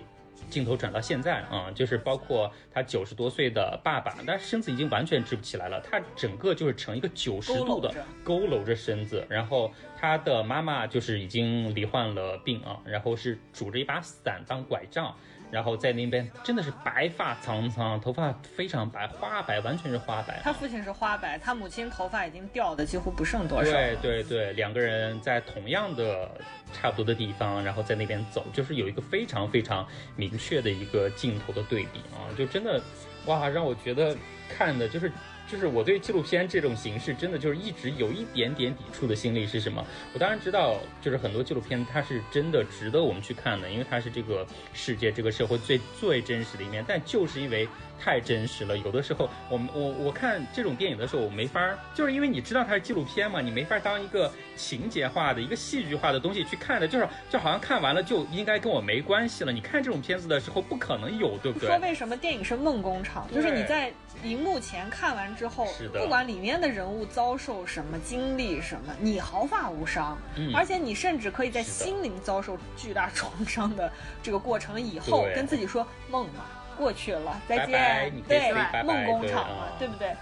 镜头转到现在啊，就是包括他九十多岁的爸爸，他身子已经完全直不起来了，他整个就是成一个九十度的佝偻着身子，然后他的妈妈就是已经罹患了病啊，然后是拄着一把伞当拐杖。然后在那边真的是白发苍苍，头发非常白，花白，完全是花白。他父亲是花白，他母亲头发已经掉的几乎不剩多少。对对对，两个人在同样的差不多的地方，然后在那边走，就是有一个非常非常明确的一个镜头的对比啊，就真的，哇，让我觉得看的就是。就是我对纪录片这种形式真的就是一直有一点点抵触的心理是什么？我当然知道，就是很多纪录片它是真的值得我们去看的，因为它是这个世界、这个社会最最真实的一面。但就是因为。太真实了，有的时候我们我我看这种电影的时候，我没法儿，就是因为你知道它是纪录片嘛，你没法当一个情节化的一个戏剧化的东西去看的，就是就好像看完了就应该跟我没关系了。你看这种片子的时候，不可能有，对不对？说为什么电影是梦工厂，就是你在荧幕前看完之后，不管里面的人物遭受什么、经历什么，你毫发无伤，而且你甚至可以在心灵遭受巨大创伤的这个过程以后，跟自己说梦嘛。过去了，再见。对，梦工厂了，对不对？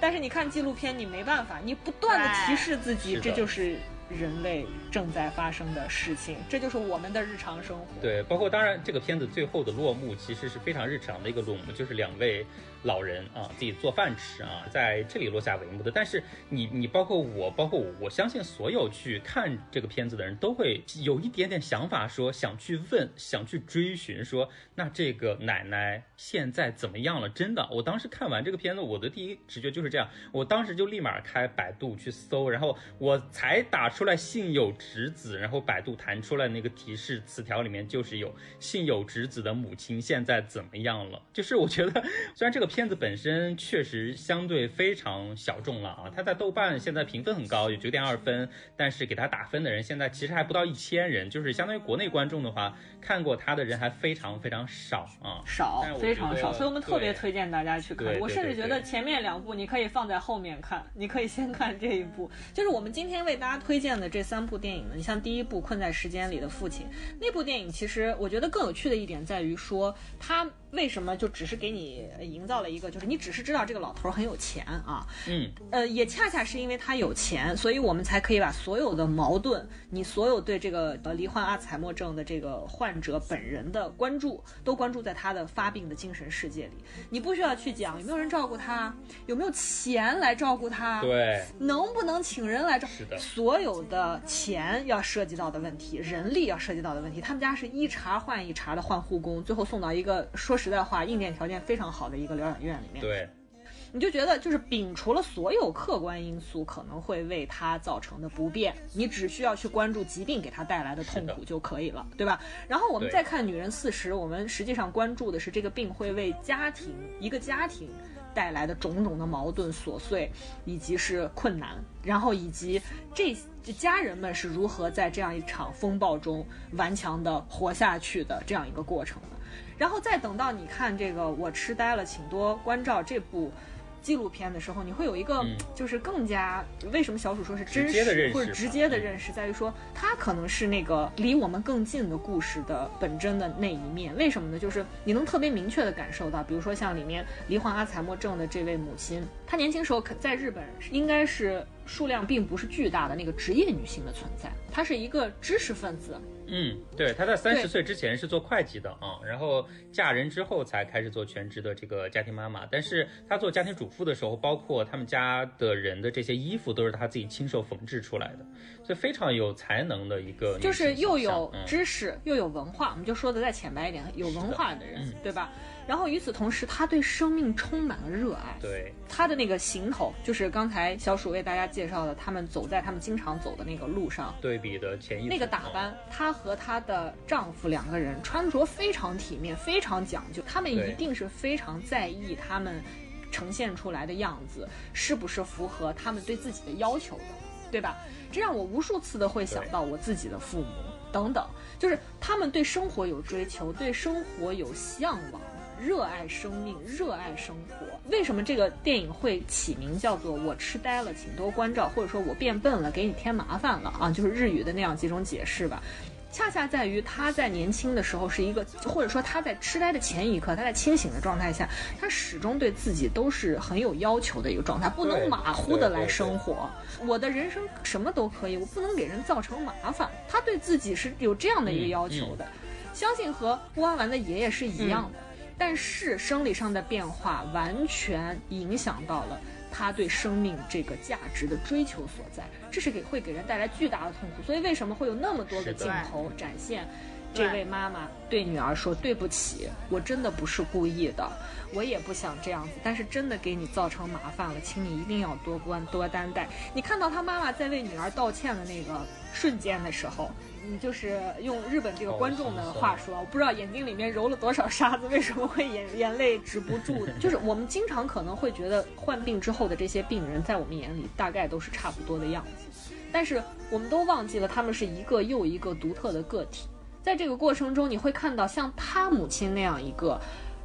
但是你看纪录片，你没办法，你不断的提示自己，这就是人类正在发生的事情，这就是我们的日常生活。对，包括当然，这个片子最后的落幕其实是非常日常的一个落幕，就是两位。老人啊，自己做饭吃啊，在这里落下帷幕的。但是你你包括我，包括我，我相信所有去看这个片子的人都会有一点点想法，说想去问，想去追寻，说那这个奶奶现在怎么样了？真的，我当时看完这个片子，我的第一直觉就是这样，我当时就立马开百度去搜，然后我才打出来信有直子，然后百度弹出来那个提示词条里面就是有信有直子的母亲现在怎么样了？就是我觉得 <laughs> 虽然这个。片子本身确实相对非常小众了啊，它在豆瓣现在评分很高，有九点二分，但是给它打分的人现在其实还不到一千人，就是相当于国内观众的话，看过它的人还非常非常少啊，少，非常少，所以我们特别推荐大家去看。我甚至觉得前面两部你可以放在后面看，<laughs> 你可以先看这一部。就是我们今天为大家推荐的这三部电影呢，你像第一部《困在时间里的父亲》那部电影，其实我觉得更有趣的一点在于说它。为什么就只是给你营造了一个，就是你只是知道这个老头很有钱啊？嗯，呃，也恰恰是因为他有钱，所以我们才可以把所有的矛盾，你所有对这个呃罹患阿兹海默症的这个患者本人的关注，都关注在他的发病的精神世界里。你不需要去讲有没有人照顾他，有没有钱来照顾他，对，能不能请人来照？是的，所有有的钱要涉及到的问题，人力要涉及到的问题，他们家是一茬换一茬的换护工，最后送到一个说实在话硬件条件非常好的一个疗养院里面。对，你就觉得就是摒除了所有客观因素可能会为他造成的不便，你只需要去关注疾病给他带来的痛苦就可以了，对吧？然后我们再看《女人四十》，我们实际上关注的是这个病会为家庭一个家庭带来的种种的矛盾琐碎，以及是困难，然后以及这这家人们是如何在这样一场风暴中顽强的活下去的这样一个过程的。然后再等到你看这个《我痴呆了，请多关照》这部纪录片的时候，你会有一个嗯就是更加为什么小鼠说是真实或者直接的认识，在于说它可能是那个离我们更近的故事的本真的那一面。为什么呢？就是你能特别明确的感受到，比如说像里面罹患阿兹海默症的这位母亲，她年轻时候可在日本应该是数量并不是巨大的那个职业女性的存在，她是一个知识分子，嗯，对，她在三对十岁之前是做会计的啊，然后嫁人之后才开始做全职的这个家庭妈妈。但是她做家庭主妇的时候，包括他们家的人的这些衣服都是她自己亲手缝制出来的，所以非常有才能的一个就是又有嗯知识、又有文化，我们就说的再浅白一点，有文化的人，嗯对吧？然后与此同时，他对生命充满了热爱。对，他的那个行头，就是刚才小鼠为大家介绍的，他们走在他们经常走的那个路上，对比的潜意识那个打扮，她和她的丈夫两个人穿着非常体面，非常讲究，他们一定是非常在意他们呈现出来的样子是不是符合他们对自己的要求的，对吧？这让我无数次的会想到我自己的父母等等，就是他们对生活有追求，对生活有向往。热爱生命，热爱生活。为什么这个电影会起名叫做“我痴呆了，请多关照”，或者说我变笨了，给你添麻烦了啊？就是日语的那样几种解释吧。恰恰在于他在年轻的时候是一个，或者说他在痴呆的前一刻，他在清醒的状态下，他始终对自己都是很有要求的一个状态，不能马虎的来生活。我的人生什么都可以，我不能给人造成麻烦。他对自己是有这样的一个嗯要求的，相信和乌安丸的爷爷是一样的。但是生理上的变化完全影响到了他对生命这个价值的追求所在，这是给会给人带来巨大的痛苦。所以为什么会有那么多的镜头展现这位妈妈对女儿说：“对不起，我真的不是故意的，我也不想这样子，但是真的给你造成麻烦了，请你一定要多关多担待。”你看到他妈妈在为女儿道歉的那个瞬间的时候，你就是用日本这个观众的话说，我不知道眼睛里面揉了多少沙子，为什么会眼 <laughs> 眼泪止不住的？就是我们经常可能会觉得患病之后的这些病人，在我们眼里大概都是差不多的样子，但是我们都忘记了他们是一个又一个独特的个体。在这个过程中，你会看到像他母亲那样一个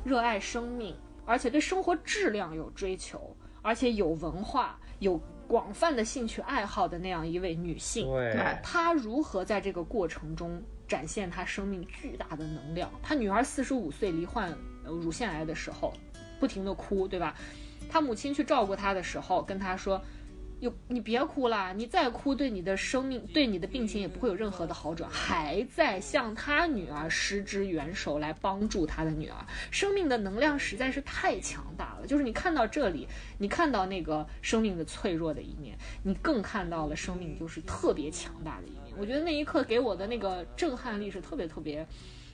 热爱生命，而且对生活质量有追求，而且有文化、有广泛的兴趣爱好的那样一位女性。对她如何在这个过程中展现她生命巨大的能量？她女儿四十五岁罹患呃乳腺癌的时候，不停的哭，对吧？她母亲去照顾她的时候，跟她说。有你别哭啦，你再哭对你的生命、对你的病情也不会有任何的好转，还在向他女儿施之援手来帮助他的女儿。生命的能量实在是太强大了，就是你看到这里，你看到那个生命的脆弱的一面，你更看到了生命就是特别强大的一面。我觉得那一刻给我的那个震撼力是特别特别。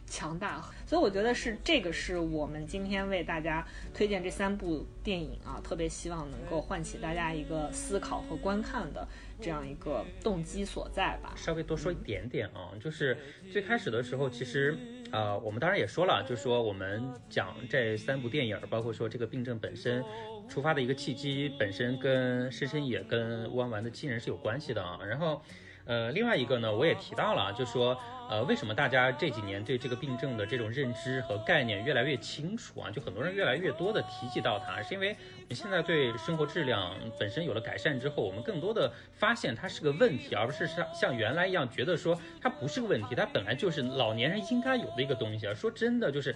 强大，所以我觉得是这个是我们今天为大家推荐这三部电影啊，特别希望能够唤起大家一个思考和观看的这样一个动机所在吧。稍微多说一点点啊，就是最开始的时候，其实啊、呃我们当然也说了，就是说我们讲这三部电影，包括说这个病症本身出发的一个契机，本身跟深深也跟乌丸丸的亲人是有关系的啊。然后，呃，另外一个呢，我也提到了，就说呃，为什么大家这几年对这个病症的这种认知和概念越来越清楚啊？就很多人越来越多的提及到它，是因为我们现在对生活质量本身有了改善之后，我们更多的发现它是个问题，而不是像像原来一样觉得说它不是个问题，它本来就是老年人应该有的一个东西啊。说真的，就是。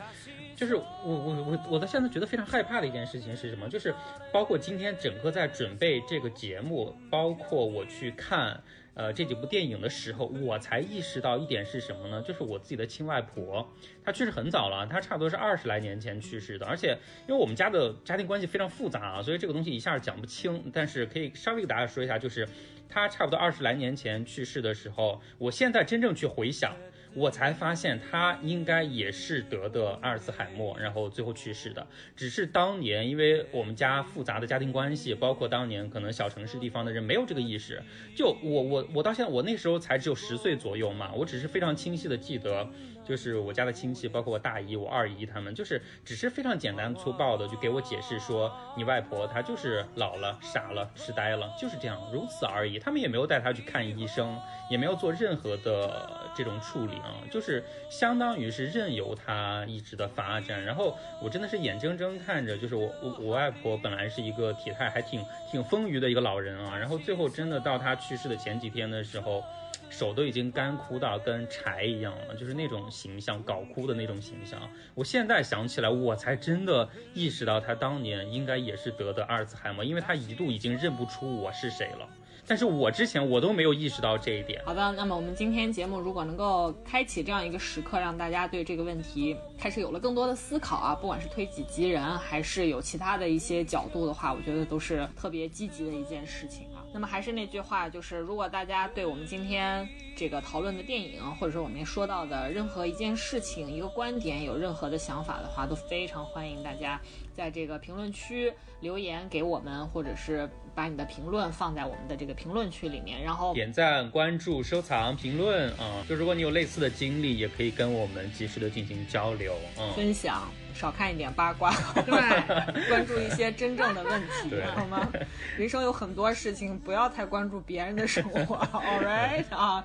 就是我我我我到现在觉得非常害怕的一件事情是什么？就是包括今天整个在准备这个节目，包括我去看。呃这几部电影的时候，我才意识到一点是什么呢？就是我自己的亲外婆，她去世很早了，她差不多是二十来年前去世的。而且因为我们家的家庭关系非常复杂啊，所以这个东西一下讲不清。但是可以稍微给大家说一下，就是她差不多二十来年前去世的时候，我现在真正去回想。我才发现他应该也是得的阿尔茨海默，然后最后去世的。只是当年因为我们家复杂的家庭关系，包括当年可能小城市地方的人没有这个意识。就我我我到现在我那时候才只有十岁左右嘛，我只是非常清晰的记得。就是我家的亲戚，包括我大姨、我二姨他们，就是只是非常简单粗暴的就给我解释说，你外婆她就是老了、傻了、痴呆了，就是这样，如此而已。他们也没有带她去看医生，也没有做任何的这种处理啊，就是相当于是任由它一直的发展。然后我真的是眼睁睁看着，就是我我我外婆本来是一个体态还挺挺丰腴的一个老人啊，然后最后真的到她去世的前几天的时候。手都已经干枯到跟柴一样了，就是那种形象，搞枯的那种形象。我现在想起来，我才真的意识到他当年应该也是得的阿尔茨海默，因为他一度已经认不出我是谁了。但是我之前我都没有意识到这一点。好的，那么我们今天节目如果能够开启这样一个时刻，让大家对这个问题开始有了更多的思考啊，不管是推己及人，还是有其他的一些角度的话，我觉得都是特别积极的一件事情啊。那么还是那句话，就是如果大家对我们今天这个讨论的电影，或者说我们说到的任何一件事情、一个观点，有任何的想法的话，都非常欢迎大家在这个评论区留言给我们，或者是把你的评论放在我们的这个评论区里面，然后点赞、关注、收藏、评论啊。就如果你有类似的经历，也可以跟我们及时的进行交流，嗯，分享。少看一点八卦，对，关注一些真正的问题，好吗？<laughs> 人生有很多事情，不要太关注别人的生活，<laughs> All right 啊。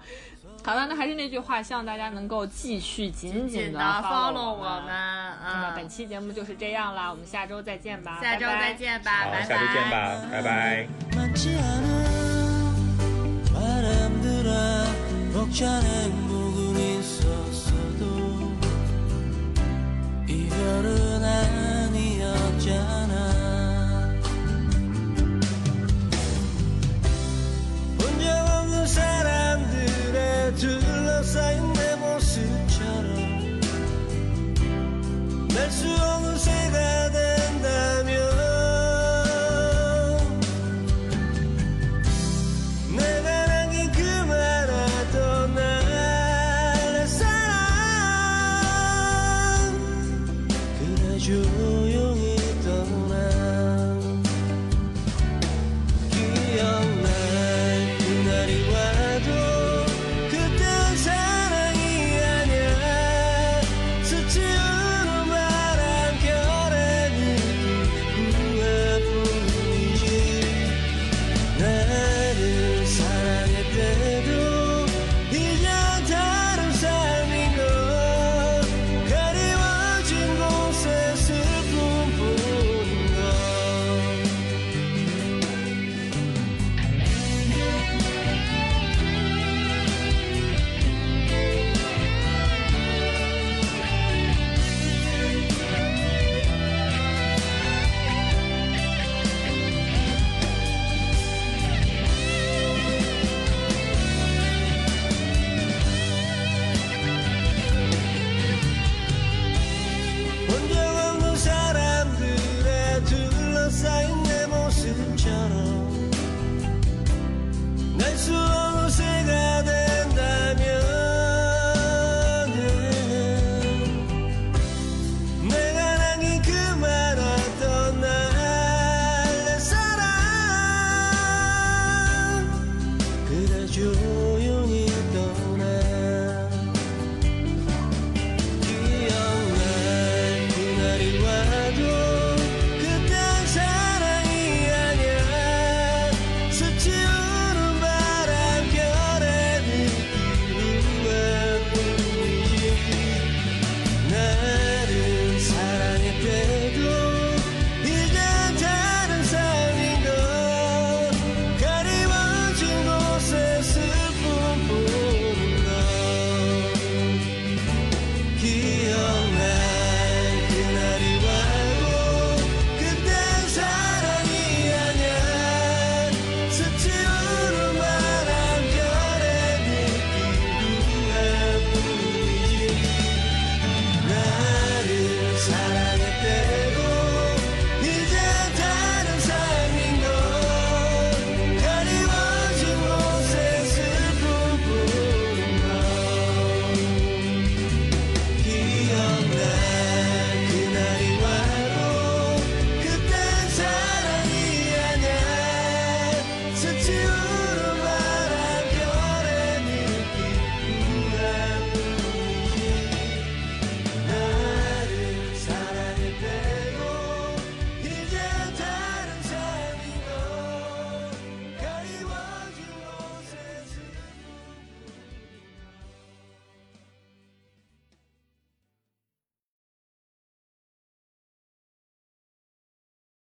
好了，那还是那句话，希望大家能够继续紧紧的 follow 我们。那么本期节目就是这样啦，我们下周再见吧，下周再见吧，拜拜。下周见吧，拜拜。별은